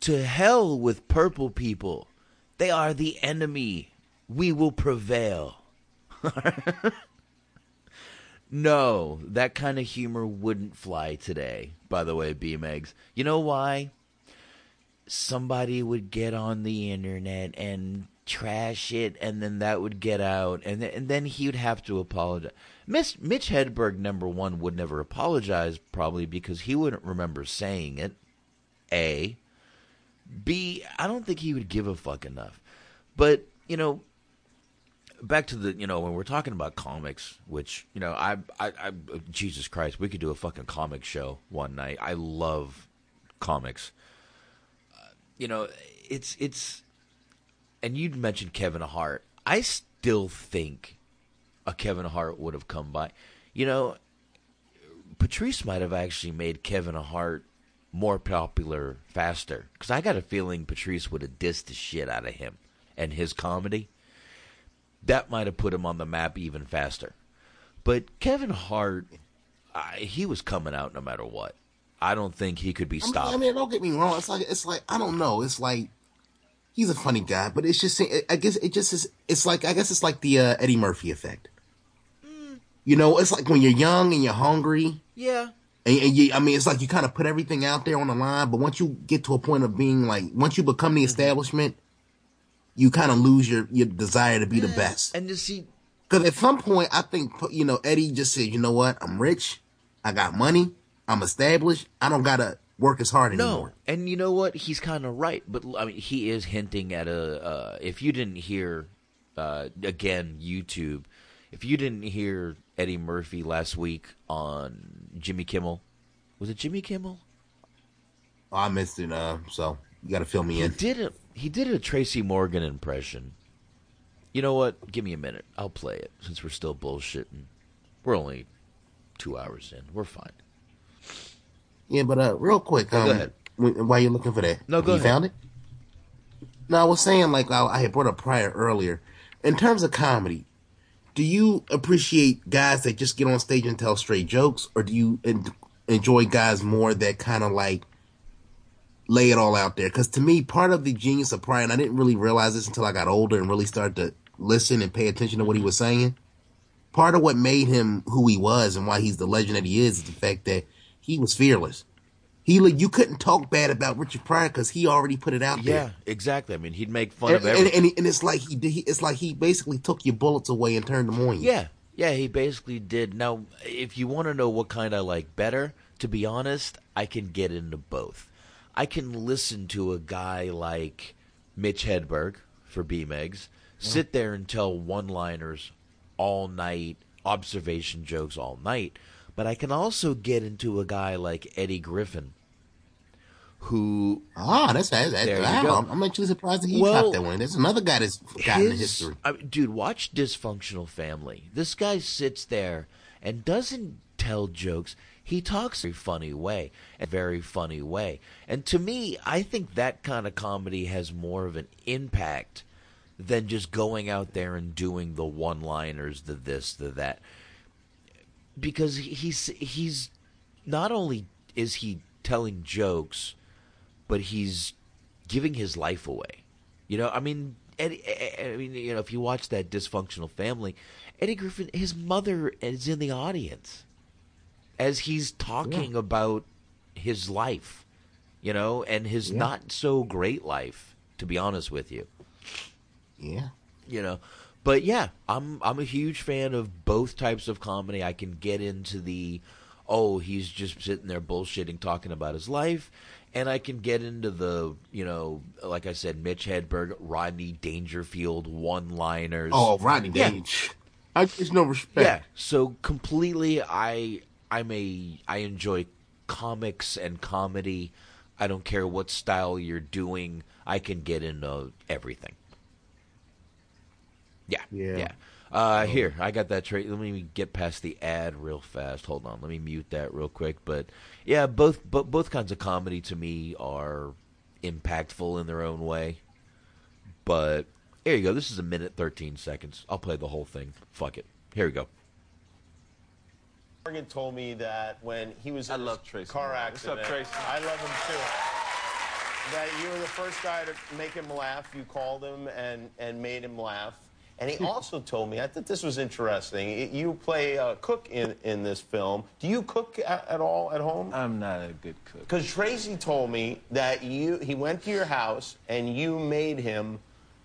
To hell with purple people. They are the enemy. We will prevail. no, that kind of humor wouldn't fly today, by the way, B Megs. You know why? Somebody would get on the internet and trash it, and then that would get out, and, th- and then he would have to apologize. Miss, Mitch Hedberg, number one, would never apologize, probably because he wouldn't remember saying it. A. B. I don't think he would give a fuck enough. But, you know, back to the you know when we're talking about comics, which you know I, I I Jesus Christ, we could do a fucking comic show one night. I love comics. You know, it's it's, and you'd mentioned Kevin Hart. I still think a Kevin Hart would have come by. You know, Patrice might have actually made Kevin Hart more popular faster because I got a feeling Patrice would have dissed the shit out of him and his comedy that might have put him on the map even faster. But Kevin Hart, I, he was coming out no matter what. I don't think he could be stopped. I mean, I mean, don't get me wrong. It's like it's like I don't know. It's like he's a funny guy, but it's just I guess it just is. It's like I guess it's like the uh, Eddie Murphy effect. Mm. You know, it's like when you're young and you're hungry. Yeah. And, and you, I mean, it's like you kind of put everything out there on the line, but once you get to a point of being like, once you become the mm-hmm. establishment, you kind of lose your, your desire to be the best. And to see, because at some point, I think you know Eddie just said, you know what, I'm rich, I got money, I'm established, I don't gotta work as hard anymore. No, and you know what, he's kind of right. But I mean, he is hinting at a. Uh, if you didn't hear, uh, again, YouTube, if you didn't hear Eddie Murphy last week on Jimmy Kimmel, was it Jimmy Kimmel? Oh, I missed it. Uh, so you got to fill me he in. Did it? He did a Tracy Morgan impression. You know what? Give me a minute. I'll play it since we're still bullshitting. We're only two hours in. We're fine. Yeah, but uh, real quick, um, go ahead. While you're looking for that, no, go you ahead. found it? No, I was saying like I, I had brought up Pryor earlier. In terms of comedy, do you appreciate guys that just get on stage and tell straight jokes, or do you en- enjoy guys more that kind of like lay it all out there. Because to me, part of the genius of Pryor, and I didn't really realize this until I got older and really started to listen and pay attention to what he was saying. Part of what made him who he was and why he's the legend that he is is the fact that he was fearless. He you couldn't talk bad about Richard Pryor because he already put it out Yeah, there. exactly. I mean, he'd make fun And, of and, everything. and, and it's like he, did- he it's like he basically took your bullets away and turned them on you. Yeah, yeah, he basically did. Now, if you want to know what kind I like better, to be honest, I can get into both. I can listen to a guy like Mitch Hedberg for B-Megs, uh-huh. sit there and tell one-liners all night, observation jokes all night, but I can also get into a guy like Eddie Griffin, who Ah, that's that. you wow, go. I'm, I'm actually surprised that he Well, dropped that one. There's another guy that's forgotten the his- history. I mean, dude, watch Dysfunctional Family. This guy sits there and doesn't tell jokes. He talks a funny way, a very funny way. And to me, I think that kind of comedy has more of an impact than just going out there and doing the one-liners, the this, the that. Because he's he's not only is he telling jokes, but he's giving his life away. You know, I mean, Eddie, I mean, you know, if you watch that dysfunctional family, Eddie Griffin, his mother is in the audience as he's talking about his life, you know, and his Yeah. not so great life, to be honest with you. Yeah. You know, but yeah, I'm I'm a huge fan of both types of comedy. I can get into the oh, he's just sitting there bullshitting talking about his life. And I can get into the, you know, like I said, Mitch Hedberg, Rodney Dangerfield one-liners. Oh, Rodney Yeah. Dange. I there's no respect. Yeah. So completely, I I'm a I enjoy comics and comedy. I don't care what style you're doing. I can get into everything. Yeah. Yeah. Yeah. Uh, here, I got that trade. Let me get past the ad real fast. Hold on, let me mute that real quick. But yeah, both bo- both kinds of comedy to me are impactful in their own way. But here you go. This is a minute thirteen seconds. I'll play the whole thing. Fuck it. Here we go. Morgan told me that when he was in I love his Tracy car Morgan. What's up, accident, Tracy? I love him too. That you were the first guy to make him laugh. You called him and and made him laugh. And he also told me, I thought this was interesting. You play a cook in, in this film. Do you cook at, at all at home? I'm not a good cook. Because Tracy told me that you he went to your house and you made him,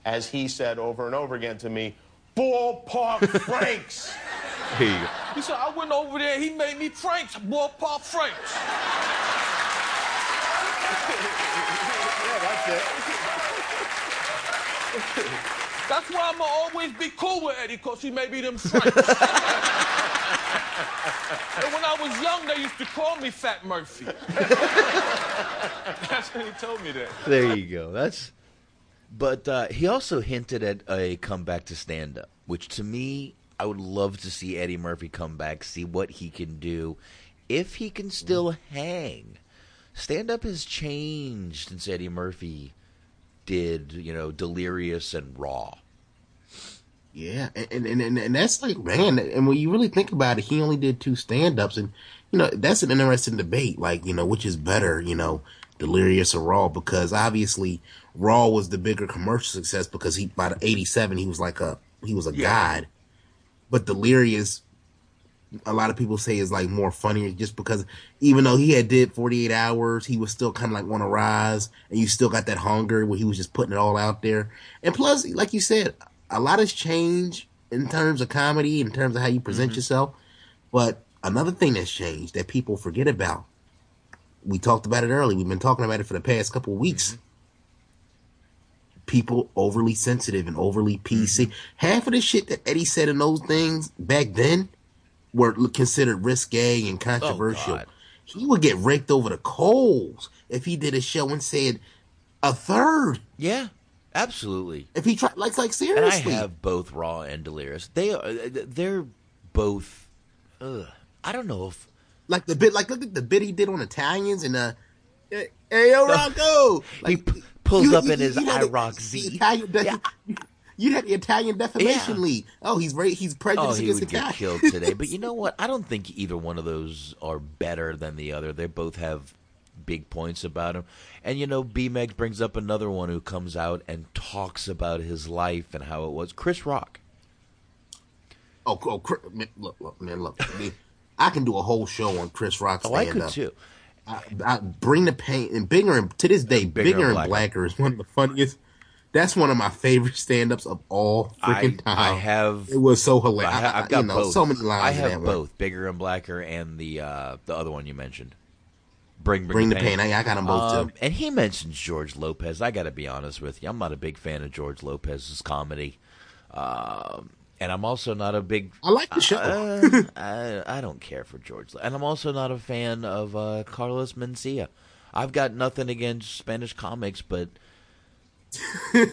as he said over and over again to me, ballpark Franks. Here you go. He said, I went over there, he made me Franks, ballpark Franks. yeah, that's it. That's why I'ma always be cool with Eddie, cause he made me them Franks. and when I was young, they used to call me Fat Murphy. That's when he told me that. There you go. That's. But uh, he also hinted at a comeback to stand up, which to me, I would love to see Eddie Murphy come back, see what he can do, if he can still hang. Stand up has changed since Eddie Murphy did, you know, Delirious and Raw. Yeah, and, and and and that's like man, and when you really think about it, he only did two stand ups, and you know that's an interesting debate. Like you know, which is better, you know, Delirious or Raw? Because obviously, Raw was the bigger commercial success because he by '87 he was like a he was a god, but Delirious, a lot of people say is like more funnier just because even though he had did 48 hours, he was still kind of like on a rise, and you still got that hunger where he was just putting it all out there, and plus, like you said a lot has changed in terms of comedy, in terms of how you present mm-hmm. yourself. But another thing that's changed that people forget about, we talked about it earlier. We've been talking about it for the past couple of weeks. Mm-hmm. People overly sensitive and overly PC. Mm-hmm. Half of the shit that Eddie said in those things back then were considered risque and controversial. he would get raked over the coals if he did a show and said a third. Yeah, absolutely. If he tried, like, like seriously. And I have both Raw and Delirious. They are, they're both. Ugh, I don't know if like the bit, like look at the bit he did on Italians and uh, hey yo Rocco, he p- pulls up in his had the- IROC the Z. Italian de- You had the Italian Defamation Yeah. League. Oh, he's very he's Oh, prejudiced he against would get killed today. But you know what? I don't think either one of those are better than the other. They both have big points about him. And you know, B Meg brings up another one who comes out and talks about his life and how it was. Chris Rock. Oh, oh man, look, look, man, look. I, can do a whole show on Chris Rock. Oh, I could up. too. I, I bring the pain and bigger and to this day, Bigger bigger, and and Blacker. blacker is one of the funniest. That's one of my favorite stand-ups of all freaking I, time. I have. It was so hilarious. I, have got you know, both. so many lines I have that one. both, bigger and blacker, and the uh, the other one you mentioned. Bring, bring, Bring the the pain. Pain. I- I them both, too. Um, And he mentions George Lopez. I got to be honest with you, I'm not a big fan of George Lopez's comedy, um, and I'm also not a big. I like the show. Uh, I, I don't care for George, and I'm also not a fan of uh, Carlos Mencia. I've got nothing against Spanish comics, but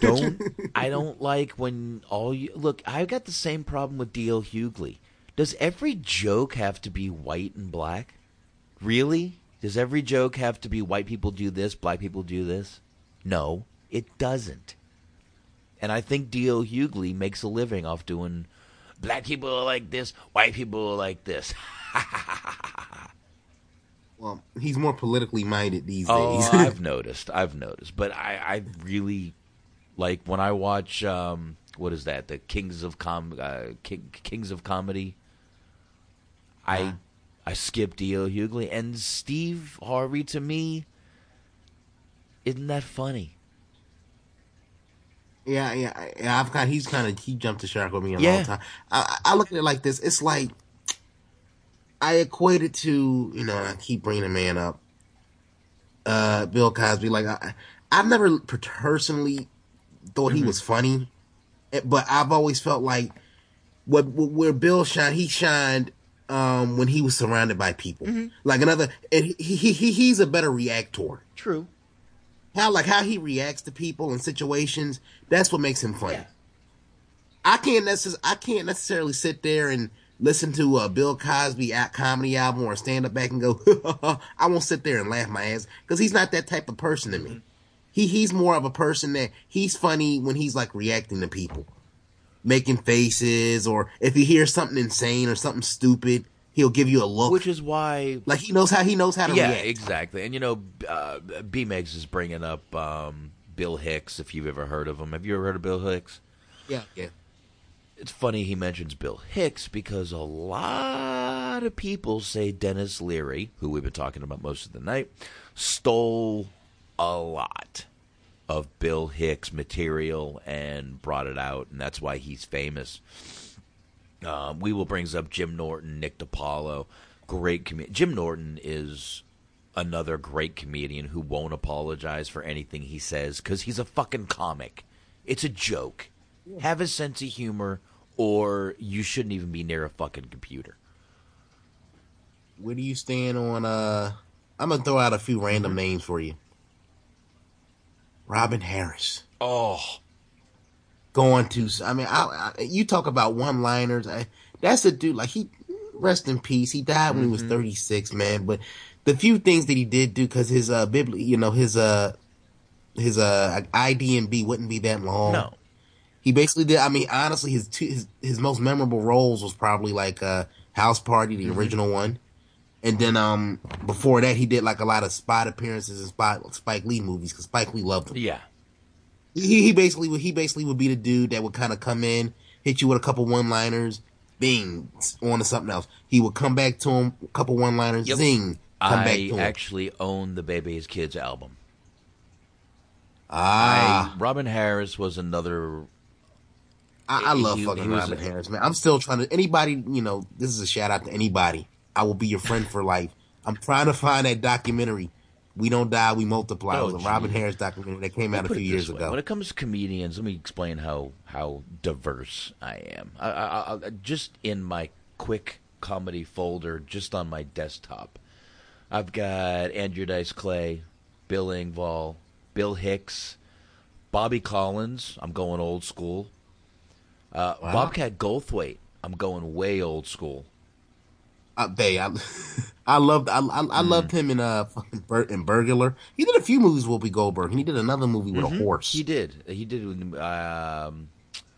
don't I don't like when all you look. I've got the same problem with D.L. Hughley. Does every joke have to be white and black? Really? Does every joke have to be white people do this, black people do this? No, it doesn't. And I think D.L. Hughley makes a living off doing black people are like this, white people are like this. Well, he's more politically minded these Oh, days. I've noticed. I've noticed. But I, I really like when I watch um, what is that? The Kings of Com uh, King, Kings of Comedy. I I skip D.L. Hughley and Steve Harvey. To me, isn't that funny? Yeah, yeah, yeah. I've got. He's kind of he jumped the shark with me a Yeah. long time. I, I look at it like this. It's like I equate it to you know. I keep bringing a man up. Uh, Bill Cosby. Like I, I've never personally thought he Mhm. was funny, eh, but I've always felt like what where Bill shined. He shined um when he was surrounded by people. Like another, and he, he he he's a better reactor. True. How like how he reacts to people and situations. That's what makes him funny. I can't necess- I can't necessarily sit there and listen to a Bill Cosby at comedy album or stand up back and go. I won't sit there and laugh my ass because he's not that type of person to me. He he's more of a person that he's funny when he's like reacting to people, making faces, or if he hears something insane or something stupid, he'll give you a look. Which is why like he knows how he knows how to yeah, react. exactly. And you know, uh, B Megs is bringing up um, Bill Hicks. If you've ever heard of him, have you ever heard of Bill Hicks? Yeah, yeah. It's funny he mentions Bill Hicks because a lot of people say Denis Leary, who we've been talking about most of the night, stole a lot of Bill Hicks material and brought it out, and that's why he's famous. Um, will brings up Jim Norton, Nick DiPaolo, great comedian. Jim Norton is another great comedian who won't apologize for anything he says because he's a fucking comic. It's a joke. Have a sense of humor, or you shouldn't even be near a fucking computer. Where do you stand on? uh I'm gonna throw out a few random Mm-hmm. names for you. Robin Harris. Oh, going to. I mean, I, I, you talk about one-liners. I, that's a dude. Like he, rest in peace. He died when he was Mhm. 36, man. But the few things that he did do, because his uh, bibli, you know, his uh, his uh, IDMB wouldn't be that long. No. He basically did. I mean, honestly, his two, his his most memorable roles was probably like uh, House Party, the Mhm. original one, and then um before that he did like a lot of spot appearances in spot Spike Lee movies because Spike Lee loved him. Yeah. He, he basically would he basically would be the dude that would kind of come in, hit you with a couple one liners, bing, on to something else. He would come back to him, a couple one liners, Yep. zing, come back I to him. actually own the Bebe's Kids album. Ah. I, Robin Harris was another. I, I love he- fucking he Robin a- Harris, man. I'm still trying to anybody, you know, this is a shout out to anybody. I will be your friend for life. I'm trying to find that documentary. We don't die, we multiply. Oh, it was a oh, Robin. Harris documentary that came out a few years way. ago. When it comes to comedians, let me explain how how diverse I am. I, I, I, just in my quick comedy folder, just on my desktop, I've got Andrew Dice Clay, Bill Engvall, Bill Hicks, Bobby Collins. I'm going old school. Uh, Wow. Bobcat Goldthwait. I'm going way old school. Uh, they, I, I loved, I, I, I loved Mm. him in uh in Burglar. He did a few movies with Whoopi Goldberg, and he did another movie with Mhm. a horse. He did. He did. with, Um,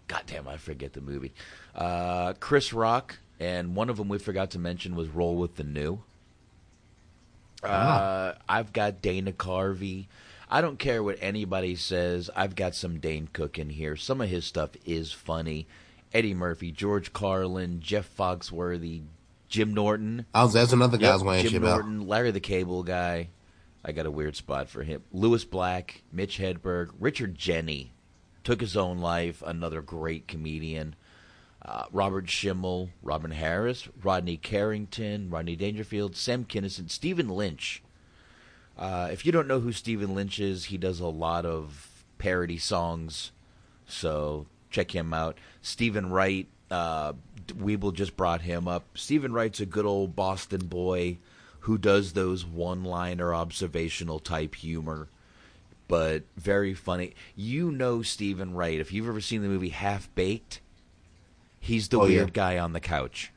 God damn, I forget the movie. Uh, Chris Rock, and one of them we forgot to mention was Roll with the New. Uh, I've got Dana Carvey. I don't care what anybody says. I've got some Dane Cook in here. Some of his stuff is funny. Eddie Murphy, George Carlin, Jeff Foxworthy, Jim Norton. I was that's another guy I was Yep, Jim. Norton, Larry the Cable Guy. I got a weird spot for him. Lewis Black, Mitch Hedberg, Richard Jeni took his own life. Another great comedian. Uh, Robert Schimmel, Robin Harris, Rodney Carrington, Rodney Dangerfield, Sam Kinison, Stephen Lynch. Uh, if you don't know who Stephen Lynch is, he does a lot of parody songs, so check him out. Stephen Wright, uh, Weeble just brought him up. Stephen Wright's a good old Boston boy who does those one-liner observational type humor, but very funny. You know Stephen Wright if you've ever seen the movie Half Baked. He's the Oh, yeah. weird guy on the couch.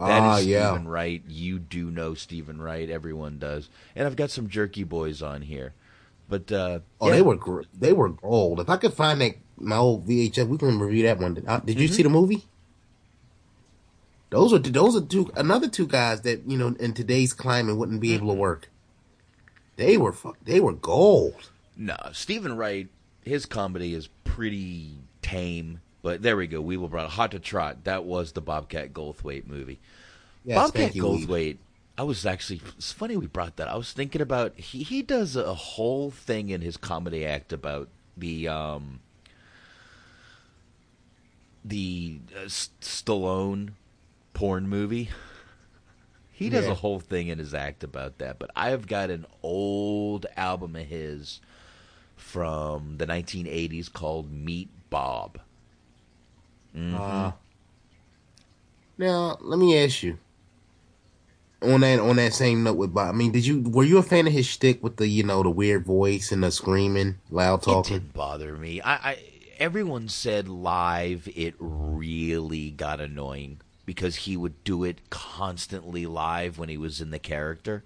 That Ah, is yeah. Stephen Wright. You do know Stephen Wright. Everyone does. And I've got some jerky boys on here. But uh Oh, yeah. they were gr- they were gold. If I could find that my old VHS, we can review that one. Uh, Did you Mm-hmm. see the movie? Those are those are two another two guys that you know in today's climate wouldn't be able Mm-hmm. to work. They were fuck. They were gold. No, Stephen Wright, his comedy is pretty tame. But there we go. We will brought Hot to Trot. That was the Bobcat Goldthwait movie. Yes, Bobcat you, Weed. Goldthwait. I was actually. It's funny we brought that. I was thinking about he he does a whole thing in his comedy act about the um the uh, Stallone porn movie. He does Yeah. a whole thing in his act about that. But I have got an old album of his from the 1980s called Meet Bob. Mhm. Uh, now let me ask you. On that on that same note with Bob, I mean, did you were you a fan of his shtick with the you know the weird voice and the screaming, loud talking? It didn't bother me. I, I everyone said live it really got annoying because he would do it constantly live when he was in the character.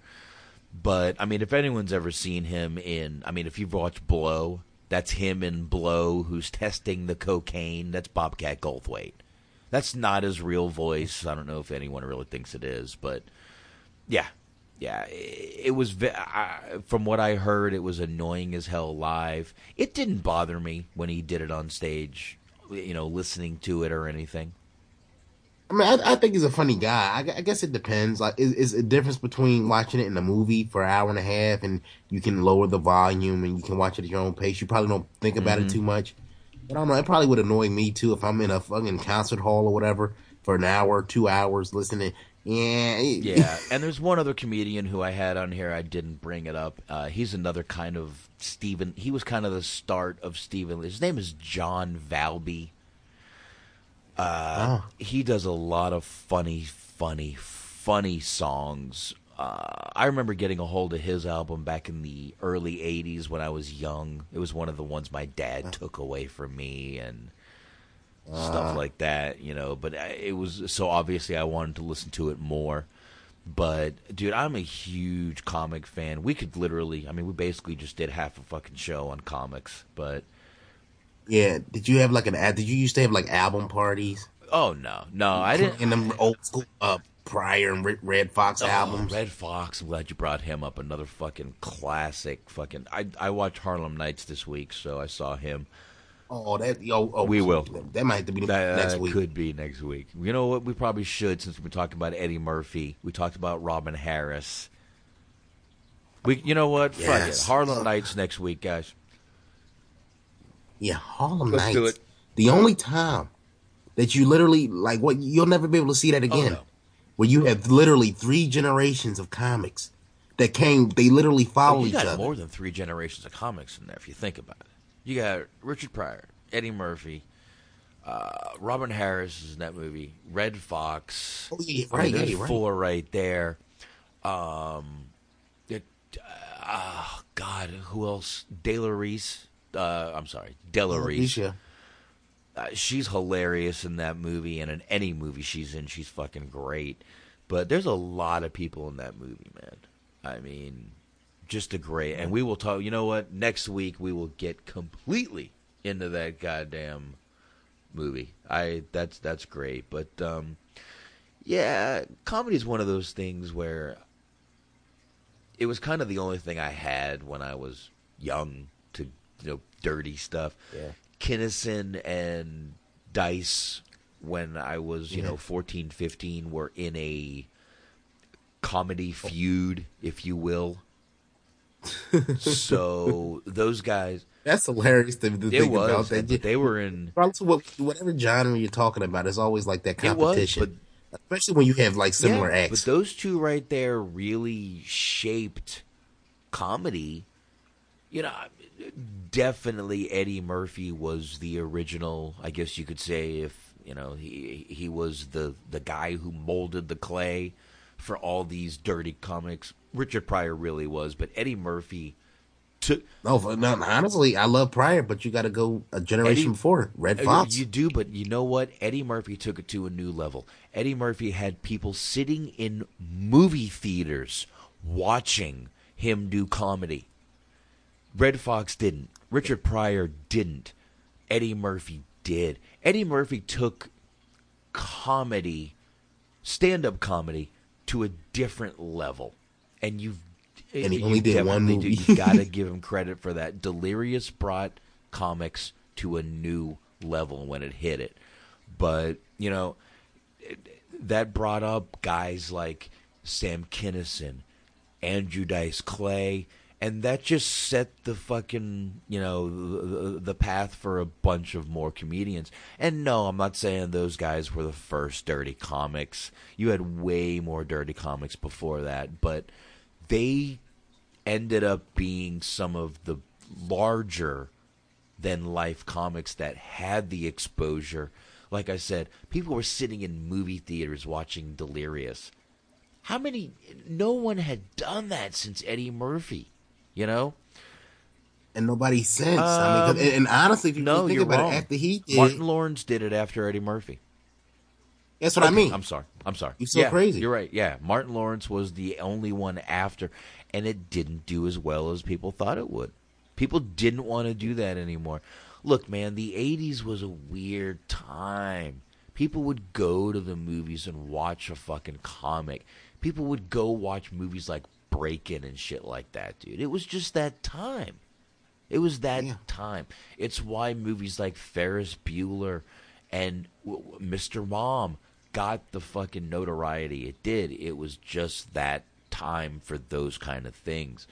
But I mean, if anyone's ever seen him in, I mean, if you've watched Blow, that's him in Blow, who's testing the cocaine. That's Bobcat Goldthwait. That's not his real voice. I don't know if anyone really thinks it is, but yeah, yeah. It, was from what I heard, it was annoying as hell live. It didn't bother me when he did it on stage. You know, listening to it or anything. I mean, I, I think he's a funny guy. I, I guess it depends. Like, is is a difference between watching it in a movie for an hour and a half, and you can lower the volume and you can watch it at your own pace. You probably don't think about Mhm. it too much. But I don't know. It probably would annoy me too if I'm in a fucking concert hall or whatever for an hour, two hours listening. Yeah, Yeah, and there's one other comedian who I had on here. I didn't bring it up. Uh, he's another kind of Stephen. He was kind of the start of Stephen. His name is John Valby. Uh, He does a lot of funny, funny, funny songs. Uh, I remember getting a hold of his album back in the early '80s when I was young. It was one of the ones my dad took away from me, and stuff Uh. like that, you know. But I- it was so obviously I wanted to listen to it more. But dude, I'm a huge comic fan. We could literally, I mean, we basically just did half a fucking show on comics. But yeah. Did you have like an? ad- Did you used to have like album parties? oh no, no, I didn't. In them old school uh, Pryor and Redd- Foxx Oh, albums. Redd Foxx. I'm glad you brought him up. Another fucking classic. Fucking. I I watched Harlem Nights this week, so I saw him. Oh, that yo, oh, we will. That might have to be That next week. could be next week. You know what? We probably should, since we've been talking about Eddie Murphy. We talked about Robin Harris. We, you know what? Fuck it. Harlem Nights next week, guys. Yeah, Harlem Let's Nights. do it. The only time that you literally like what you'll never be able to see that again. Where you have literally three generations of comics that came they literally follow Oh, you each got other. more than three generations of comics in there, if you think about it. You got Richard Pryor, Eddie Murphy, uh, Robin Harris is in that movie, Redd Foxx. Oh, yeah, right, there's you're right. four right there. Um, it, uh, God, who else? De La Reese. Uh, I'm sorry, Della Reese. Uh, she's hilarious in that movie, and in any movie she's in, she's fucking great. But there's a lot of people in that movie, man. I mean, just a great. And we will talk. You know what? Next week we will get completely into that goddamn movie. I that's that's great. But um, yeah, comedy is one of those things where it was kind of the only thing I had when I was young you know dirty stuff. Yeah. Kinison and Dice when I was you Yeah. know 14, 15 were in a comedy feud, if you will. so those guys, That's hilarious to, to think was. about that. but they were in. Regardless of what, whatever genre you're talking about, it's always like that It was, competition. Especially when you have like similar Yeah, acts. But those two right there really shaped comedy. You know, definitely Eddie Murphy was the original. I guess you could say if you know he he was the the guy who molded the clay for all these dirty comics. Richard Pryor really was, but Eddie Murphy took. No, no, honestly, I love Pryor, but you got to go a generation Eddie- before Redd Uh, Foxx. You do, but you know what? Eddie Murphy took it to a new level. Eddie Murphy had people sitting in movie theaters watching him do comedy. Redd Foxx didn't. Richard Pryor didn't. Eddie Murphy did. Eddie Murphy took comedy, stand up comedy, to a different level. And you've And he only did one do- movie. You gotta give him credit for that. Delirious brought comics to a new level when it hit it. But, you know, that brought up guys like Sam Kinison, Andrew Dice Clay, and that just set the fucking, you know, the, the path for a bunch of more comedians. And no, I'm not saying those guys were the first dirty comics. You had way more dirty comics before that, but they ended up being some of the larger than life comics that had the exposure. Like I said, people were sitting in movie theaters watching Delirious. How many? No one had done that since Eddie Murphy. You know, and nobody since. I mean, Um, and, and honestly, if you no, think you're about wrong. it, after he did, Martin Lawrence did it after Eddie Murphy. That's what I mean. I'm sorry. I'm sorry. You're so Yeah, crazy. You're right. Yeah, Martin Lawrence was the only one after, and it didn't do as well as people thought it would. People didn't want to do that anymore. Look, man, the '80s was a weird time. People would go to the movies and watch a fucking comic. People would go watch movies like Breakin' and shit like that, dude. It was just that time. It was that time. It's why movies like Ferris Bueller and Mr. Mom got the fucking notoriety it did. It was just that time for those kind of things.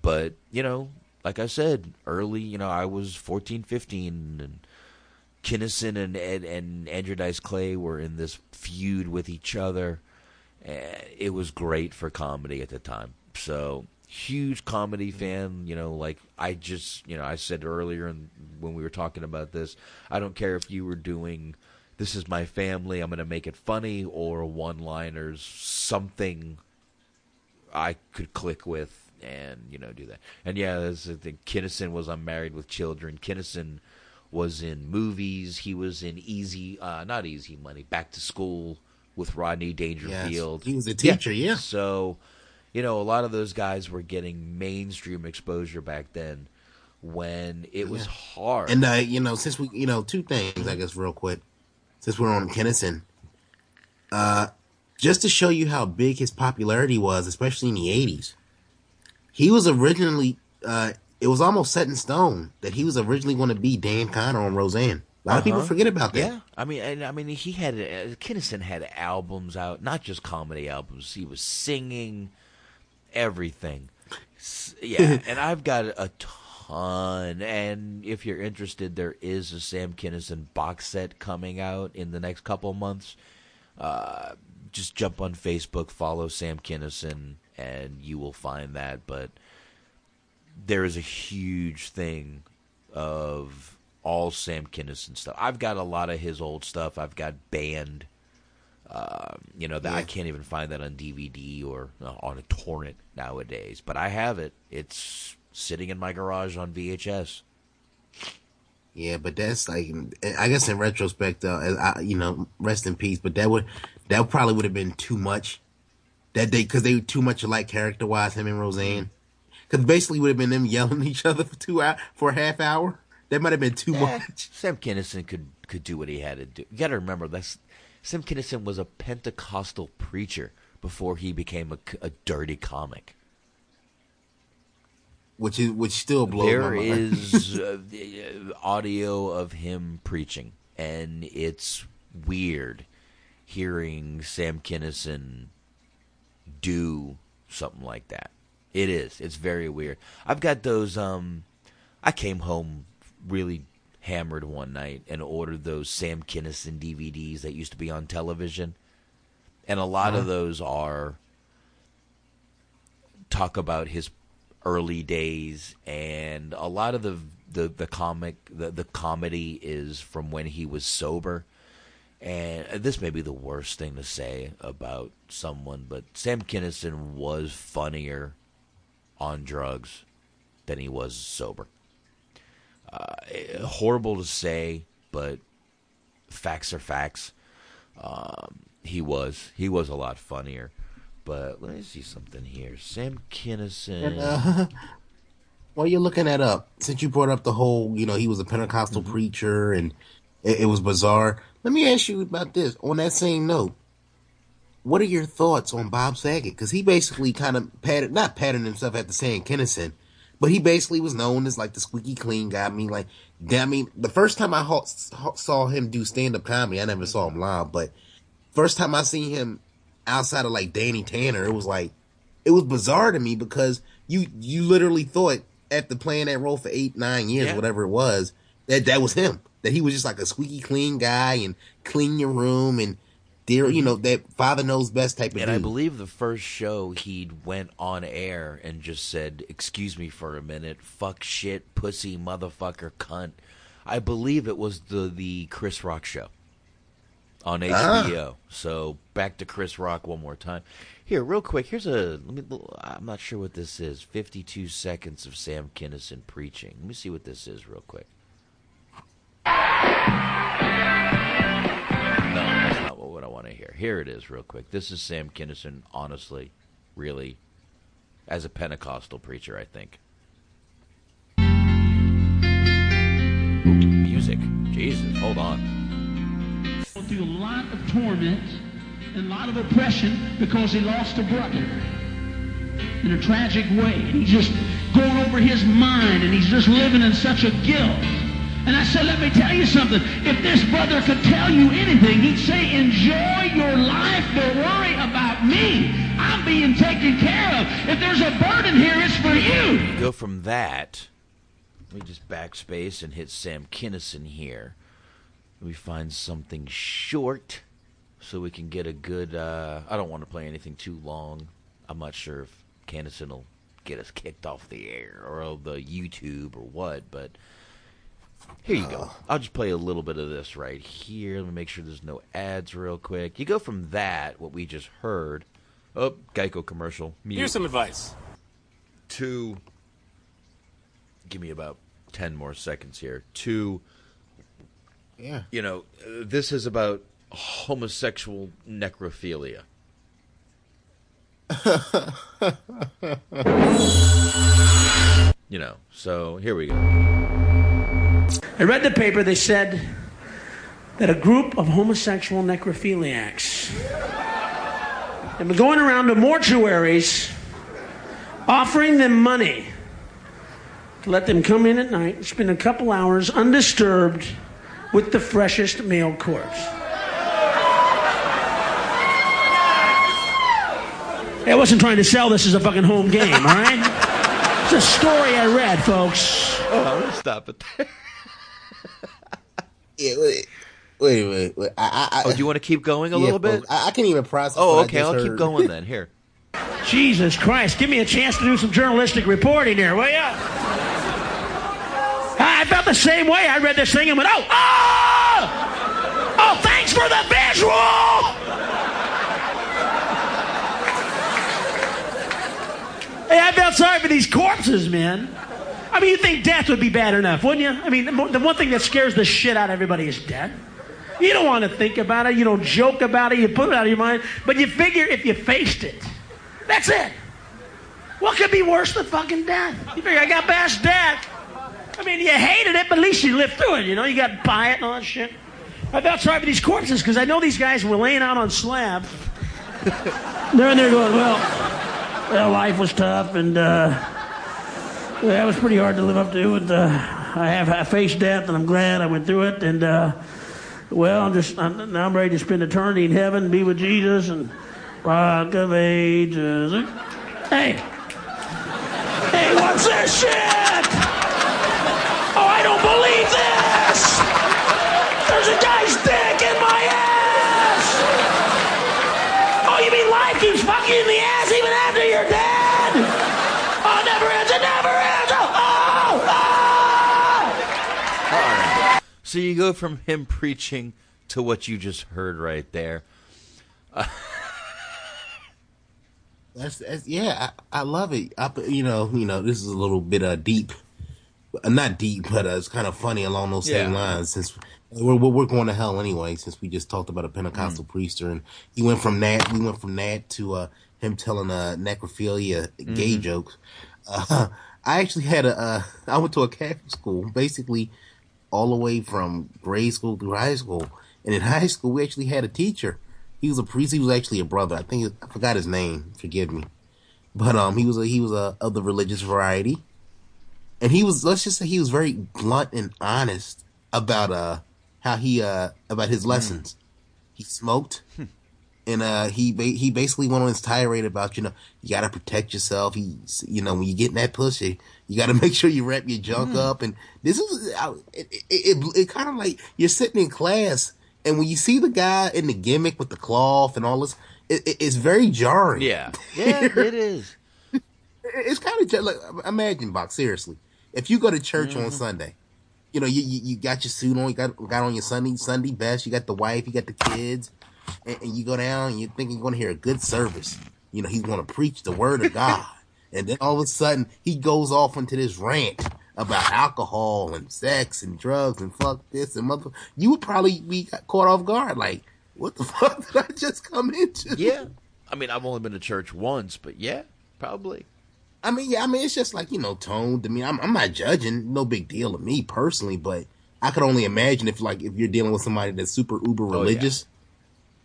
But, you know, like I said, early, you know, I was 14, 15 and Kinison and Ed and Andrew Dice Clay were in this feud with each other. Uh, it was great for comedy at the time. So huge comedy fan. You know, like I just you know I said earlier in, when we were talking about this, I don't care if you were doing this is my family. I'm going to make it funny or one liners something I could click with and you know do that. And yeah, that's the thing. Kinison was on Married with Children. Kinison was in movies. He was in Easy, uh, not Easy Money, Back to School with Rodney Dangerfield. He was a teacher, yeah. So, you know, a lot of those guys were getting mainstream exposure back then when it was hard. And uh, you know, since we, you know, two things, I guess, real quick, since we're on Kinison, uh, just to show you how big his popularity was, especially in the '80s, he was originally, uh, it was almost set in stone that he was originally going to be Dan Connor on Roseanne. A lot of people Uh-huh. forget about that. Yeah, I mean, and, I mean, he had uh, Kinison had albums out, not just comedy albums. He was singing everything. Yeah, and I've got a ton. And if you're interested, there is a Sam Kinison box set coming out in the next couple months. Uh, just jump on Facebook, follow Sam Kinison, and you will find that. But there is a huge thing of all Sam Kinison stuff. I've got a lot of his old stuff. I've got banned. Um, you know that I can't even find that on DVD or uh, on a torrent nowadays. But I have it. It's sitting in my garage on VHS. Yeah, but that's like, I guess in retrospect, as I, you know, rest in peace. But that would, that probably would have been too much. That day, because they were too much alike character wise, him and Roseanne. Because basically would have been them yelling at each other for two hour for a half hour. That might have been too Eh, much. Sam Kinison could could do what he had to do. You got to remember that's Sam Kinison was a Pentecostal preacher before he became a, a dirty comic. which is which still blows There my mind. is uh, uh, audio of him preaching, and it's weird hearing Sam Kinison do something like that. It is. It's very weird. I've got those. Um, I came home really hammered one night and ordered those Sam Kinison DVDs that used to be on television, and a lot of Uh-huh. those are talk about his early days and a lot of the the, the comic the, the comedy is from when he was sober. And this may be the worst thing to say about someone but Sam Kinison was funnier on drugs than he was sober uh, horrible to say but facts are facts um, he was he was a lot funnier but let me see something here. Sam Kinison. And, uh, while you're looking that up, since you brought up the whole, you know, he was a Pentecostal Mm-hmm. preacher and it, it was bizarre. Let me ask you about this. On that same note, what are your thoughts on Bob Saget? Because he basically kind of patted, not patting himself after saying Kinison, but he basically was known as like the squeaky clean guy. I mean, like, damn, I mean, the first time I ho- saw him do stand up comedy, I never saw him live, but first time I seen him outside of like Danny Tanner, it was like it was bizarre to me because you you literally thought after playing that role for eight nine years, Yeah. whatever it was, that that was him. That he was just like a squeaky clean guy and clean your room and you know that father knows best type of thing. And dude. I believe the first show he went on air and just said, "Excuse me for a minute, fuck shit, pussy, motherfucker, cunt." I believe it was the the Chris Rock show on Ah. HBO. So back to Chris Rock one more time. Here, real quick. Here's a. Let me. I'm not sure what this is. 52 seconds of Sam Kinison preaching. Let me see what this is real quick. To hear. Here it is, real quick. This is Sam Kinison, honestly, really, as a Pentecostal preacher, I think. Music. Jesus, hold on. through a lot of torment and a lot of oppression because he lost a brother in a tragic way. And he's just going over his mind and he's just living in such a guilt. And I said, let me tell you something. If this brother could tell you anything, he'd say, enjoy your life. Don't worry about me. I'm being taken care of. If there's a burden here, it's for you. Go from that. Let me just backspace and hit Sam Kinison here. Me find something short so we can get a good. Uh, I don't want to play anything too long. I'm not sure if Kinison will get us kicked off the air or the YouTube or what, but here you go. I'll just play a little bit of this right here. Let me make sure there's no ads real quick. You go from that, what we just heard. Oh, Geico commercial. Mute. Here's some advice. To give me about 10 more seconds here. To, yeah. you know, uh, this is about homosexual necrophilia. you know, so here we go. I read the paper. They said that a group of homosexual necrophiliacs have been going around to mortuaries offering them money to let them come in at night, and spend a couple hours undisturbed with the freshest male corpse. I wasn't trying to sell this as a fucking home game, all right? It's a story I read, folks. Oh, stop it there. Yeah, wait, wait, wait. wait. I, I, Oh, do you want to keep going a Yeah, little bit? I, I can't even process. Oh, okay. I'll keep going then. Here. Jesus Christ, give me a chance to do some journalistic reporting here, will ya? I felt the same way. I read this thing and went, oh, oh! Oh, thanks for the visual! Hey, I felt sorry for these corpses, man. I mean, you think death would be bad enough, wouldn't you? I mean, the one thing that scares the shit out of everybody is death. You don't want to think about it. You don't joke about it. You put it out of your mind. But you figure if you faced it, that's it. What could be worse than fucking death? You figure I got past death. I mean, you hated it, but at least you lived through it. You know, you got by it and all that shit. I felt sorry for these corpses because I know these guys were laying out on slabs. They're in there going, well, well, life was tough, and uh, that was pretty hard to live up to. And, uh, I have I faced death, and I'm glad I went through it. And uh, well, I'm just I'm, now I'm ready to spend eternity in heaven, be with Jesus, and Rock of Ages. Hey, hey, what's this shit? Oh, I don't believe this! There's a guy's dick in my ass! Oh, you mean life keeps fucking in the ass even after you're dead? Oh, it never ends, it never ends! Oh, oh, oh! So you go from him preaching to what you just heard right there. Uh, That's, that's yeah, I, I love it. I, you know, you know, this is a little bit uh, deep, not deep, but uh, it's kind of funny along those same lines. Since we're we're going to hell anyway, since we just talked about a Pentecostal priester, and he went from that, we went from that to uh, him telling uh, necrophilia gay Mhm. jokes. Uh, I actually had a, uh, I went to a Catholic school, basically all the way from grade school through high school. And in high school, we actually had a teacher. He was a priest. He was actually a brother. I think I forgot his name. Forgive me. But um, he was a, he was a, of the religious variety, and he was let's just say he was very blunt and honest about uh how he uh about his lessons. He smoked, and uh he ba- he basically went on his tirade about you know you got to protect yourself. He you know when you get in that pussy, you got to make sure you wrap your junk up. And this is I- it it, it, it kind of like you're sitting in class, and when you see the guy in the gimmick with the cloth and all this, it, it, it's very jarring. yeah, yeah, it is. It's kind of like imagine, Box. Seriously, if you go to church on Mhm. Sunday, you know you, you you got your suit on, you got got on your Sunday Sunday best, you got the wife, you got the kids, and, and you go down and you think you're going to hear a good service. You know he's going to preach the word of God, and then all of a sudden he goes off into this rant about alcohol and sex and drugs and fuck this and mother. You would probably be caught off guard, like what the fuck did I just come into? Yeah. I mean, I've only been to church once, but yeah, probably. I mean, yeah, I mean, it's just like you know, toned. I mean, I'm, I'm not judging, no big deal to me personally, but I could only imagine if like if you're dealing with somebody that's super uber Oh, yeah.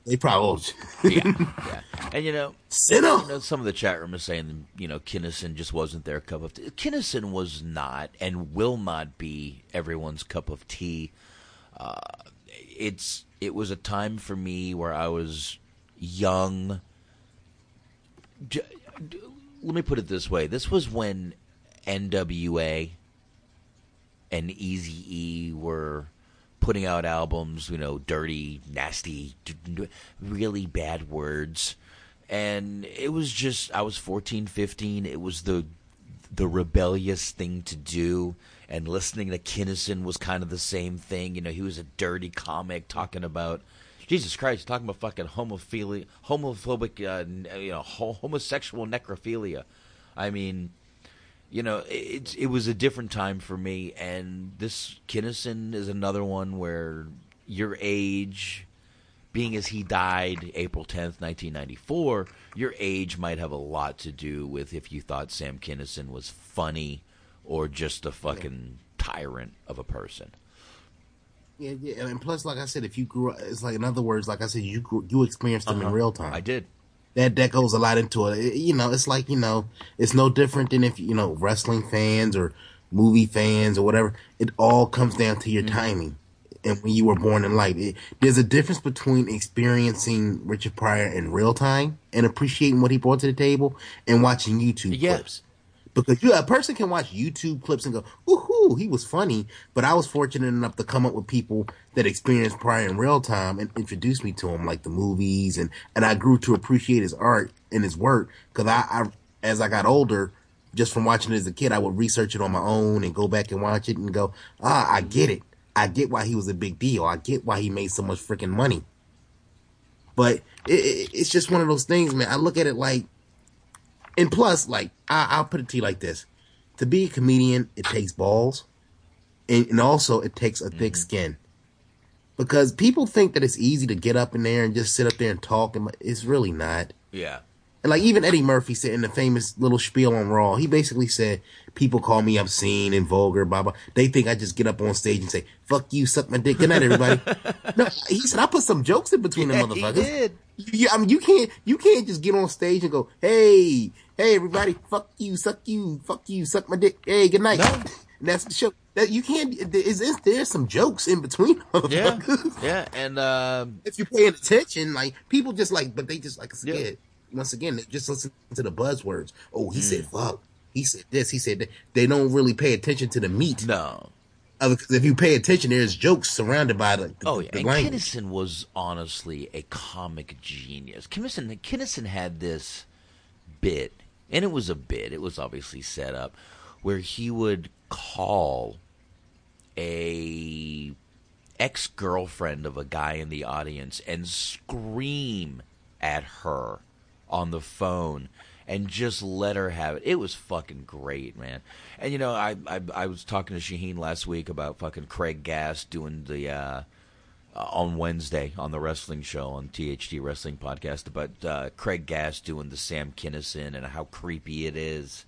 They probably yeah, yeah. And you know, you know, some of the chat room is saying, you know, Kinison just wasn't their cup of tea. Kinison was not and will not be everyone's cup of tea. Uh, it's it was a time for me where I was young. J- let me put it this way: this was when NWA and Easy E were putting out albums, you know, dirty, nasty, really bad words. And it was just I was 14, 15. It was the the rebellious thing to do. And listening to Kinison was kind of the same thing. You know, he was a dirty comic talking about Jesus Christ, talking about fucking homophilia, homophobic, uh, you know, homosexual necrophilia. I mean, you know, it it was a different time for me, and this Kinison is another one where your age, being as he died April tenth, nineteen ninety four, your age might have a lot to do with if you thought Sam Kinison was funny or just a fucking tyrant of a person. Yeah, yeah, and plus, like I said, if you grew up, it's like in other words, like I said, you grew, you experienced them in Uh-huh. real time. I did. That that goes a lot into it. It- You know, it's like you know, it's no different than if you know wrestling fans or movie fans or whatever. It all comes down to your Mm-hmm. timing and when you were born in life. It, there's a difference between experiencing Richard Pryor in real time and appreciating what he brought to the table and watching YouTube clips. Because you, a person can watch YouTube clips and go, "Woohoo, he was funny." But I was fortunate enough to come up with people that experienced Pryor in real time and introduced me to him, like the movies, and and I grew to appreciate his art and his work. Because I, I, as I got older, just from watching it as a kid, I would research it on my own and go back and watch it and go, "Ah, I get it. I get why he was a big deal. I get why he made so much freaking money." But it, it, it's just one of those things, man. I look at it like and plus, like I, I'll put it to you like this: to be a comedian, it takes balls, and, and also it takes a thick mm-hmm. skin. Because people think that it's easy to get up in there and just sit up there and talk, and it's really not. Yeah. And like even Eddie Murphy said in the famous little spiel on Raw, he basically said, "People call me obscene and vulgar, blah blah. They think I just get up on stage and say, "Fuck you, suck my dick." Good night, everybody." no, he said I put some jokes in between Yeah, them he motherfuckers. You, I mean, you can't you can't just get on stage and go, "Hey, hey, everybody, fuck you, suck you, fuck you, suck my dick. Hey, good night." No. That's the show. That you can't. Is, is there's some jokes in between? Yeah, yeah, and uh, if you're paying attention, like people just like, but they just like I said, once again, they just listen to the buzzwords. Oh, he Mm. said fuck. He said this. He said that. They don't really pay attention to the meat. No. If you pay attention, there's jokes surrounded by the, the, Oh yeah, the and language. Kinison was honestly a comic genius. Kinison, Kinison had this bit, and it was a bit. It was obviously set up, where he would call a ex girlfriend of a guy in the audience and scream at her on the phone and just let her have it. It was fucking great, man. And you know, I I, I was talking to Shaheen last week about fucking Craig Gass doing the uh, on Wednesday on the wrestling show on THT Wrestling Podcast about uh, Craig Gass doing the Sam Kinison and how creepy it is.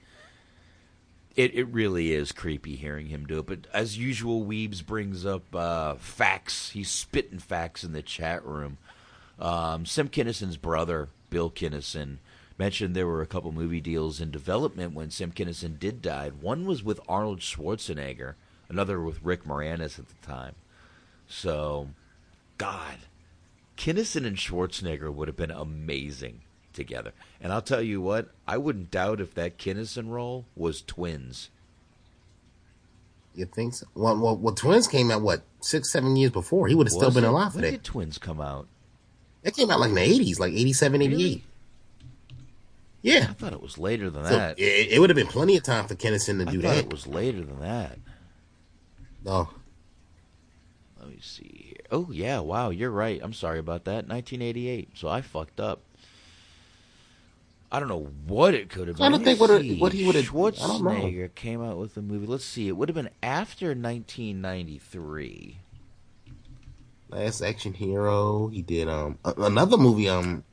It it really is creepy hearing him do it. But as usual, Weebs brings up uh, facts. He's spitting facts in the chat room. Um, Sam Kinison's brother, Bill Kinison, mentioned there were a couple movie deals in development when Sam Kinison did die. One was with Arnold Schwarzenegger, another with Rick Moranis at the time. So, God, Kinison and Schwarzenegger would have been amazing together. And I'll tell you what, I wouldn't doubt if that Kinison role was twins. You think so? Well, well, well, Twins came out what six, seven years before. He would have still been alive for When that. did Twins come out? It came out like in the eighties, like 87, 88. Yeah, I thought it was later than So that. it, it would have been plenty of time for Kinison to I do thought that. it was later than that. No, Let me see here. Oh yeah, wow, you're right. I'm sorry about that. 1988. So I fucked up. I don't know what it could have been. I don't think what it- what he don't know. Schwarzenegger came out with the movie. Let's see. It would have been after 1993. Last Action Hero. He did um another movie. Um,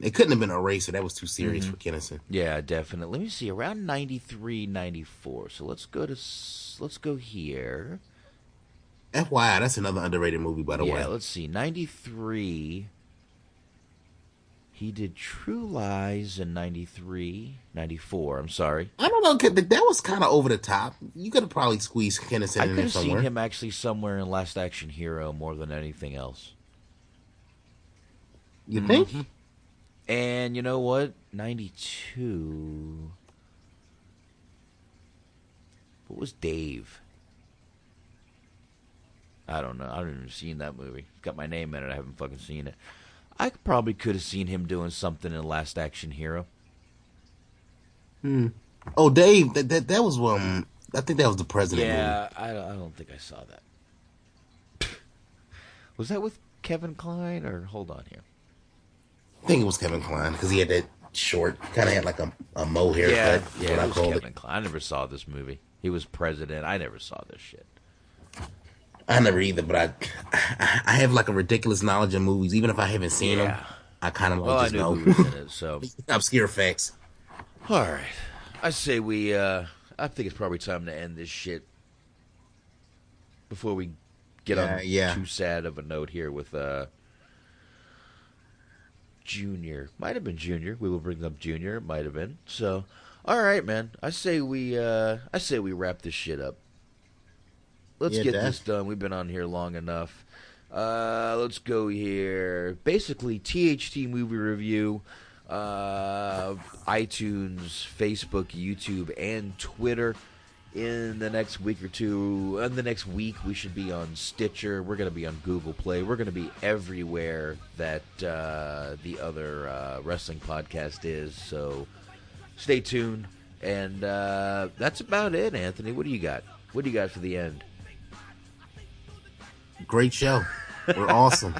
it couldn't have been Eraser. That was too serious Mhm. for Kinison. Yeah, definitely. Let me see. Around 93, 94. So let's go to let's go here. FYI, that's another underrated movie, by the yeah, way. let's see. 93. He did True Lies in 93, 94. I'm sorry. I don't know. That that was kind of over the top. You could have probably squeezed Kinison I in could there have seen him actually somewhere in Last Action Hero more than anything else. You think? And you know what? 92. What was Dave? I don't know. I haven't even seen that movie. It's got my name in it. I haven't fucking seen it. I probably could have seen him doing something in Last Action Hero. Hmm. Oh, Dave, that, that that was um. I think that was the president. movie. Yeah, I, I don't think I saw that. was that with Kevin Kline or hold on here? I think it was Kevin Kline because he had that short, kind of had like a, a mo haircut. yeah, yeah, it I was Kevin it. Kline. I never saw this movie. He was president. I never saw this shit. I never either, but I, I I have like a ridiculous knowledge of movies, even if I haven't seen them. I kind of Well, I just knew know who was in it, so obscure facts. All right. I say we, uh, I think it's probably time to end this shit before we get Yeah, on yeah. too sad of a note here with, uh, Junior. Might have been Junior. We will bring up Junior. Might have been. So, all right, man. I say we, uh, I say we wrap this shit up. Let's Yeah, get Dad. this done. We've been on here long enough. Uh, let's go here. Basically, THT movie review, uh, iTunes, Facebook, YouTube, and Twitter. In the next week or two, in the next week, we should be on Stitcher. We're going to be on Google Play. We're going to be everywhere that uh, the other uh, wrestling podcast is. So stay tuned. And uh, that's about it, Anthony. What do you got? What do you got for the end? Great show. We're awesome.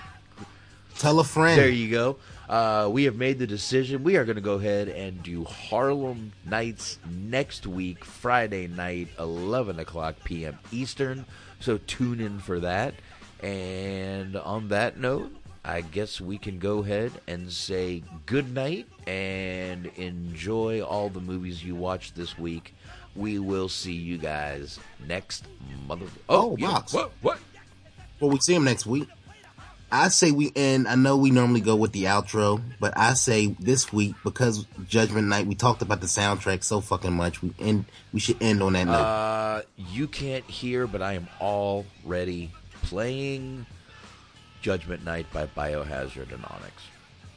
Tell a friend. There you go. Uh, we have made the decision. We are going to go ahead and do Harlem Nights next week, Friday night, 11 o'clock p.m. Eastern. So tune in for that. And on that note, I guess we can go ahead and say good night and enjoy all the movies you watched this week. We will see you guys next mother. Oh, yeah. Box. What? What? Well, we see him next week. I say we end. I know we normally go with the outro, but I say this week because Judgment Night. We talked about the soundtrack so fucking much. We end. We should end on that note. Uh, you can't hear, but I am already playing Judgment Night by Biohazard and Onyx.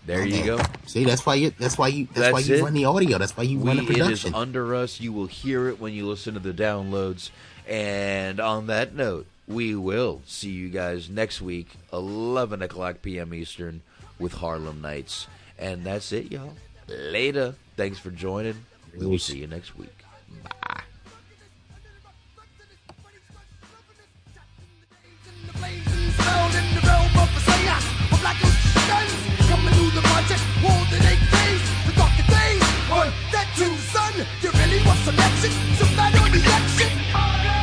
There you go. See, that's why you. That's why you. That's, why you it. run the audio. That's why you run the We- It is under us. You will hear it when you listen to the downloads. And on that note, we will see you guys next week, 11 o'clock p.m. Eastern, with Harlem Nights. And that's it, y'all. Later. Thanks for joining. We will see you next week. Bye. That son, you really want some action?